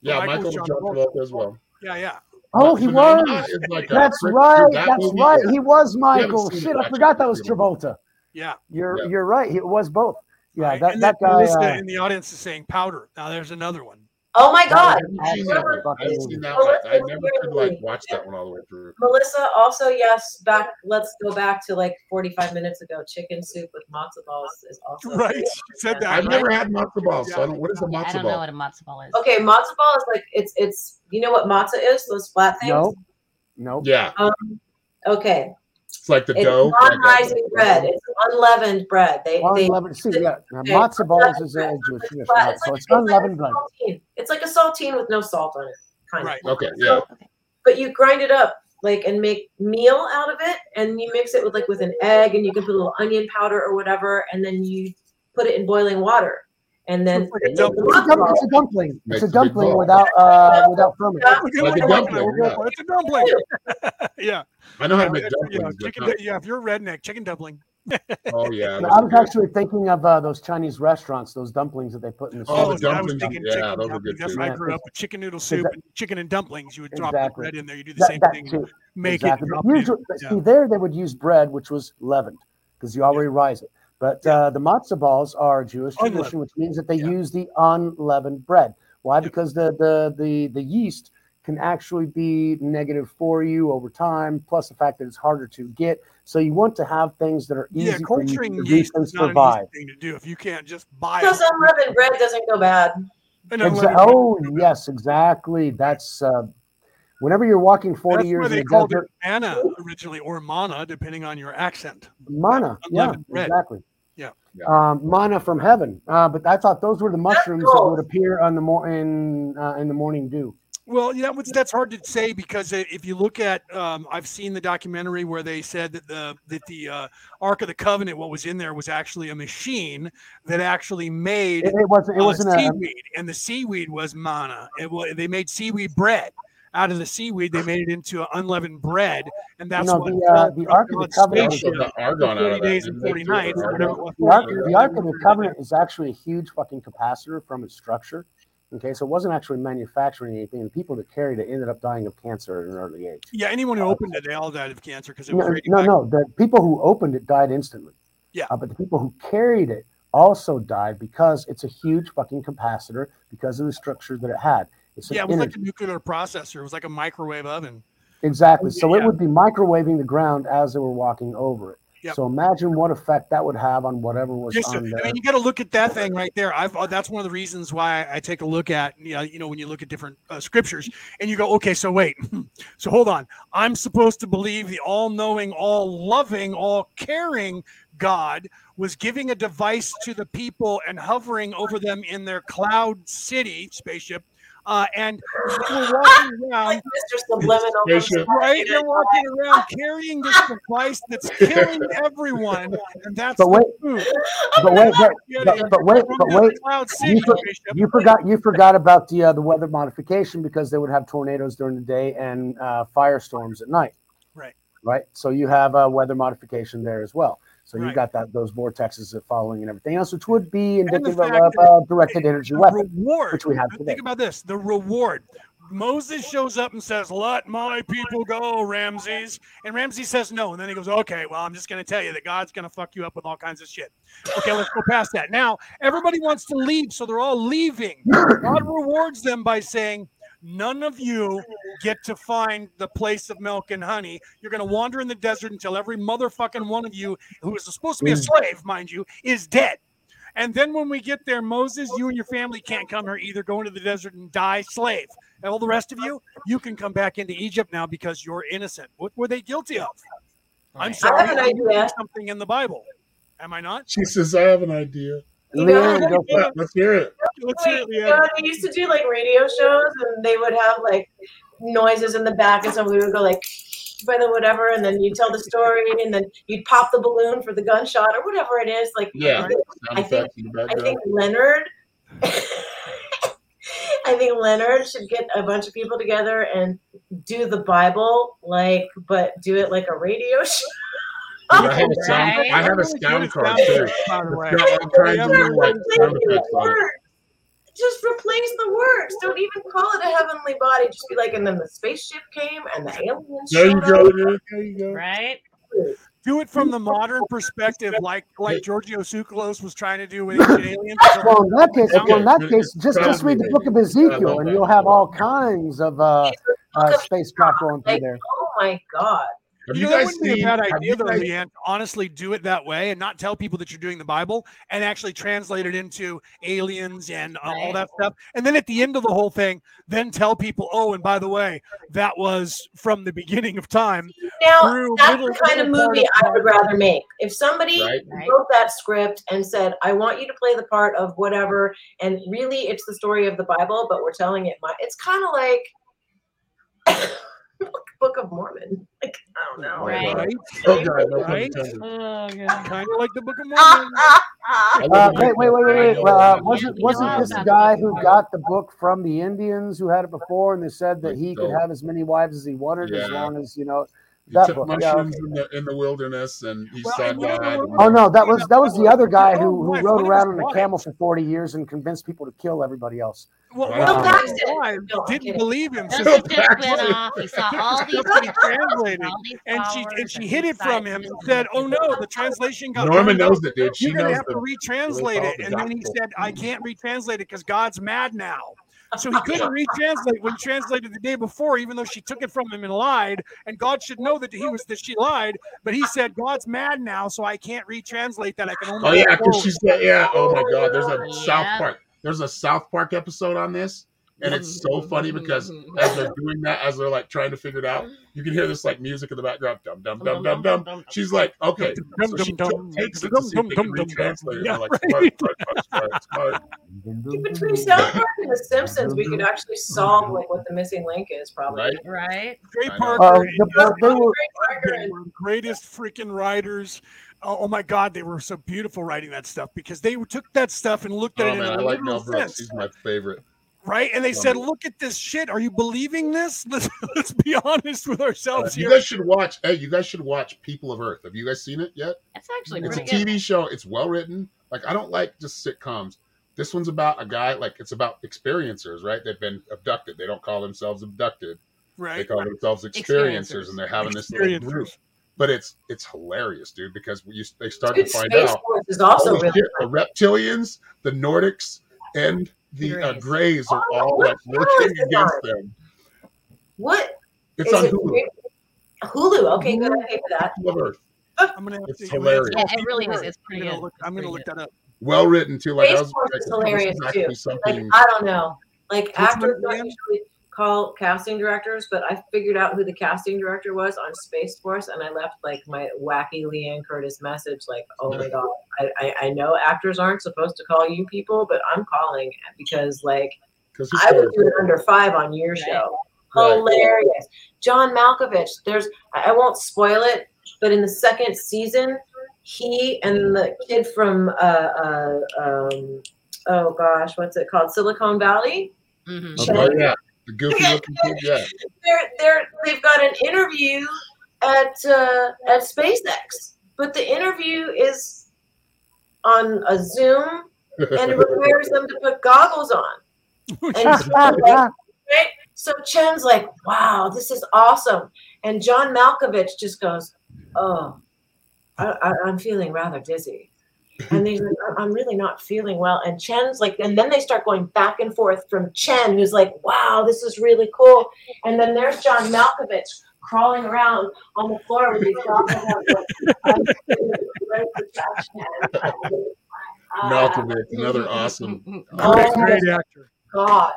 Yeah, Michael Michael was was John John Travolta. Travolta as well. Yeah, yeah. Oh, he was. like That's frick- right. that That's movie right. is- He was Michael. seen Shit, I forgot that was Travolta. Yeah. You're Yeah. you're right. It was both. Yeah, right. that that then guy. Uh, in the audience is saying powder. Now there's another one. Oh my God. I've seen that excellent one. fucking I've movie. seen that one. I never could like Really? watch that one all the way through. Melissa, also, yes, back, let's go back to like 45 minutes ago. Chicken soup with matzo balls is also. Right. She said that. I've right? never had matzo balls, so I don't. What is a I matzo don't know what a matzo ball is. Okay, matzo ball is like, it's, it's, you know what matzo is? Those flat things? No, no. Yeah, Um, okay. It's like the It's dough. like non-rising bread. It's unleavened bread. They, they, Unleavened. See, yeah, now, Okay. matzo balls is a Jewish It's dish, flat- right? So like- it's it's like unleavened bread. saltine. It's like a saltine with no salt on it, kind Right. of. Okay, yeah. But you grind it up like and make meal out of it, and you mix it with like with an egg, and you can put a little onion powder or whatever, and then you put it in boiling water, and then It's like a dumpling. It's a, matzo it's a dumpling. It's a a dumpling without uh without ferment. Yeah. Look Like a look at it, dumpling, look at it. yeah. It's a dumpling. yeah. I know how to Yeah, make it's- yeah, dumplings. chicken, not- yeah, if you're a redneck, chicken dumpling. Oh yeah. I those was actually thinking of uh, those Chinese restaurants, those dumplings that they put in the Oh, soup. the I was dumplings, thinking yeah, chicken those are dumplings. good That's too. what I grew up with chicken noodle soup that- and chicken and dumplings. You would drop the Exactly. bread in there. You do the That, same that thing. too. Make exactly. it. But Drop it in. usually, Yeah. see, there they would use bread, which was leavened, because you already rise it. But uh, the matzah balls are a Jewish Unleavened. tradition, which means that they Yeah. use the unleavened bread. Why? Because the the the the yeast can actually be negative for you over time. Plus the fact that it's harder to get. So you want to have things that are easy Yeah, for you culturing to yeast research is not survive. an easy thing to do if you can't just buy Because it. unleavened bread doesn't go bad. Exa- oh bread. yes, exactly. That's uh, whenever you're walking 40 That's years why in the called desert. it manna originally, or mana, depending on your accent. Mana, yeah, unleavened bread. exactly. Yeah. Yeah. Um, mana from heaven. Uh, but I thought those were the mushrooms that cool. would appear on the mor- in uh, in the morning dew. Well, yeah, that's that's hard to say because if you look at, um, I've seen the documentary where they said that the that the uh, Ark of the Covenant, what was in there was actually a machine that actually made It, it wasn't. It uh, wasn't a. seaweed, and the seaweed was mana. It was, they made seaweed bread out of the seaweed. They made it into unleavened bread, and that's No, what the, uh, the Ark of the Covenant- spaceship Also argon out of that, days and 40 nights, or whatever. The Ark, the Ark of the Covenant is actually a huge fucking capacitor from its structure. Okay, so it wasn't actually manufacturing anything. The people that carried it ended up dying of cancer at an early age. Yeah, anyone who opened it, they all died of cancer because it was No, no, no. The people who opened it died instantly. Yeah. Uh, but the people who carried it also died because it's a huge fucking capacitor because of the structure that it had. It's Yeah, it was like a nuclear processor. It was like a microwave oven. Exactly. So Yeah. it would be microwaving the ground as they were walking over it. Yep. So imagine what effect that would have on whatever was Yes, on I mean, you got to look at that thing right there. I've uh, that's one of the reasons why I take a look at you know, you know when you look at different uh, scriptures and you go, okay, so wait, so hold on. I'm supposed to believe the all-knowing, all-loving, all-caring God was giving a device to the people and hovering over them in their cloud city spaceship, uh, and they were walking around Like Mr. Subliminal. Right, they're walking around carrying this device that's killing everyone, and that's But wait, the but wait, but, Yeah, but, but wait, but wait. Cloud City for- You forgot. You forgot about the uh, the weather modification because they would have tornadoes during the day and uh, firestorms at night. Right. Right. So you have a weather modification there as well. So Right. you've got that those vortexes that following and everything else, which would be indicative of uh, directed energy the weapon. reward. which we have today. Think about this: the reward. Moses shows up and says, "Let my people go, Ramses," and Ramses says no, and then he goes, "Okay, well, I'm just going to tell you that God's going to fuck you up with all kinds of shit." Okay, let's go past that. Now everybody wants to leave, so they're all leaving. God rewards them by saying. None of you get to find the place of milk and honey. You're going to wander in the desert until every motherfucking one of you, who is supposed to be a Mm. slave, mind you, is dead. And then when we get there, Moses, you and your family can't come here either. Go into the desert and die slave. And all the rest of you, you can come back into Egypt now because you're innocent. What were they guilty of? I'm sorry. I have an idea. Something in the Bible. Am I not? She says, I have an idea. You know, go for it. Let's hear it. Let's hear Wait, it, you know, they used to do like radio shows and they would have like noises in the back and somebody would go like by the whatever and then you tell the story and then you'd pop the balloon for the gunshot or whatever it is. Like Yeah. I think- I think- effects in the I background. think Leonard I think Leonard should get a bunch of people together and do the Bible like but do it like a radio show. I have a sound, I have a sound card too. by the way. I'm trying to do like sound effects on Just replace the words. Don't even call it a heavenly body. Just be like, and then the spaceship came and the aliens There you go. up. There, there you go. Right? Do it from the modern perspective, like like Giorgio Tsoukalos was trying to do with Aliens. Well, in that case, Okay. well, in that case, just just read the book of Ezekiel, and you'll have all kinds of uh, uh, spacecraft going through there. oh my god. Have You you know, that guys wouldn't be seen? a bad have idea, you though, guys- Liane. Honestly, do it that way and not tell people that you're doing the Bible and actually translate it into aliens and uh, all Right. that stuff. And then at the end of the whole thing, then tell people, oh, and by the way, that was from the beginning of time. Now that's little- the kind of movie of I would rather make. If somebody Right. Right. wrote that script and said, "I want you to play the part of whatever," and really it's the story of the Bible, but we're telling it. My, it's kind of like Book of Mormon. Like I don't know. Right. Right? Oh god, Right? Oh, God. Kind of like the Book of Mormon. Uh, wait, wait, wait, wait, wait. Well, uh, wasn't wasn't this the guy who got the book from the Indians who had it before, and they said that he could have as many wives as he wanted as long as you know. He that took book, yeah, mushrooms in the in the wilderness and he Well, saw and God. Oh no, that was that was the other guy Oh, who, who rode around on a camel for forty years and convinced people to kill everybody else. Well, Wow. Bill the Paxton. wives No, didn't believe him. So Joseph just Paxton. went off. He saw all these took what he translated. And she and she hid it from him and said, "Oh no, the translation got Norman burned knows it, dude. She You're gonna knows have the to retranslate really it." called And then he said, "I can't retranslate it because God's mad now." So he couldn't retranslate when he translated the day before, even though she took it from him and lied. And God should know that he was that she lied. But he said, God's mad now, so I can't retranslate that. I can only Oh yeah, because she's got yeah. Oh my god, there's a Yeah. South Park. There's a South Park episode on this, and it's so funny because as they're doing that, as they're like trying to figure it out, you can hear this like music in the background, dum dum dum dum dum. She's like, okay, so she takes it to see if they can retranslate it. Yeah, like, right. smart, smart, smart, smart, smart. Between South Park and The Simpsons, we could actually solve like what the missing link is, probably. Right? Right? Trey Parker. Uh, and the, Jeff they were, They were the greatest freaking writers. Oh, oh my God, they were so beautiful writing that stuff because they took that stuff and looked at Oh it in man, I a like literal Mel Brooks. sense, He's my favorite. right? And they said, "Look at this shit. Are you believing this? Let's let's be honest with Uh, ourselves you guys should watch. Hey, you guys should watch People of Earth. Have you guys seen it yet? That's actually It's a good. TV show. It's well written. Like I don't like just sitcoms. This one's about a guy. Like it's about experiencers, right? They've been abducted. They don't call themselves abducted. right They Right? call themselves experiencers, and they're having this little group. Experiencers. But it's it's hilarious, dude, because you, they start Dude, to find Space out Force is also really shit, the reptilians, the Nordics, and the uh, Greys. Greys are Oh, all like working against on? them. What It's is on it? Hulu. Hulu. Okay, good. I pay for that. People of Earth. I'm gonna have It's to. I'm gonna hilarious. Yeah, it really is. I'm It's pretty gonna good. look- I'm gonna look that up. Well written too. Like Space I was Force like, is hilarious, actually too. Like. I don't know. Like Which one actors don't again? usually call casting directors, but I figured out who the casting director was on Space Force, and I left like my wacky Liane Curtis message, like, "Oh my god, I, I, I know actors aren't supposed to call you people, but I'm calling because like I would do it under five on your Right. show. Right. Hilarious. John Malkovich. There's I I won't spoil it, but in the second season, he and the kid from uh, uh um oh gosh, what's it called? Silicon Valley. Mhm. Oh yeah, the goofy looking kid. Yeah, They're they're they've got an interview at uh, at SpaceX, but the interview is on a Zoom and it requires them to put goggles on. And so, like, right? So Chen's like, wow, this is awesome. And John Malkovich just goes, oh, I, I, I'm feeling rather dizzy. And he's like, "I- I'm really not feeling well. And Chen's like, and then they start going back and forth from Chen, who's like, wow, this is really cool. And then there's John Malkovich crawling around on the floor with his goggles on. like, "I'm feeling great protection." Malkovich, another awesome. Oh Great, my great actor. God.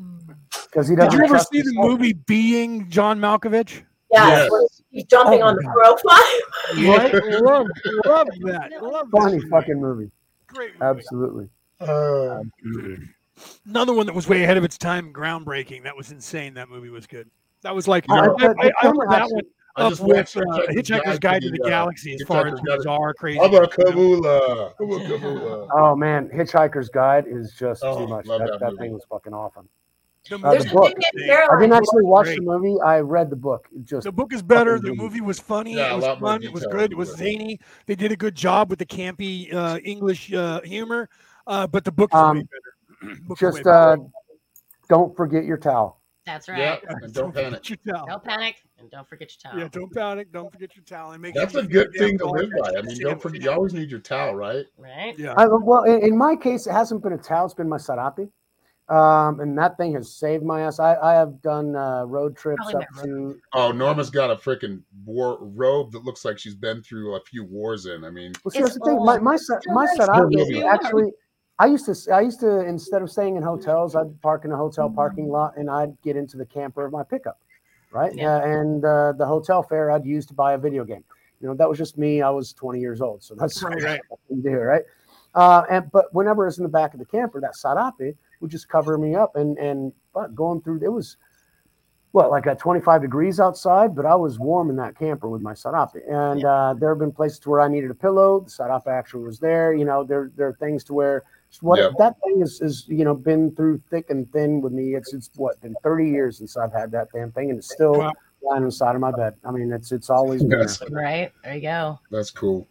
Mm. because he Did doesn't you ever see the movie Being John Malkovich? Yes, Yes. He's jumping Oh, on the God. profile. Right? love, love that. Love Funny movie. fucking movie. Great. movie. Absolutely. Uh, Another one that was way ahead of its time, groundbreaking. That was insane. That movie was good. That was like Oh, I, but- I, I remember that one I up with uh, Hitchhiker's Guide to the uh, Galaxy as far as Hitchhiker's Guide bizarre, crazy. Abba Kabula. Kabula. Oh man, Hitchhiker's Guide is just Oh, too much. That, that that thing was fucking awesome. The, Uh, the book. I didn't actually watch Great. the movie. I read the book. It just the book is better. The movie. movie was funny. Yeah, it was fun. It was good. It was zany. They did a good job with the campy uh, English uh, humor. Uh, but the book is Um, way better. Book is way just better. uh, don't forget your towel. That's Yeah, right. and don't panic. forget your towel. Don't panic and don't forget your towel. Yeah, don't panic. Don't forget your towel. And make That's sure a good thing to live by. I mean, don't forget. You always need your towel, right? Right? Yeah. I, well, in, in my case, it hasn't been a towel; it's been my sarape, um, and that thing has saved my ass. I, I have done uh, road trips Probably up to. Oh, Norma's got a freaking war robe that looks like she's been through a few wars in. I mean, Well, see, that's the thing. My my sa- my Still sarape nice. is actually. I used to I used to instead of staying in hotels, I'd park in a hotel parking lot and I'd get into the camper of my pickup, right? Yeah. Uh, and uh, the hotel fare I'd use to buy a video game. You know, that was just me. I was 20 years old, so that's Right, right. what I can do, right? Uh, and but whenever I was in the back of the camper, that sarape would just cover me up, and and but going through it was what like at 25 degrees outside, but I was warm in that camper with my sarape. And uh, there have been places where I needed a pillow. The sarape actually was there. You know, there there are things to where what Yeah. that thing is is you know been through thick and thin with me. It's it's what been 30 years since I've had that damn thing, and it's still Wow. lying on the side of my bed. I mean, it's it's always been there. Right? There you go. that's cool.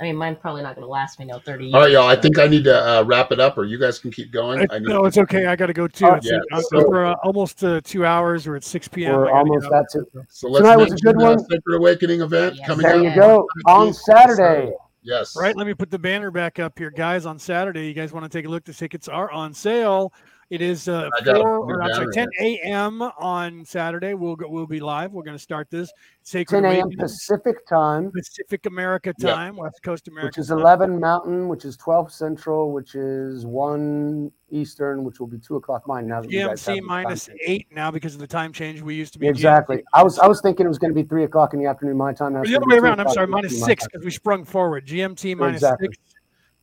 I mean, mine's probably not going to last me no 30 years. All right, y'all. I think I need to uh, wrap it up, or you guys can keep going. I- I need no, it's okay. I got to go too. It's, yeah. uh, So- we're uh, almost uh, two hours. We're at 6 p.m. I We're almost get out. that's it. So let's Tonight was a good one. Sacred Awakening event Yes. coming There up. you go on Saturday. Yes. Right, let me put the banner back up here, guys. On Saturday, you guys want to take a look. The tickets are on sale. It is uh, I got a four, or I'm sorry, 10 a.m. on Saturday. We'll go, we'll be live. We're going to start this Sacred 10 a.m. Pacific time, Pacific America Yeah. time, West Coast America. which is time. 11 Mountain, which is 12 Central, which is 1 Eastern, which will be 2 o'clock mine now that you guys have GMT the minus eight now because of the time change. We used to be Exactly. GMT. I was I was thinking it was going to be 3 o'clock in the afternoon my time. now the other way around. I'm sorry, in the minus afternoon my six because we sprung forward. GMT minus Exactly. six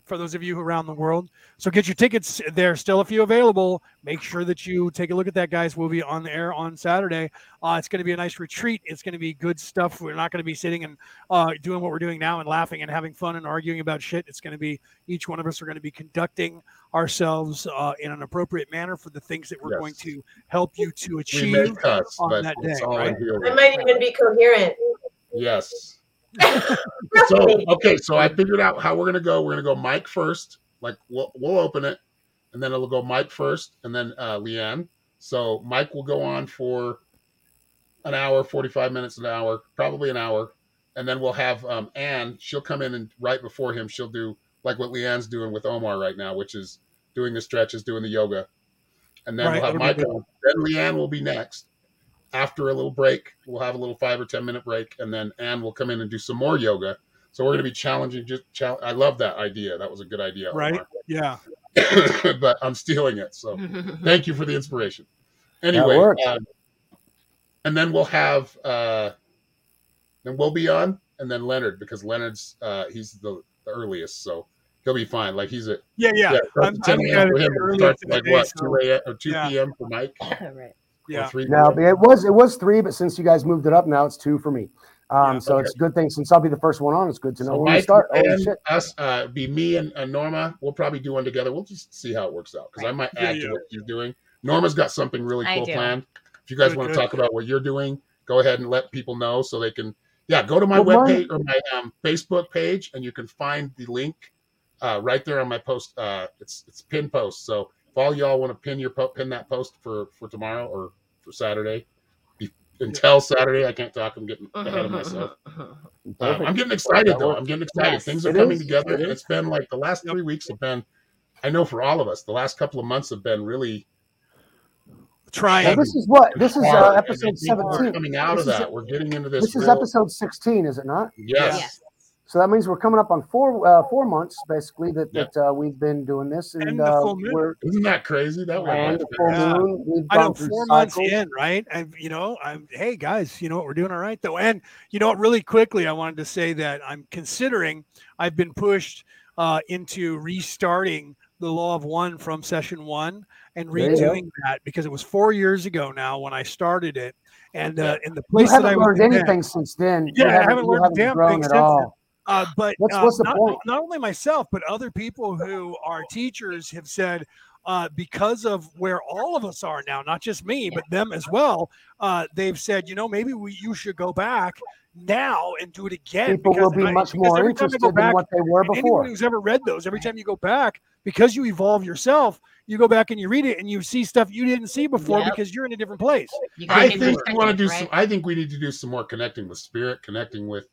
for those of you around the world. So get your tickets. There's still a few available. Make sure that you take a look at that, guys. We'll be on the air on Saturday. Uh, it's going to be a nice retreat. It's going to be good stuff. We're not going to be sitting and uh, doing what we're doing now and laughing and having fun and arguing about shit. It's going to be each one of us are going to be conducting ourselves uh, in an appropriate manner for the things that we're Yes. going to help you to achieve. may cuss, on that day, all right? in here. I might even be coherent. Yes. Trust So okay, so I figured out how we're gonna go. We're gonna go Mike first. Like we'll we'll open it, and then it'll go Mike first, and then uh, Liane. So Mike will go on for an hour, forty five minutes, an hour, probably an hour, and then we'll have um, Anne. She'll come in and right before him, she'll do like what Liane's doing with Omar right now, which is doing the stretches, doing the yoga, and then Right, we'll have Mike on. Then Liane will be next. After a little break, we'll have a little five or ten minute break, and then Anne will come in and do some more yoga. So we're going to be challenging. Just chal- I love that idea. That was a good idea, Right. Yeah. But I'm stealing it. So thank you for the inspiration. Anyway, works. um, and then we'll have uh, then we'll be on, and then Leonard because Leonard's uh, he's the, the earliest, so he'll be fine. Like he's at Yeah. Yeah. yeah, I'm- 10 I'm a.m. at for him. Starts in the like day, what so- two a.m. or two Yeah. p.m. for Mike. right. Yeah. Three Now it was it was three, but since you guys moved it up, now it's two for me. Um, Yeah, so okay. it's a good thing since I'll be the first one on. It's good to know So when we start. Oh, shit! us, uh, be me and, and Norma. We'll probably do one together. We'll just see how it works out because I might add yeah. to what you're doing. Norma's got something really cool planned. If you guys Good, want to good. talk about what you're doing, go ahead and let people know so they can. Yeah, go to my Well, mine- webpage or my um, Facebook page, and you can find the link uh, right there on my post. Uh, it's it's pin post. So if all y'all want to pin your po- pin that post for for tomorrow or for Saturday, be, until Saturday, I can't talk. I'm getting ahead of myself. Um, Perfect. I'm getting excited though. I'm getting excited. Yes, Things are coming is. together. It it's been like the last three weeks have been. I know for all of us, the last couple of months have been really. Trying. Well, this is what this is uh, hard, and I episode seventeen. coming out of This is- that. We're getting into this. This is episode sixteen, is it not? Yes. Yes. So that means we're coming up on four uh, four months basically that Yep. that uh, we've been doing this, And and the uh, full moon. we're Isn't that crazy? That and went the full. Yeah. moon. We've I know four months cycles. in, right? And you know, I'm hey guys, you know what we're doing all right though. And you know really quickly, I wanted to say that I'm considering I've been pushed uh, into restarting the law of one from session one and There you go. redoing that because it was four years ago now when I started it. And uh, in the You place that I haven't was learned in then- anything since then. You Yeah, I haven't you learned a damn grown thing at since all. Uh, but What's- uh, the not, point? not only myself, but other people who are teachers have said, uh, because of where all of us are now, not just me, but them as well, uh, they've said, you know, maybe we, you should go back now and do it again. People will because be I- much because more every time I interested go than back, what they were and anyone before. who's ever read those, every time you go back, because you evolve yourself, you go back and you read it and you see stuff you didn't see before Yep. because you're in a different place. I think we want to do right? some. I think we need to do some more connecting with spirit, connecting with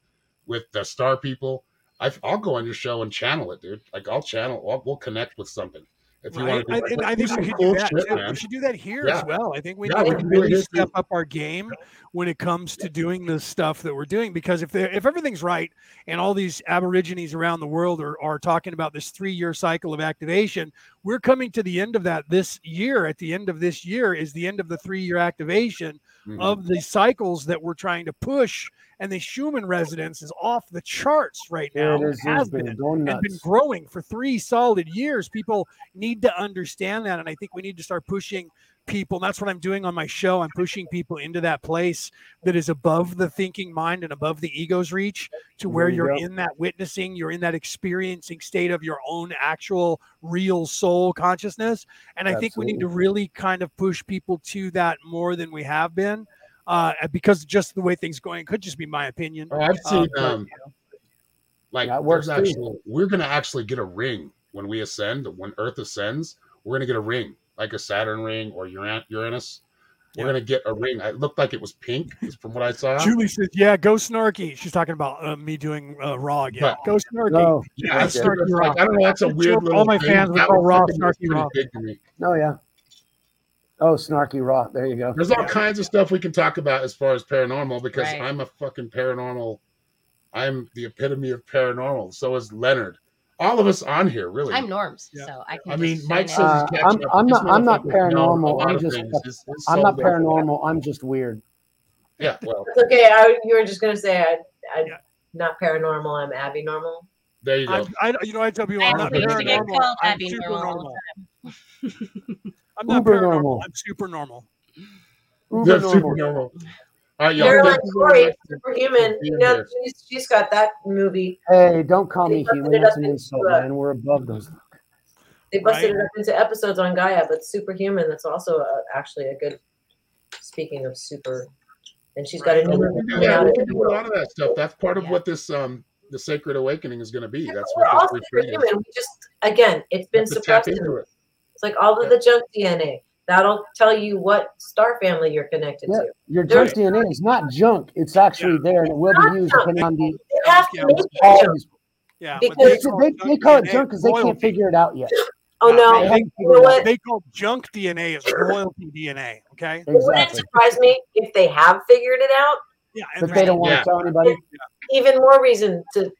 with the star people. I, I'll go on your show and channel it, dude. Like I'll channel. I'll, we'll connect with something. If you Right? want to, I, do, and like, I think we should cool do that. shit, man. We should do that here Yeah. as well. I think we Yeah, need we to really step too. up our game when it comes to doing the stuff that we're doing. Because if if everything's right and all these Aborigines around the world are, are talking about this three year cycle of activation, we're coming to the end of that this year. At the end of this year is the end of the three year activation Mhm. of the cycles that we're trying to push. And the Schumann resonance is off the charts right now. it is has been been and been growing for three solid years. People need to understand that. And I think we need to start pushing people. And that's what I'm doing on my show. I'm pushing people into that place that is above the thinking mind and above the ego's reach to where you you're go. in that witnessing, you're in that experiencing state of your own actual real soul consciousness. And I think we need to really kind of push people to that more than we have been. Uh, because just the way things going could just be my opinion. Oh, I've Uh, seen but, um, you know, like Yeah, works there's actual. We're gonna actually get a ring when we ascend. When Earth ascends, we're gonna get a ring, like a Saturn ring or Uranus. We're Yeah. gonna get a ring. It looked like it was pink, from what I saw. Julie says, "Yeah, go snarky." She's talking about uh, me doing uh, raw again. But- go snarky. No, Yeah, it's Snarky like, Raw. I don't know. That's a All weird All my thing. fans would That call Raw something that was Snarky Raw. big to me. no, yeah. Oh, snarky raw. There you go. There's all kinds of stuff we can talk about as far as paranormal because Right. I'm a fucking paranormal. I'm the epitome of paranormal. So is Leonard. All of us on here, really. I'm Norms, Yeah. so I can. I mean, Mike says. Uh, he's I'm- I'm not- I'm not motherfucker knows a paranormal. I'm just- things. His- his I'm soul not paranormal. I'm just weird. Yeah, well, It's okay. I, you were just gonna say I, I Yeah. not paranormal. I'm Abby normal. there you go. I, I, you know, I tell people I I'm not used to get paranormal. I'm Abby super normal normal. I'm not Uber paranormal. normal. I'm super normal. Uber That's super normal. Normal. All right, y'all. Caroline thank you very Corey, superhuman. You know, she's, she's got that movie. Hey, don't call They me human. it That's an insult, uh, man. We're above those. They busted Right. it up into episodes on Gaia, but superhuman. That's also a, actually a good. Speaking of super, and she's got a new We movie can do coming that. out. We can do a lot of that stuff. That's part of Yeah. what this um the sacred awakening is going to be. That's what We're all what is. superhuman. We just again, it's been Have to tap suppressed. it. It's like all of the junk DNA. That'll tell you what star family you're connected Yeah. to. Your There- junk DNA is not junk. It's actually there, and it will be used junk. depending on the. They have to Yeah. make it junk. Yeah, Because what They, call they, they call it DNA junk because they can't figure it out yet. Oh no! they- They they- You know what? They call junk DNA is royalty DNA. Okay. It wouldn't Exactly. surprise me if they have figured it out. Yeah, But they don't want Yeah. to tell anybody. Even more reason to.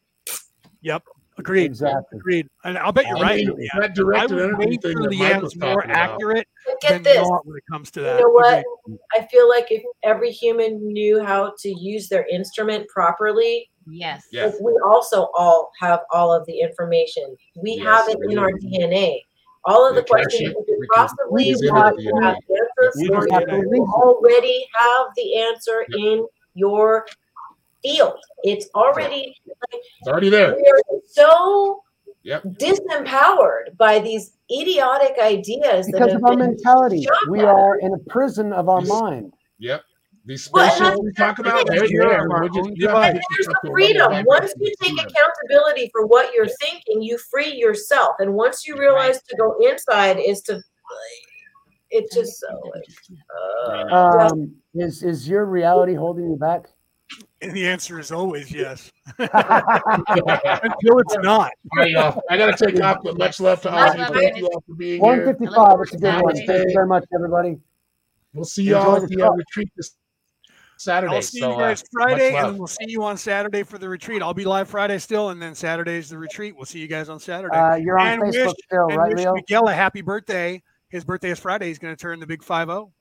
Yep. Agreed. Exactly. Agreed. And I'll bet you're I right. mean, Liane. that I would energy wait thing for that Mike was Liane's more accurate But than get this. not when it comes to You know what? Agreed. I feel like if every human knew how to use their instrument properly, Yes. Yeah. like, we also all have all of the information. We Yes, have it in our. DNA. All of the We questions actually- we we could possibly use it have to have answers for just have to you. release You it. already have the answer in your field. It's already It's already there. we are so Yep. disempowered by these idiotic ideas Because have of our mentality, we at. are in a prison of our Yes. mind. Yep. These Well, we talk about, that's they're there. are We're just- own yeah, devices. And it's there's a freedom. Once you take accountability for what you're thinking, you free yourself. And once you realize to go inside is to, it's just so. Like, uh, Um, is is your reality holding you back? And the answer is always yes. Until it's not. All right, y'all. I gotta take off, but much love to all Much of you. Thank you all for being One here. fifty five. That's a good one. Thank you very much, everybody. We'll see y'all at the the uh, retreat this Saturday. I'll see so, you guys uh, Friday, and we'll see you on Saturday for the retreat. I'll be live Friday still, and then Saturday's the retreat. We'll see you guys on Saturday. Uh, you're on And Facebook wish- still, and right, wish Leo? Miguel a happy birthday. His birthday is Friday. He's going to turn the big five zero.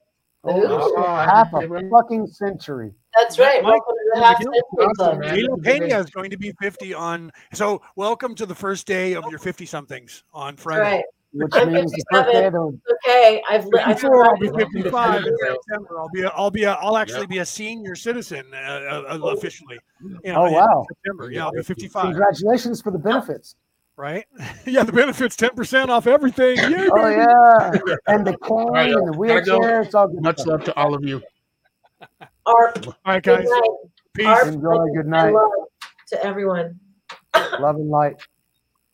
Oh, Oh, half happy a fucking century. That's right. Mike, Welcome to the half Miguel, century awesome, club. man. Milo Happy birthday. Pena is going to be 50 on. So, welcome to the first day of your 50 somethings on Friday. right. Which I'm means the 57. birthday of Okay. I've li- I've Before I'll be 55 in September. I'll be. A, I'll be. A, I'll actually Yep. be a senior citizen uh, uh, officially. You Oh, in wow. September. Yeah, I'll be 55. Congratulations for the benefits. Right? yeah, the benefits 10% off everything. Yeah, Oh yeah, and the cane right, and the gotta go. wheelchair. It's all good. Much love to all of you. Our All right, good guys. night Peace. Our- Enjoy. Good and night. love to everyone. Love and light.